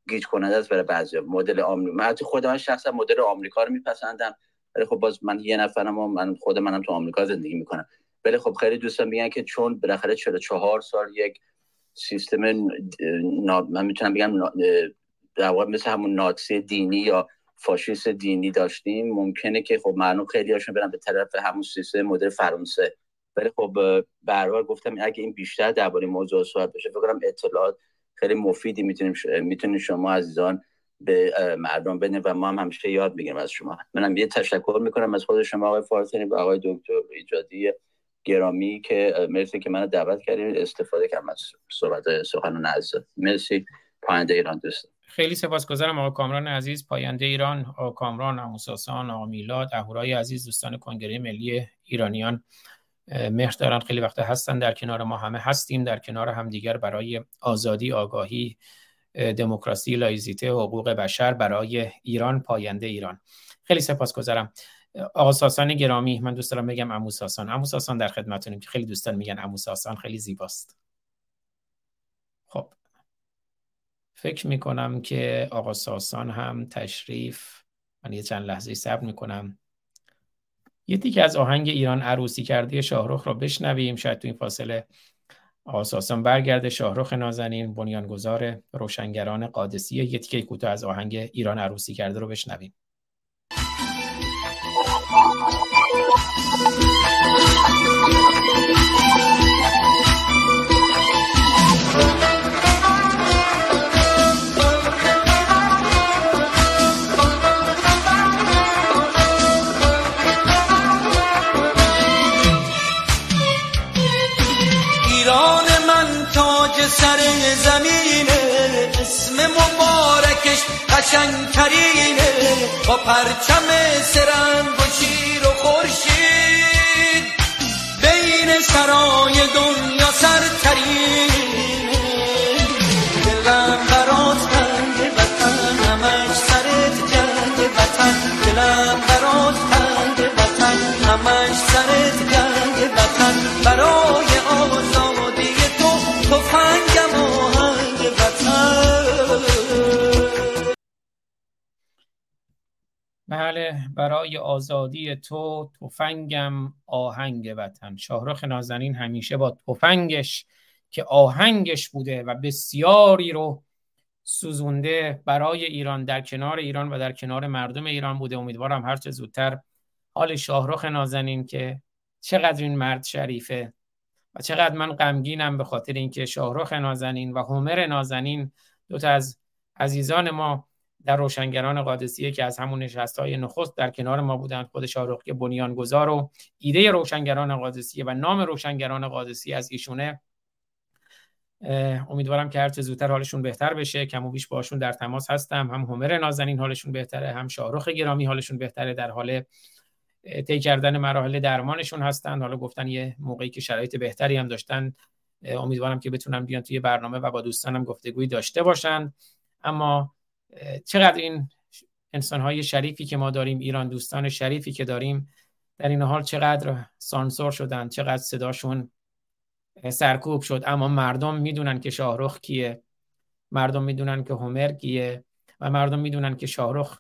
گیج کننده است برای بعضی مدل آمریکا من خودم شخصا مدل آمریکا رو میپسندم ولی خب باز من یه نفرم و من خود منم تو آمریکا زندگی می‌کنم. ولی خب خیلی دوستان میگن که چون بالاخره 44 سال یک سیستم من می‌تونم بگم در واقع مثل همون ناتسی دینی یا فاشیست دینی داشتیم. ممکنه که خب مردم خیلی هاشون برن به طرف همون سیستم مدل فرانسه. ولی خب برابر گفتم اگه این بیشتر درباره موضوع صحبت بشه فکر کنم اطلاعات خیلی مفیدی می‌تونیم می‌تونید شما عزیزان به مردم بدین و ما هم همیشه یاد می‌گیریم از شما. منم یه تشکر می‌کنم از خود شما آقای فارسانی و آقای دکتر ایجادی گرامی که مرسی که منو دعوت کردین. استفاده کردم از صحبت سخنان عزیز مرسی. پاینده ایران دوست خیلی سپاسگزارم آقای کامران عزیز پاینده ایران آقای کامران اموساسان آقای میلاد اهورای عزیز دوستان کنگره ملی ایرانیان مهر دارن خیلی وقت هستن در کنار ما همه هستیم در کنار همدیگر برای آزادی آگاهی دموکراسی لایزیته حقوق بشر برای ایران پاینده ایران. خیلی سپاسگزارم. آقا ساسان گرامی من دوست دارم بگم امو ساسان. در خدمتتونیم که خیلی دوستان میگن امو ساسان خیلی زیباست خب فکر می‌کنم که آقا ساسان هم تشریف من یه چند لحظه صبر می‌کنم. یه تیک از آهنگ ایران عروسی کرده شاهرخ را بشنویم. شاید تو این فاصله آساسان برگرده شاهرخ نازنین بنیانگذار روشنگران قادسیه یه تیکه کوتاه از آهنگ ایران عروسی کرده رو بشنویم. مبارکش قشنگترینه با پرچم سرنگ و شیر و خورشید. بین سرای دنیا سرترینه دلم برات تنگ وطن همش سرت جنگ وطن. دلم برات تنگ وطن همش سرت جنگ وطن. برای بله برای آزادی تو تفنگم آهنگ وطن. شاهرخ نازنین همیشه با تفنگش که آهنگش بوده و بسیاری رو سوزونده برای ایران در کنار ایران و در کنار مردم ایران بوده. امیدوارم هرچه زودتر حال شاهرخ نازنین که چقدر این مرد شریفه و چقدر من غمگینم به خاطر اینکه شاهرخ نازنین و همر نازنین دو تا از عزیزان ما در روشنگران قادسیه که از همون نشست های نخست در کنار ما بودند خود شاهرخ بنیانگذار و ایده روشنگران قادسیه و نام روشنگران قادسیه از ایشونه امیدوارم که هرچه زودتر حالشون بهتر بشه. کم و بیش باشون در تماس هستم. هم همر نازنین حالشون بهتره هم شاهرخ گرامی حالشون بهتره. در حال طی کردن مراحل درمانشون هستن. حالا گفتن یه موقعی که شرایط بهتری هم داشتن. امیدوارم که بتونم بیان توی برنامه و با دوستانم گفتگویی داشته باشن. اما چقدر این انسان های شریفی که ما داریم ایران دوستان شریفی که داریم در این حال چقدر سانسور شدن چقدر صداشون سرکوب شد. اما مردم می‌دونن که شاهرخ کیه. مردم می‌دونن که هومر کیه. و مردم می‌دونن که شاهرخ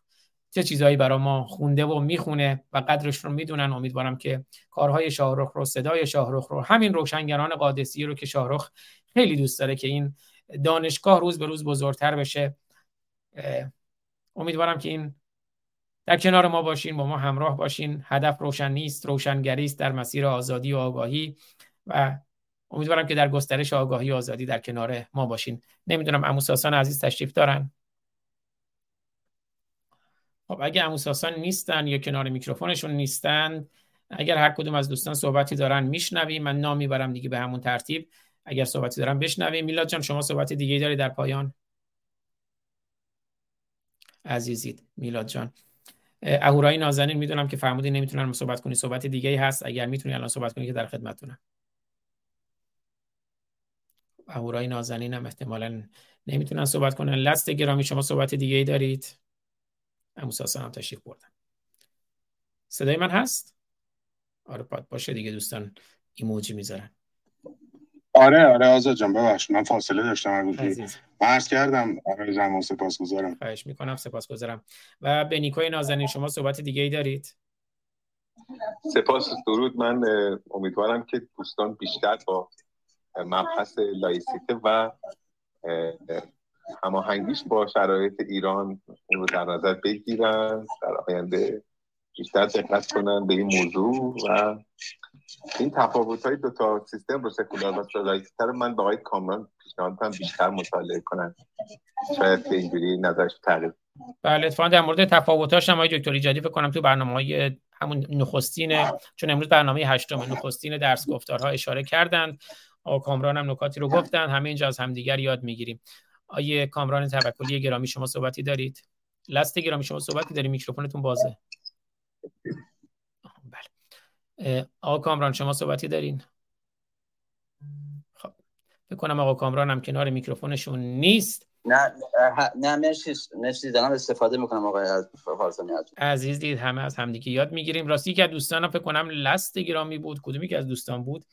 چه چیزهایی برای ما خونده و می‌خونه و قدرش رو می‌دونن. امیدوارم که کارهای شاهرخ رو صدای شاهرخ رو همین روشنگران قادسی رو که شاهرخ خیلی دوست داره که این دانشگاه روز به روز بزرگتر بشه. امیدوارم که این در کنار ما باشین با ما همراه باشین. هدف روشن نیست روشنگری است در مسیر آزادی و آگاهی و امیدوارم که در گسترش آگاهی و آزادی در کنار ما باشین. نمی‌دونم اموساسان عزیز تشریف دارن؟ خب اگه اموساسان نیستن یا کنار میکروفونشون نیستن اگر هر کدوم از دوستان صحبتی دارن میشنویم. من نام می‌برم دیگه به همون ترتیب. اگر صحبتی دارن بشنویم. میلاد جان شما صحبت دیگه داری در پایان؟ عزیزید میلاد جان. اهورای نازنین می‌دونم که فرمودین نمی‌تونن صحبت کنی. صحبت دیگه ای هست. اگر می‌تونی الان صحبت کنی که در خدمتتونم. اهورای نازنین هم احتمالا نمی‌تونن صحبت کنن. لست گرامی شما صحبت دیگه ای دارید اموساسان هم تشریف بردن. صدای من هست؟ آره باشه دیگه دوستان ایموجی می‌ذارن. آره آره آزاد جان ببخش من فاصله داشتم من عرض کردم. آره زمان سپاسگزارم. خواهش می‌کنم سپاسگزارم. و به نیکوی نازنین شما صحبت دیگه ای دارید؟ سپاس درود. من امیدوارم که دوستان بیشتر با مبحث لایسیته و هماهنگیش با شرایط ایران اون رو در نظر بگیرن در آینده بیشتر دقت کنن به این موضوع و این تفاوت های دو تا سیستم رو سکولار و سولایتر من با آقای کامران پیشنهاد بیشتر مطالعه کنن شاید به اینجوری نظرش تغییر بله اتفاقا در مورد تفاوتاش هم دکتر ایجادی فکر کنم تو برنامه های همون نخستین چون امروز برنامه هشتم نخستین درس گفتارها اشاره کردند. آقا کامران هم نکاتی رو گفتن همه اینجا از همدیگر یاد می‌گیریم. آیه کامران توکلی گرامی شما صحبتی دارید؟ لست گرامی شما صحبتی دارید؟ میکروفونتون بازه. آقا کامران شما صحبتی دارین؟ خب فکر کنم آقا کامران هم کنار میکروفونشون نیست. نه نه مرسی مرسی دارم استفاده می‌کنم آقای فارسانی عزیز دید همه از همدیگه یاد می‌گیریم. راستی که از دوستانم فکر کنم لست گرامی بود. کدومی که از دوستان بود؟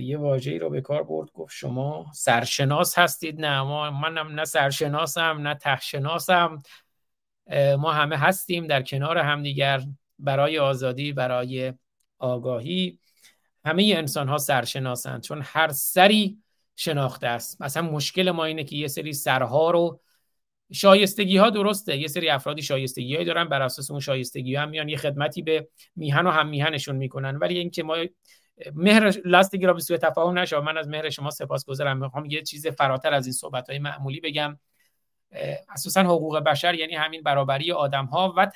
یه واژه‌ای رو به کار برد گفت شما سرشناس هستید. نه ما منم نه سرشناسم نه تخشناسم ما همه هستیم در کنار همدیگر. برای آزادی برای آگاهی. همه انسان ها سرشناسند چون هر سری شناخته است. مثلا مشکل ما اینه که یه سری سرها رو شایستگی ها درسته. یه سری افرادی شایستگی هایی دارن بر اساس اون شایستگی ها میان یه خدمتی به میهن و هم میهنشون می‌کنن. ولی اینکه ما مهر لاستگی را به سوی تفاهم نشه من از مهر شما سپاسگزارم. می‌خوام یه چیز فراتر از این صحبت های معمولی بگم. اساسا حقوق بشر یعنی همین برابری آدم ها و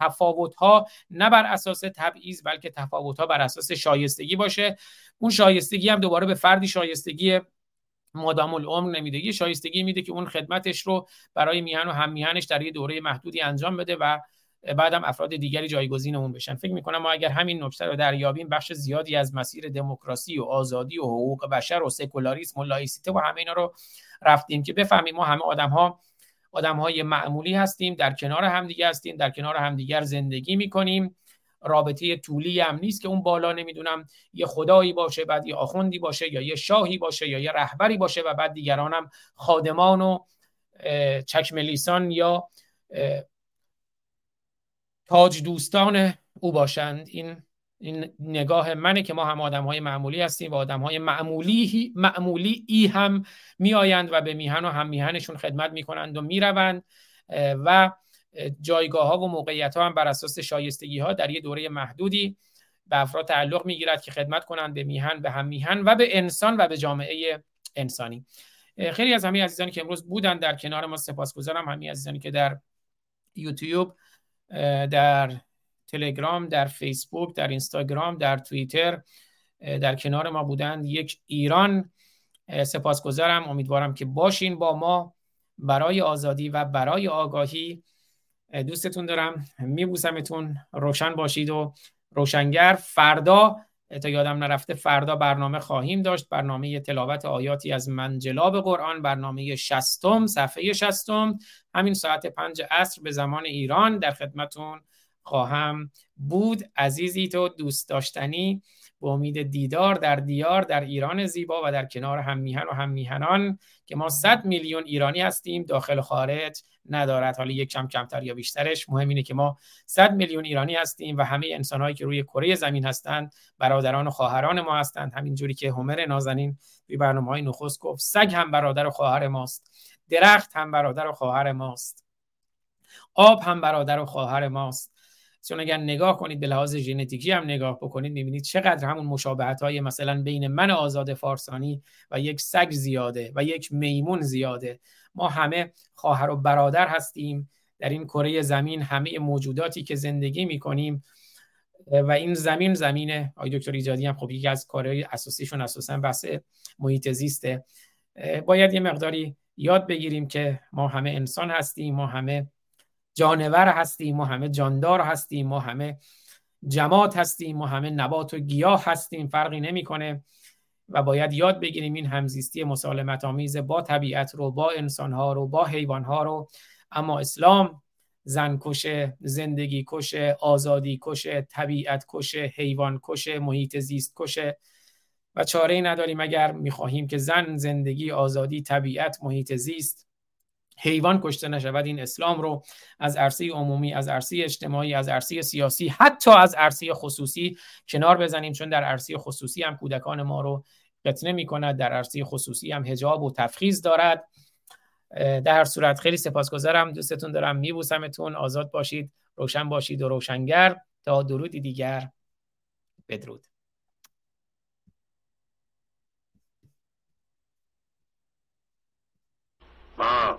تفاوت ها نه بر اساس تبعیض بلکه تفاوت ها بر اساس شایستگی باشه. اون شایستگی هم دوباره به فردی شایستگی مادام العمر نمیده. یه شایستگی میده که اون خدمتش رو برای میهن و هم میهنش در یه دوره محدودی انجام بده و بعدم افراد دیگری جایگزین اون بشن. فکر می‌کنم ما اگر همین نکته رو دریابیم بخش زیادی از مسیر دموکراسی و آزادی و حقوق بشر و سکولاریسم و لایسیته و همه اینا رو رفتیم که بفهمیم ما همه آدم ها آدم های معمولی هستیم در کنار همدیگه هستیم در کنار همدیگر زندگی می‌کنیم. رابطه طولی هم نیست که اون بالا نمی‌دونم یه خدایی باشه بعد یه آخوندی باشه یا یه شاهی باشه یا یه رهبری باشه و بعد دیگرانم خادمان و چکم لیسان یا تاج دوستان او باشند. این این نگاه منه که ما هم آدم های معمولی هستیم و آدم های معمولی معمولی ای هم میآیند و به میهن و هم میهنشون خدمت می‌کنند و می‌روند. و جایگاه ها و موقعیت ها هم بر اساس شایستگی ها در یه دوره محدودی به افراد تعلق می‌گیرد که خدمت کنند به میهن به هم میهن و به انسان و به جامعه انسانی. خیلی از همه عزیزانی که امروز بودن در کنار ما سپاسگزارم همه عزیزانی که در یوتیوب در تلگرام در فیسبوک در اینستاگرام در توییتر در کنار ما بودند یک ایران. سپاسگزارم. امیدوارم که باشین با ما برای آزادی و برای آگاهی. دوستتون دارم. میبوسمتون. روشن باشید و روشنگر. فردا تا یادم نرفته فردا برنامه خواهیم داشت. برنامه تلاوت آیاتی از منجلاب قرآن. برنامه شستم صفحه شستم. همین ساعت پنج عصر به زمان ایران. در خدمتون خواهم. بود عزیزی تو دوست داشتنی به امید دیدار در دیار در ایران زیبا و در کنار هم میهن و هم میهنان که ما 100 میلیون ایرانی هستیم داخل خارج ندارد. حالا یک کم کمتر یا بیشترش. مهم اینه که ما 100 میلیون ایرانی هستیم و همه انسانهایی که روی کره زمین هستند برادران و خواهران ما هستند. همینجوری که همر نازنین توی برنامه های نخست گفت سگ هم برادر و خواهر ماست. درخت هم برادر و خواهر ماست. آب هم برادر و خواهر ماست. چون اگر نگاه کنید به لحاظ ژنتیکی هم نگاه بکنید می‌بینید چقدر همون مشابهت های مثلا بین من آزاد فارسانی و یک سگ زیاده و یک میمون زیاده. ما همه خواهر و برادر هستیم. در این کره زمین همه موجوداتی که زندگی می‌کنیم و این زمین زمینه. آقای دکتر ایجادی هم خب یکی از کارهای اساسیشون اساسا بحث محیط زیسته. باید یه مقداری یاد بگیریم که ما همه انسان هستیم ما همه جانور هستیم ما همه جاندار هستیم ما همه جماعت هستیم ما همه نبات و گیاه هستیم فرقی نمی‌کنه. و باید یاد بگیریم این همزیستی مسالمت آمیز با طبیعت رو با انسان ها رو با حیوان ها رو. اما اسلام زن کشه زندگی کشه آزادی کشه طبیعت کشه حیوان کشه محیط زیست کشه و چاره ای نداریم اگر می‌خواهیم که زن زندگی آزادی طبیعت محیط زیست حیوان کشته نشود. این اسلام رو از عرصه عمومی از عرصه اجتماعی از عرصه سیاسی حتی از عرصه خصوصی کنار بزنیم چون در عرصه خصوصی هم کودکان ما رو قطنه می کند در عرصه خصوصی هم هجاب و تفخیز دارد. در هر صورت خیلی سپاسگزارم دوستتون دارم. میبوسمتون. آزاد باشید. روشن باشید و روشنگر. تا درودی دیگر. بدرود. ما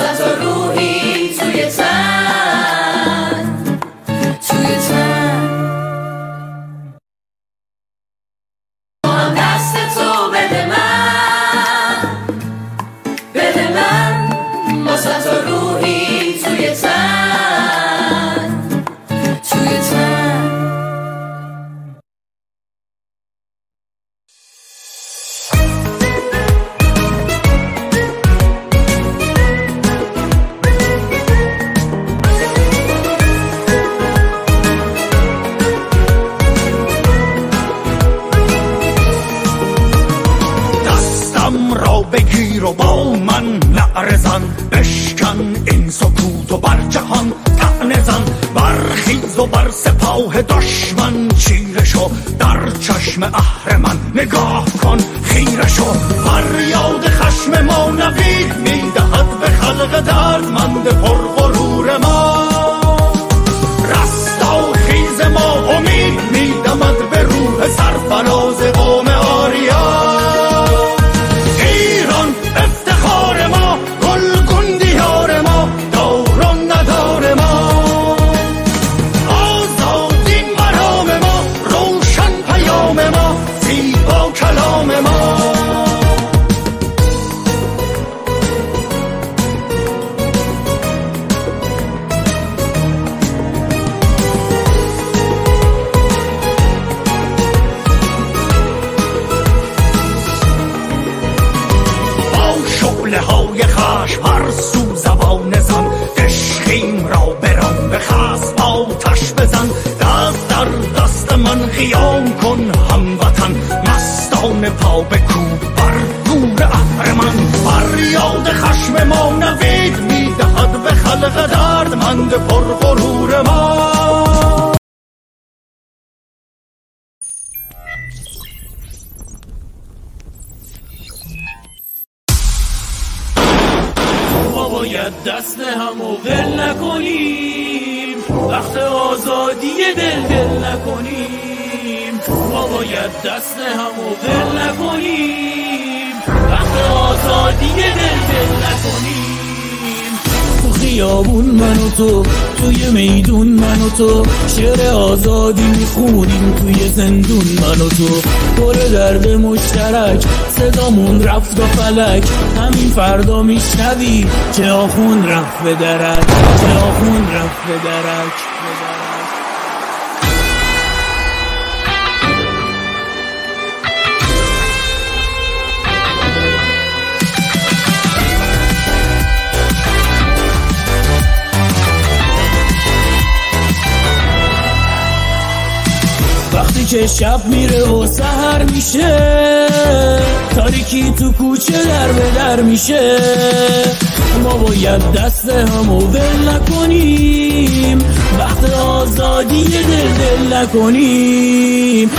واسه در چشم چه آخون رفت به درک چه آخون رفت به درک که شب میره و سهر میشه. تاریکی تو کوچه در به در میشه. ما باید دست همو ول نکنیم. وقت آزادی دل دل نکنیم.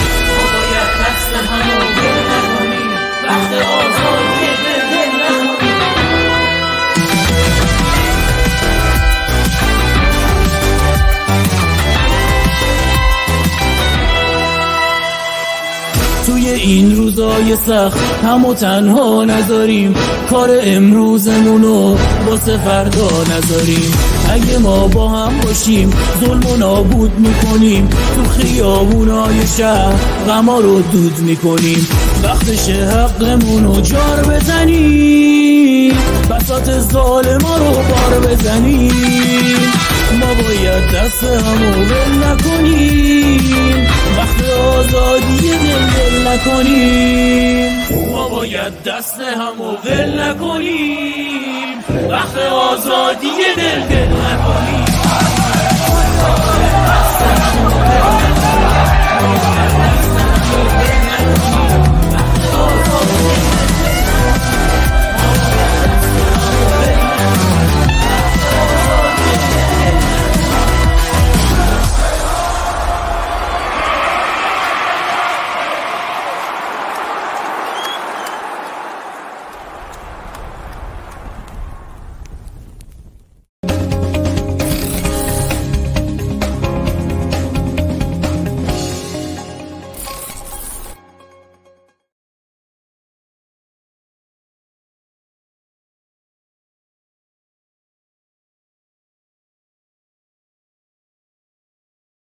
این روزای سخت هم و تنها نذاریم. کار امروزمونو واسه فردا نذاریم. اگه ما با هم باشیم ظلم و نابود می‌کنیم. تو خیابونای شهر غما رو دود می‌کنیم. وقتش حقمونو جار بزنیم. بسات ظالما رو بار بزنیم. ما باید دست همو ول نکنیم. آزادی دل دل نکنیم. ما باید دست هم و ول نکنیم. وقت آزادی دل دل نکنیم.